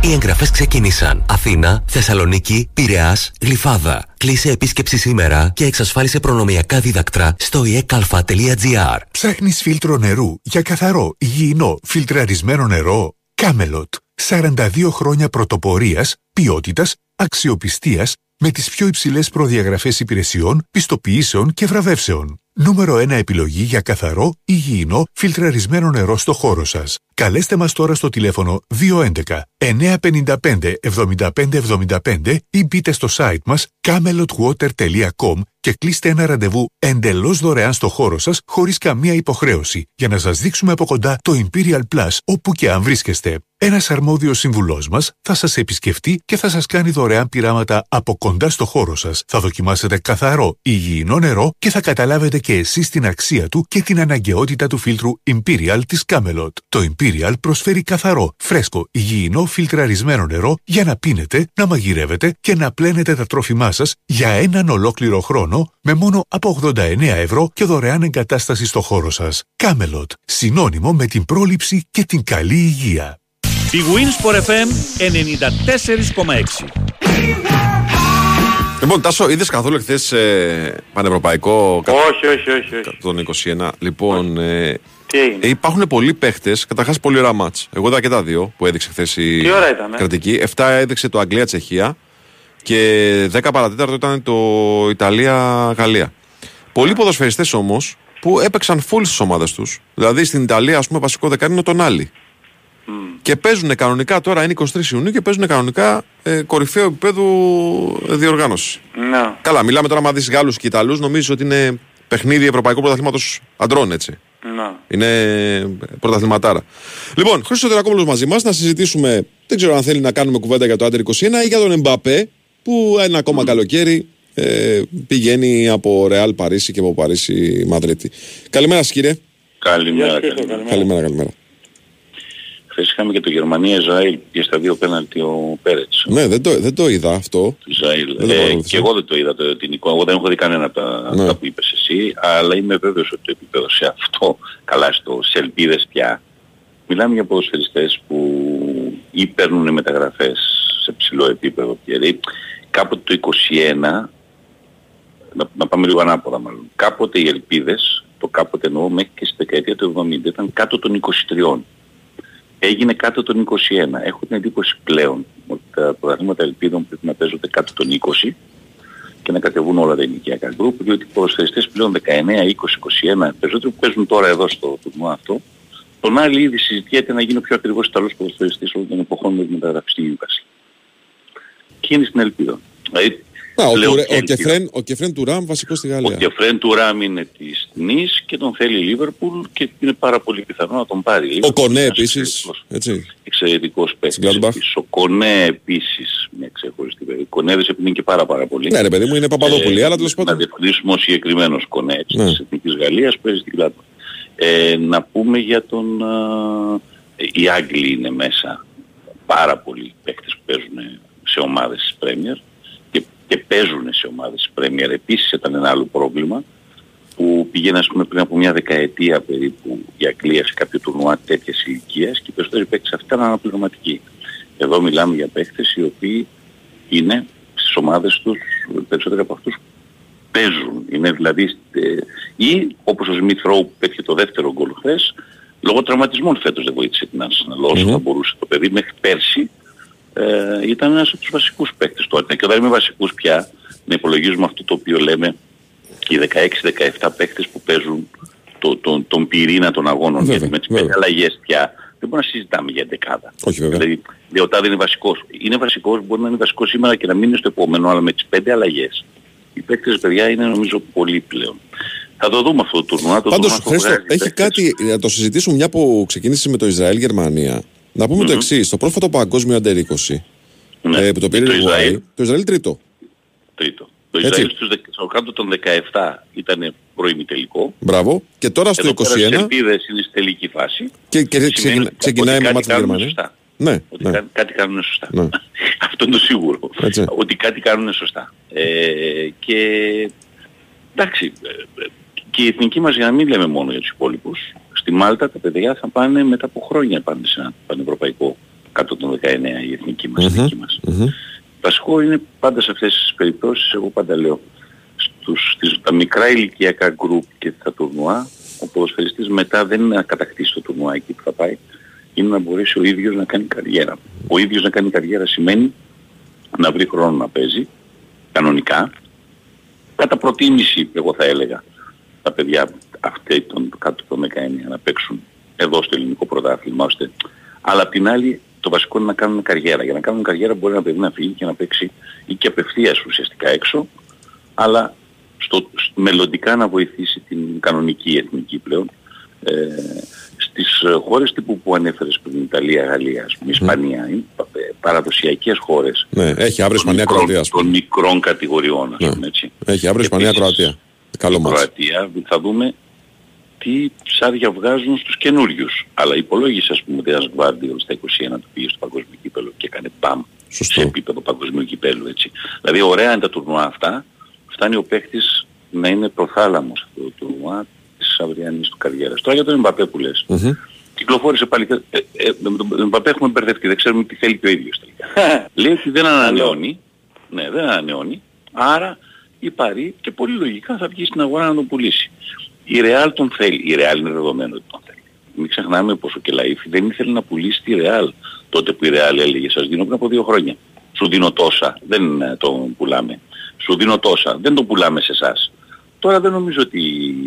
Οι εγγραφές ξεκίνησαν. Αθήνα, Θεσσαλονίκη, Πειραιά, Γλυφάδα. Κλείσε επίσκεψη σήμερα και εξασφάλισε προνομιακά δίδακτρα στο ekalfa.gr. Ψάχνεις φίλτρο νερού για καθαρό, υγιεινό, φιλτραρισμένο νερό; Κάμελοτ. 42 χρόνια πρωτοπορίας, ποιότητας, αξιοπιστίας με τις πιο υψηλές προδιαγραφές υπηρεσιών, πιστοποιήσεων και βραβεύσεων. Νούμερο 1 επιλογή για καθαρό, υγιεινό, φιλτραρισμένο νερό στο χώρο σας. Καλέστε μας τώρα στο τηλέφωνο 211 955 7575 ή μπείτε στο site μας camelotwater.com και κλείστε ένα ραντεβού εντελώς δωρεάν στο χώρο σας χωρίς καμία υποχρέωση για να σας δείξουμε από κοντά το Imperial Plus όπου και αν βρίσκεστε. Ένας αρμόδιος συμβουλός μας θα σας επισκεφτεί και θα σας κάνει δωρεάν πειράματα από κοντά στο χώρο σας. Θα δοκιμάσετε καθαρό, υγιεινό νερό και θα καταλάβετε και εσείς την αξία του και την αναγκαιότητα του φίλτρου Imperial της Camelot. Το Imperial προσφέρει καθαρό, φρέσκο, υγιεινό, φιλτραρισμένο νερό για να πίνετε, να μαγειρεύετε και να πλένετε τα τρόφιμά σας για έναν ολόκληρο χρόνο με μόνο από 89 ευρώ και δωρεάν εγκατάσταση στο χώρο σας. Camelot, συνώνυμο με την πρόληψη και την καλή υγεία. Η Winsport FM 94,6. Λοιπόν, Τάσο, είδες καθόλου χθε ε, πανευρωπαϊκό. κα- Όχι, όχι, όχι. όχι. Τον 21. Λοιπόν, ε, Τι έγινε; ε, υπάρχουν πολλοί παίχτες. Καταρχάς, πολύ ωραία μάτς. Εγώ είδα και τα δύο που έδειξε χθες η Τι ώρα ήταν, ε; κρατική. 7 έδειξε το Αγγλία-Τσεχία και 10 παρατέταρτο ήταν το Ιταλία-Γαλλία. Πολλοί ποδοσφαιριστές όμως που έπαιξαν full στις ομάδες τους. Δηλαδή στην Ιταλία, ας πούμε, βασικό δεκάρι είναι τον Άλλη. Και παίζουν κανονικά τώρα, είναι 23 Ιουνίου και παίζουν κανονικά ε, κορυφαίο επίπεδο διοργάνωσης. Ναι. Καλά, μιλάμε τώρα, άμα δεις Γάλλους και Ιταλούς, νομίζω ότι είναι παιχνίδι Ευρωπαϊκού Πρωταθλήματος αντρών, έτσι. Ναι. Είναι πρωταθληματάρα. Λοιπόν, Χρήστος Τερακόπουλο μαζί μας να συζητήσουμε. Δεν ξέρω αν θέλει να κάνουμε κουβέντα για το Άντερ 21 ή για τον Εμπαπέ, που ένα ακόμα καλοκαίρι ε, πηγαίνει από Ρεάλ Παρίσι και από Παρίσι Μαδρίτη. Καλημέρα σα, κύριε. Καλημέρα, καλημέρα. Καλημέρα, καλημέρα. Χθες είχαμε και το Γερμανία-Ισραήλ και στα δύο πέναλτι ο Πέρετς. Ναι, δεν το, δεν το είδα αυτό. Ισραήλ. Δεν το Ε, παρακολουθήσα. και εγώ δεν το είδα το, την εικόνα. Εγώ δεν έχω δει κανένα από τα, Ναι. αυτά που είπες εσύ, αλλά είμαι βέβαιος ότι το επίπεδο σε αυτό, καλά στο, σε ελπίδες πια. Μιλάμε για ποδοσφαιριστές που ή παίρνουν μεταγραφές σε ψηλό επίπεδο δηλαδή, κάποτε το 21, να, να πάμε λίγο ανάποδα μάλλον, κάποτε οι ελπίδες, το κάποτε εννοώ μέχρι και στη δεκαετία του 70, ήταν κάτω των 23 έγινε κάτω των 21. Έχω την εντύπωση πλέον ότι τα πρωταθλήματα ελπίδων πρέπει να παίζονται κάτω των 20 και να κατεβούν όλα τα ηλικιακά γκρουπ, διότι οι ποδοσφαιριστές πλέον 19, 20, 21, περισσότεροι που παίζουν τώρα εδώ στο τουρνουά αυτό, τον άλλη ήδη συζητιέται να γίνει ο πιο ακριβώς Ιταλός ποδοσφαιριστής όλων των εποχών με τη μεταγραφή στη Newcastle. Και είναι στην ελπίδα. Δηλαδή, Α, ο, λέω Τουρέ- και ο, ελπίδα. Κεφρέν, ο Κεφρέν του Ραμ βασικό στη Γαλλία. Ο Κεφρέν του Ράμ είναι της Νης και τον θέλει η Λίβερπουλ και είναι πάρα πολύ πιθανό να τον πάρει. η Ο Liverpool. Κονέ Ένας επίσης. εξαιρετικός- Έτσι. Εξαιρετικός παίκτης. επίσης. Ο Κονέ επίσης μια ξεχωριστή παιδί. Ο Κονέ δεν σε πίνει και πάρα πάρα πολύ. Ναι, ρε παιδί μου, είναι Παπαδόπουλη, αλλά τέλος Να πάντων. διευθυνήσουμε ο συγκεκριμένος Κονέ έτσι, Ναι. της Εθνικής Γαλλίας που παίζει στην Κλάτμα. Ε, να πούμε για τον... α, οι Άγγλοι είναι μέσα πάρα πολλοί παίκτες που παίζουν σε ομάδες της Premier και, και παίζουν σε ομάδες της Premier. Επίσης ήταν ένα άλλο πρόβλημα που πήγαινε ας πούμε πριν από μια δεκαετία περίπου η Αγγλία σε κάποιο τουρνουά τέτοιας ηλικίας και οι περισσότεροι παίκτες αυτοί ήταν αναπληρωματικοί. Εδώ μιλάμε για παίκτες οι οποίοι είναι στις ομάδες τους, περισσότεροι από αυτούς παίζουν. Είναι δηλαδή, ε, ή όπως ο Σμιθ Ρόου που πέτυχε το δεύτερο γκολ χθες, λόγω τραυματισμών φέτος δεν βοήθησε την Arsenal όσο θα μπορούσε το παιδί μέχρι πέρσι ε, ήταν ένας από τους βασικούς παίκτες του Και όταν είμαι βασικούς πια, να υπολογίζουμε αυτό το οποίο λέμε οι 16-17 παίκτες που παίζουν το, το, τον πυρήνα των αγώνων. Βέβαια, γιατί με τις βέβαια. πέντε αλλαγές πια δεν μπορούμε να συζητάμε για δεκάδα. Όχι βέβαια. Δηλαδή, ο Τάδε είναι βασικός. Είναι βασικός, μπορεί να είναι βασικός σήμερα και να μην είναι στο επόμενο, αλλά με τις πέντε αλλαγές. Οι παίκτες, παιδιά, είναι νομίζω πολύ πλέον. Θα το δούμε αυτό το τουρνουά. Το Πάντως, τουρνουά στο Χρήστο, βγάζει έχει κάτι, να το συζητήσουμε μια που ξεκίνησε με το Ισραήλ-Γερμανία. Να πούμε το εξής. Το πρόσφατο παγκόσμιο Under 20 ε, που το πήρε Ναι. το η Ισραήλ. Ουάη, το Ισραήλ τρίτο. Τρίτο. Το Έτσι. Ισραήλ στους, δεκα- στο κάτω των 17 ήταν πρώιμη τελικό. Μπράβο. Και τώρα στο Εδώ πέρα 21 στις ελπίδες είναι στη τελική φάση. και, και Σημαίνει ξεκινά- ότι ξεκινάει με κάτι μάτια κάνουν Γερμανία. σωστά. Ναι, Ότι ναι. κα- κάτι κάνουν σωστά. Ναι. Αυτό είναι το σίγουρο. Έτσι. Ότι κάτι κάνουν σωστά. Ε, και εντάξει, ε, ε, και η εθνική μας για να μην λέμε μόνο για τους υπόλοιπους, στη Μάλτα τα παιδιά θα πάνε μετά από χρόνια πάνε σε ένα πανευρωπαϊκό κάτω των 19 η εθνική μας. η Μμμ, δική μας. μμμ. Βασικό είναι πάντα σε αυτές τις περιπτώσεις, εγώ πάντα λέω, στους, στις, τα μικρά ηλικιακά γκρουπ και τα τουρνουά, ο ποδοσφαιριστής μετά δεν είναι να κατακτήσει το τουρνουά εκεί που θα πάει, είναι να μπορέσει ο ίδιος να κάνει καριέρα. Ο ίδιος να κάνει καριέρα σημαίνει να βρει χρόνο να παίζει, κανονικά, κατά προτίμηση εγώ θα έλεγα τα παιδιά αυτοί των κάτω των 19 να παίξουν εδώ στο ελληνικό πρωτάθλημα ώστε αλλά απ' την άλλη το βασικό είναι να κάνουν καριέρα. Για να κάνουν καριέρα μπορεί ένα παιδί να φύγει και να παίξει ή και απευθείας ουσιαστικά έξω αλλά στο, σ- μελλοντικά να βοηθήσει την κανονική εθνική πλέον ε, στις ε, χώρες τύπου που ανέφερες πριν Ιταλία, Γαλλία, ας πούμε, Ισπανία, είναι πα- ε, παραδοσιακές χώρες Ναι, έχει αύριο των Ισπανία μικρών- Κροατία. ας πούμε. των μικρών κατηγοριών ας Ναι. πούμε έτσι. Έχει αύριο Ισπανία Επίσης, Κροατία. Καλό μάτς. Κροατία θα δούμε τι ψάρια βγάζουν στους καινούριους. Αλλά υπολόγισε ας πούμε ότι ένας Γκβάρντιολ στα 21 του πήγε στο παγκόσμιο κύπελο και έκανε μπαμ σε επίπεδο παγκοσμίου κυπέλου έτσι. Δηλαδή ωραία είναι τα τουρνουά αυτά. Φτάνει ο παίχτης να είναι προθάλαμος αυτό το τουρνουά της αυριανής του καριέρας. Τώρα για τον Εμπαπέ που λες. Μμμ. Κυκλοφόρησε πάλι. Ε, ε, με τον Εμπαπέ έχουμε μπερδευτεί. Δεν ξέρουμε τι θέλει και ο ίδιος τελικά. Λέει ότι δεν ανανεώνει. Ναι, δεν ανανεώνει. Άρα η Παρή και πολύ λογικά θα βγει στην αγορά να τον πουλήσει. Η Real τον θέλει. Η Real είναι δεδομένο ότι τον θέλει. Μην ξεχνάμε πως ο Κελαΐφη δεν ήθελε να πουλήσει τη Real τότε που η Real έλεγε σας δίνω πριν από δύο χρόνια. Σου δίνω τόσα, δεν ε, τον πουλάμε. Σου δίνω τόσα, δεν τον πουλάμε σε εσάς. Τώρα δεν νομίζω ότι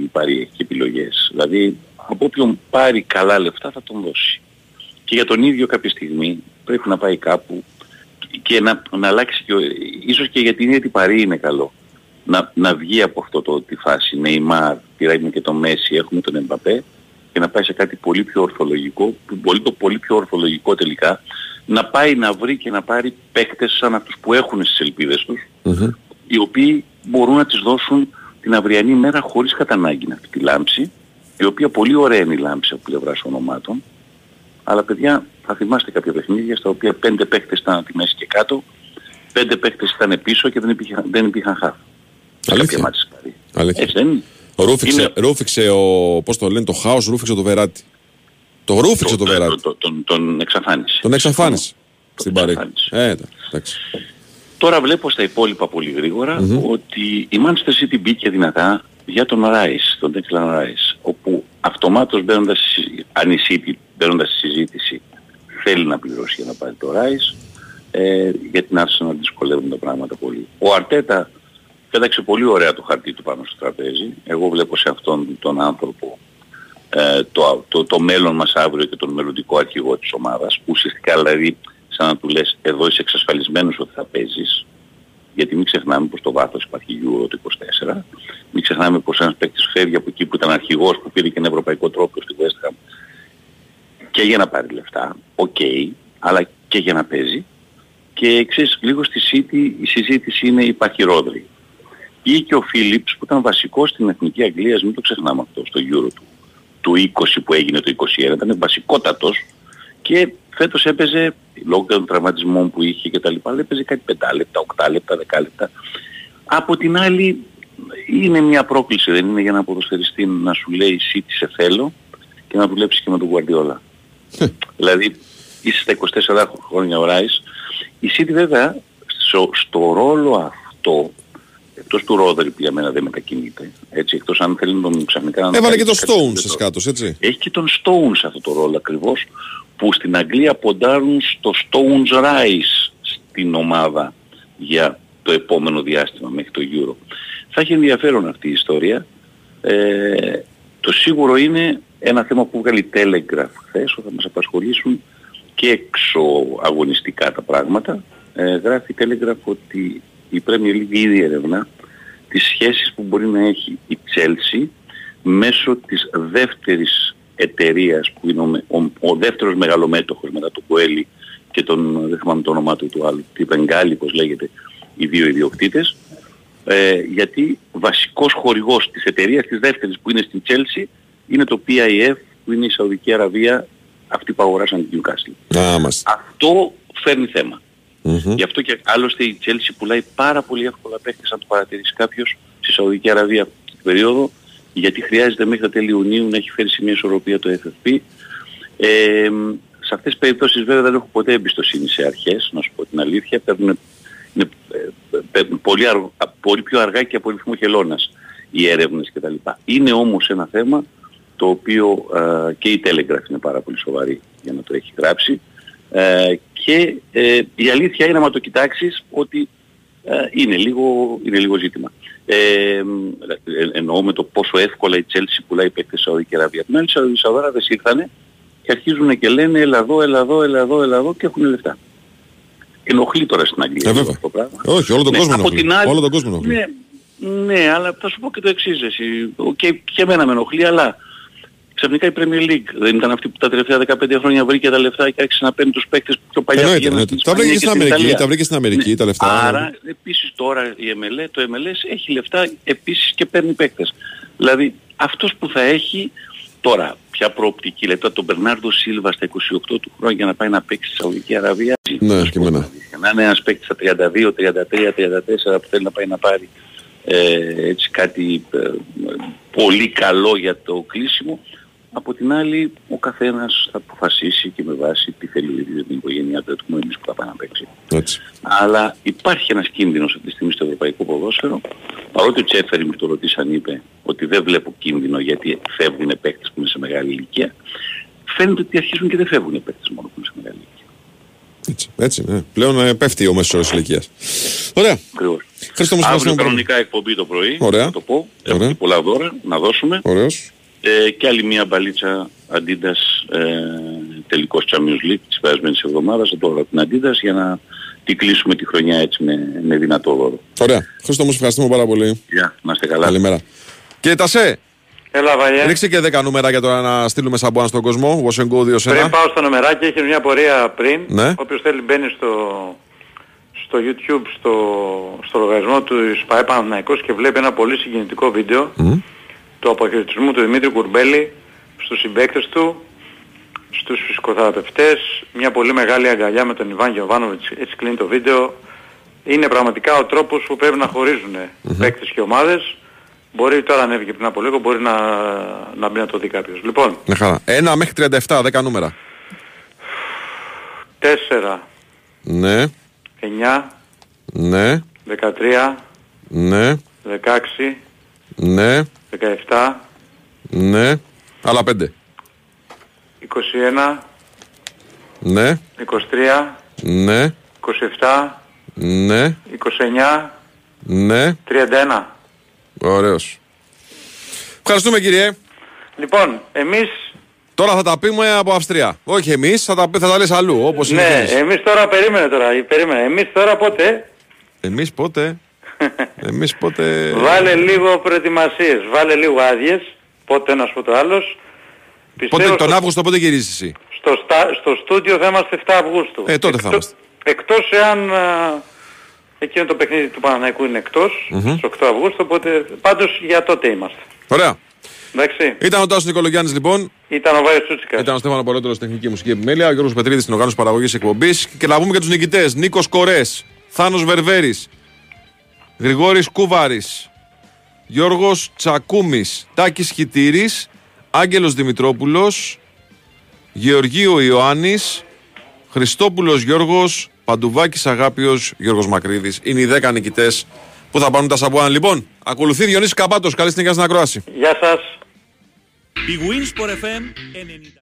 η Παρή έχει και επιλογές. Δηλαδή από όποιον πάρει καλά λεφτά θα τον δώσει. Και για τον ίδιο κάποια στιγμή πρέπει να πάει κάπου και να, να αλλάξει και, ο- ίσως και για την ίδια την Παρή είναι καλό. Να, να βγει από αυτό το, τη φάση Νεϊμάρ, πήραμε και τον Μέση, έχουμε τον Εμπαπέ και να πάει σε κάτι πολύ πιο ορθολογικό, που πολύ, το πολύ πιο ορθολογικό τελικά, να πάει να βρει και να πάρει παίκτες σαν αυτούς που έχουν στις ελπίδες τους, Μμμ. οι οποίοι μπορούν να τις δώσουν την αυριανή μέρα χωρίς κατά ανάγκη αυτή τη λάμψη, η οποία πολύ ωραία είναι η λάμψη από πλευράς ονομάτων, αλλά παιδιά θα θυμάστε κάποια παιχνίδια στα οποία πέντε παίκτες ήταν από τη μέση και κάτω, πέντε παίκτες ήταν πίσω και δεν υπήρχαν, δεν υπήρχαν χαφ. Σε κάποια Αλήθεια. μάτια δηλαδή. Αλήθεια. Έτσι δεν είναι. Ρούφηξε, Είναι- ρούφηξε ο, πώς το λένε, το χάος ρούφηξε το Βεράτη. Το ρούφηξε το, το- Βεράτη. το- τον, τον εξαφάνισε. Τον εξαφάνισε στην Παρή. εξαφάνισε. Ε, εντάξει. Τώρα βλέπω στα υπόλοιπα πολύ γρήγορα Μμμ. ότι η Manchester City μπήκε δυνατά για τον Rice, τον Declan Rice, όπου αυτομάτως μπαίνοντας, στη συζη- αν η City μπαίνοντας στη συζήτηση θέλει να πληρώσει για να πάρει το Rice, ε, για την Arsenal δυσκολεύουν τα πράγματα πολύ. Ο Αρτέτα πέταξε πολύ ωραία το χαρτί του πάνω στο τραπέζι. Εγώ βλέπω σε αυτόν τον άνθρωπο ε, το, το, το μέλλον μας αύριο και τον μελλοντικό αρχηγό της ομάδας, που ουσιαστικά δηλαδή σαν να του λες εδώ είσαι εξασφαλισμένος ότι θα παίζεις, γιατί μην ξεχνάμε πως το βάθος υπάρχει Euro το 24, μην ξεχνάμε πως ένας παίκτης φεύγει από εκεί που ήταν αρχηγός, που πήρε και ένα ευρωπαϊκό τρόπαιο στη West Ham, και για να πάρει λεφτά, οκ, αλλά και για να παίζει. Και ξέρεις, λίγο στη City η συζήτηση είναι υπάρχει Ρόδρυ. Ή και ο Φίλιπς που ήταν βασικός στην Εθνική Αγγλίας, μην το ξεχνάμε αυτό, στο Euro του, του 20 που έγινε το 21, ήταν βασικότατος και φέτος έπαιζε, λόγω των τραυματισμών που είχε και τα λοιπά, αλλά έπαιζε κάτι 5 λεπτά, 8 λεπτά, 10 λεπτά. Από την άλλη είναι μια πρόκληση, δεν είναι για ένα ποδοσφαιριστή να σου λέει City σε θέλω και να δουλέψεις και με τον Guardiola. δηλαδή είσαι στα 24 χρόνια ο Ράις. Η City βέβαια στο, στο ρόλο αυτό εκτός του Ρόδερ που για μένα δεν μετακινείται, έτσι, εκτός αν θέλει να τον ξαφνικά να Έβαλε και κάνει το κάτι Stone τέτοιο. στις κάτω, έτσι. Έχει και τον Stone σε αυτό το ρόλο ακριβώς που στην Αγγλία ποντάρουν στο Stones Rise στην ομάδα για το επόμενο διάστημα μέχρι το Euro. Θα έχει ενδιαφέρον αυτή η ιστορία. Ε, το σίγουρο είναι ένα θέμα που βγάλει Telegraph χθες, ότι θα μας απασχολήσουν και έξω αγωνιστικά τα πράγματα. Ε, γράφει Telegraph ότι η Premier League ήδη ερευνά τις σχέσεις που μπορεί να έχει η Chelsea μέσω της δεύτερης εταιρείας που είναι ο, με- ο, ο δεύτερος μεγαλομέτωχος μετά το Κοέλι και τον, δεν θυμάμαι το όνομά του του άλλου, τη Βεγγάλη πως λέγεται, οι δύο ιδιοκτήτες, ε, γιατί βασικός χορηγός της εταιρείας της δεύτερης που είναι στην Chelsea είναι το PIF που είναι η Σαουδική Αραβία αυτή που αγοράσαν την Newcastle. Α, μάλιστα. Αυτό φέρνει θέμα. Μμμ. Γι' αυτό και άλλωστε η Chelsea πουλάει πάρα πολύ εύκολα παίχτες αν το παρατηρήσει κάποιος στη Σαουδική Αραβία αυτή την περίοδο γιατί χρειάζεται μέχρι τα τέλη Ιουνίου να έχει φέρει σε μια ισορροπία το FFP. Ε, σε αυτές τις περιπτώσεις βέβαια δεν έχω ποτέ εμπιστοσύνη σε αρχές, να σου πω την αλήθεια. Παίρνουν, είναι, ε, παίρνουν πολύ, αργ- α- πολύ πιο αργά και από ρυθμό χελώνας οι έρευνες κτλ. Είναι όμως ένα θέμα το οποίο ε, και η Telegraph είναι πάρα πολύ σοβαρή για να το έχει γράψει ε, και ε, η αλήθεια είναι, άμα το κοιτάξεις, ότι ε, είναι, λίγο, είναι λίγο ζήτημα. Ε, ε, εννοώ με το πόσο εύκολα η Chelsea πουλάει παίκτες στη Σαουδική Αραβία. Απ' την άλλη, οι Σαουδάραβες ήρθανε και αρχίζουν και λένε έλα εδώ, έλα εδώ, έλα εδώ, έλα εδώ και έχουν λεφτά. Ενοχλεί τώρα στην Αγγλία Ε, αυτό βέβαια. το πράγμα. Όχι, όλο τον Ναι, κόσμο από ενοχλεί. την άλλη- Όλο τον κόσμο ενοχλεί. Ναι, ναι, αλλά θα σου πω και το εξής εσύ. Και, και εμένα με ενοχλεί, αλλά ξαφνικά η Premier League δεν ήταν αυτή που τα τελευταία 15 χρόνια βρήκε τα λεφτά και άρχισε να παίρνει τους παίκτες που πιο παλιά Εννοείται, πήγαιναν εννοείται. στην Τα βρήκε Ισπανία και στην Αμερική, Ιταλία. τα βρήκε στην Αμερική τα λεφτά. Άρα επίσης τώρα η MLS, το MLS έχει λεφτά επίσης και παίρνει παίκτες. Δηλαδή αυτός που θα έχει τώρα ποια προοπτική, δηλαδή τώρα τον Μπερνάρδο Σίλβα στα 28 του χρόνια να πάει να παίξει στη Σαουδική Αραβία Ναι, και εμένα. να είναι ένας παίκτης στα 32, 33, 34 που θέλει να πάει να πάρει ε, έτσι κάτι ε, πολύ καλό για το κλείσιμο. Από την άλλη ο καθένας θα αποφασίσει και με βάση τι θέλει ο ίδιος για την οικογένειά του, έχουμε εμείς που θα πάει να παίξει. Έτσι. Αλλά υπάρχει ένας κίνδυνος αυτή τη στιγμή στο ευρωπαϊκό ποδόσφαιρο. Παρότι ο Τσέφερη με το ρωτήσαν είπε ότι δεν βλέπω κίνδυνο γιατί φεύγουν παίκτες που είναι σε μεγάλη ηλικία. Φαίνεται ότι αρχίζουν και δεν φεύγουν παίκτες μόνο που είναι σε μεγάλη ηλικία. Έτσι, έτσι ναι. Πλέον ε, πέφτει ο μέσος όρος ηλικίας. Ωραία. Ακριβώς. Χρήστο μου, Αύριο ευχαριστούμε πολύ. κανονικά εκπομπή το πρωί, Ωραία. να το πω. Ωραία. Έχουμε και πολλά δώρα να δώσουμε. Ωραίος. Ε, και άλλη μια μπαλίτσα Adidas ε, τελικός Champions League της περασμένης εβδομάδας, τώρα την Adidas, για να την κλείσουμε τη χρονιά έτσι με, με δυνατό δώρο. Ωραία. Χρήστο μου, ευχαριστούμε πάρα πολύ. Γεια, να είστε καλά. Καλημέρα. Και Τασέ, Έλα βαλιά. ρίξε και 10 νούμερα για τώρα να στείλουμε σαμπουάν στον κόσμο. Wash and Go 2 σε Πριν ένα. πάω στο νομεράκι, έχεις μια πορεία πριν. Ναι. Όποιος θέλει μπαίνει στο, στο YouTube, στο, στο λογαριασμό του ΣΠΑΕ Παναθηναϊκός και βλέπει ένα πολύ συγκινητικό βίντεο του αποχαιρετισμού του Δημήτρη Κουρμπέλη στους συμπαίκτες του, στους φυσικοθεραπευτές, μια πολύ μεγάλη αγκαλιά με τον Ιβάν Γιωβάνοβιτς, έτσι κλείνει το βίντεο. Είναι πραγματικά ο τρόπος που πρέπει να χωρίζουν παίκτες και ομάδες. Μπορεί τώρα ανέβηκε πριν από λίγο, μπορεί να, να μπει να το δει κάποιος. Λοιπόν, Ναι, χαρά. 1 μέχρι 37, 10 νούμερα. 4, Ναι, 9, ναι, 13, ναι, 16, ναι, 17, ναι. Άλλα 5. 21, Ναι, 23, ναι, 27, ναι, 29, ναι. 31. Ωραίος. Ευχαριστούμε κύριε. Λοιπόν, εμείς... Τώρα θα τα πούμε από Αυστρία. Όχι εμείς, θα τα, θα τα λες αλλού, όπως Ναι, συνηθίζεις. εμείς τώρα περίμενε τώρα, περίμενε. Εμείς τώρα πότε, Εμείς πότε, εμείς πότε... βάλε λίγο προετοιμασίες, βάλε λίγο άδειες, πότε ένας πότε άλλος. Πότε, Πιστεύω τον στο, Αύγουστο πότε γυρίζεις εσύ; στο, στα- στο στούντιο θα είμαστε 7 Αυγούστου. Ε, τότε θα είμαστε. Εκτός εάν α, εκείνο το παιχνίδι του Παναναϊκού είναι εκτός, Μμμ. στις 8 Αυγούστου, οπότε πάντως για τότε είμαστε. Ωραία. Εντάξει. Ήταν ο Τάσος Νικολογιάννης λοιπόν. Ήταν ο Βάιος Τσούτσικας. Ήταν ο Στέφανο Πολέτρος στην τεχνική μουσική επιμέλεια. Ο Γιώργος Πετρίδης στην οργάνωση παραγωγής εκπομπής. Και να πούμε και τους νικητές. Νίκος Κορές, Θάνος Βερβέρης, Γρηγόρης Κούβαρης, Γιώργος Τσακούμης, Τάκης Χιτήρης, Άγγελος Δημητρόπουλος, Γεωργίου Ιωάννης, Χριστόπουλος Γιώργος, Παντουβάκης Αγάπιος, Γιώργος Μακρύδης. Είναι οι 10 νικητές Πού θα πάνε τα Σαμπουάν λοιπόν. Ακολουθεί Διονύσης Καπάτος. Καλή συνέχεια στην ακρόαση. Γεια σας. Η Wins FM 90.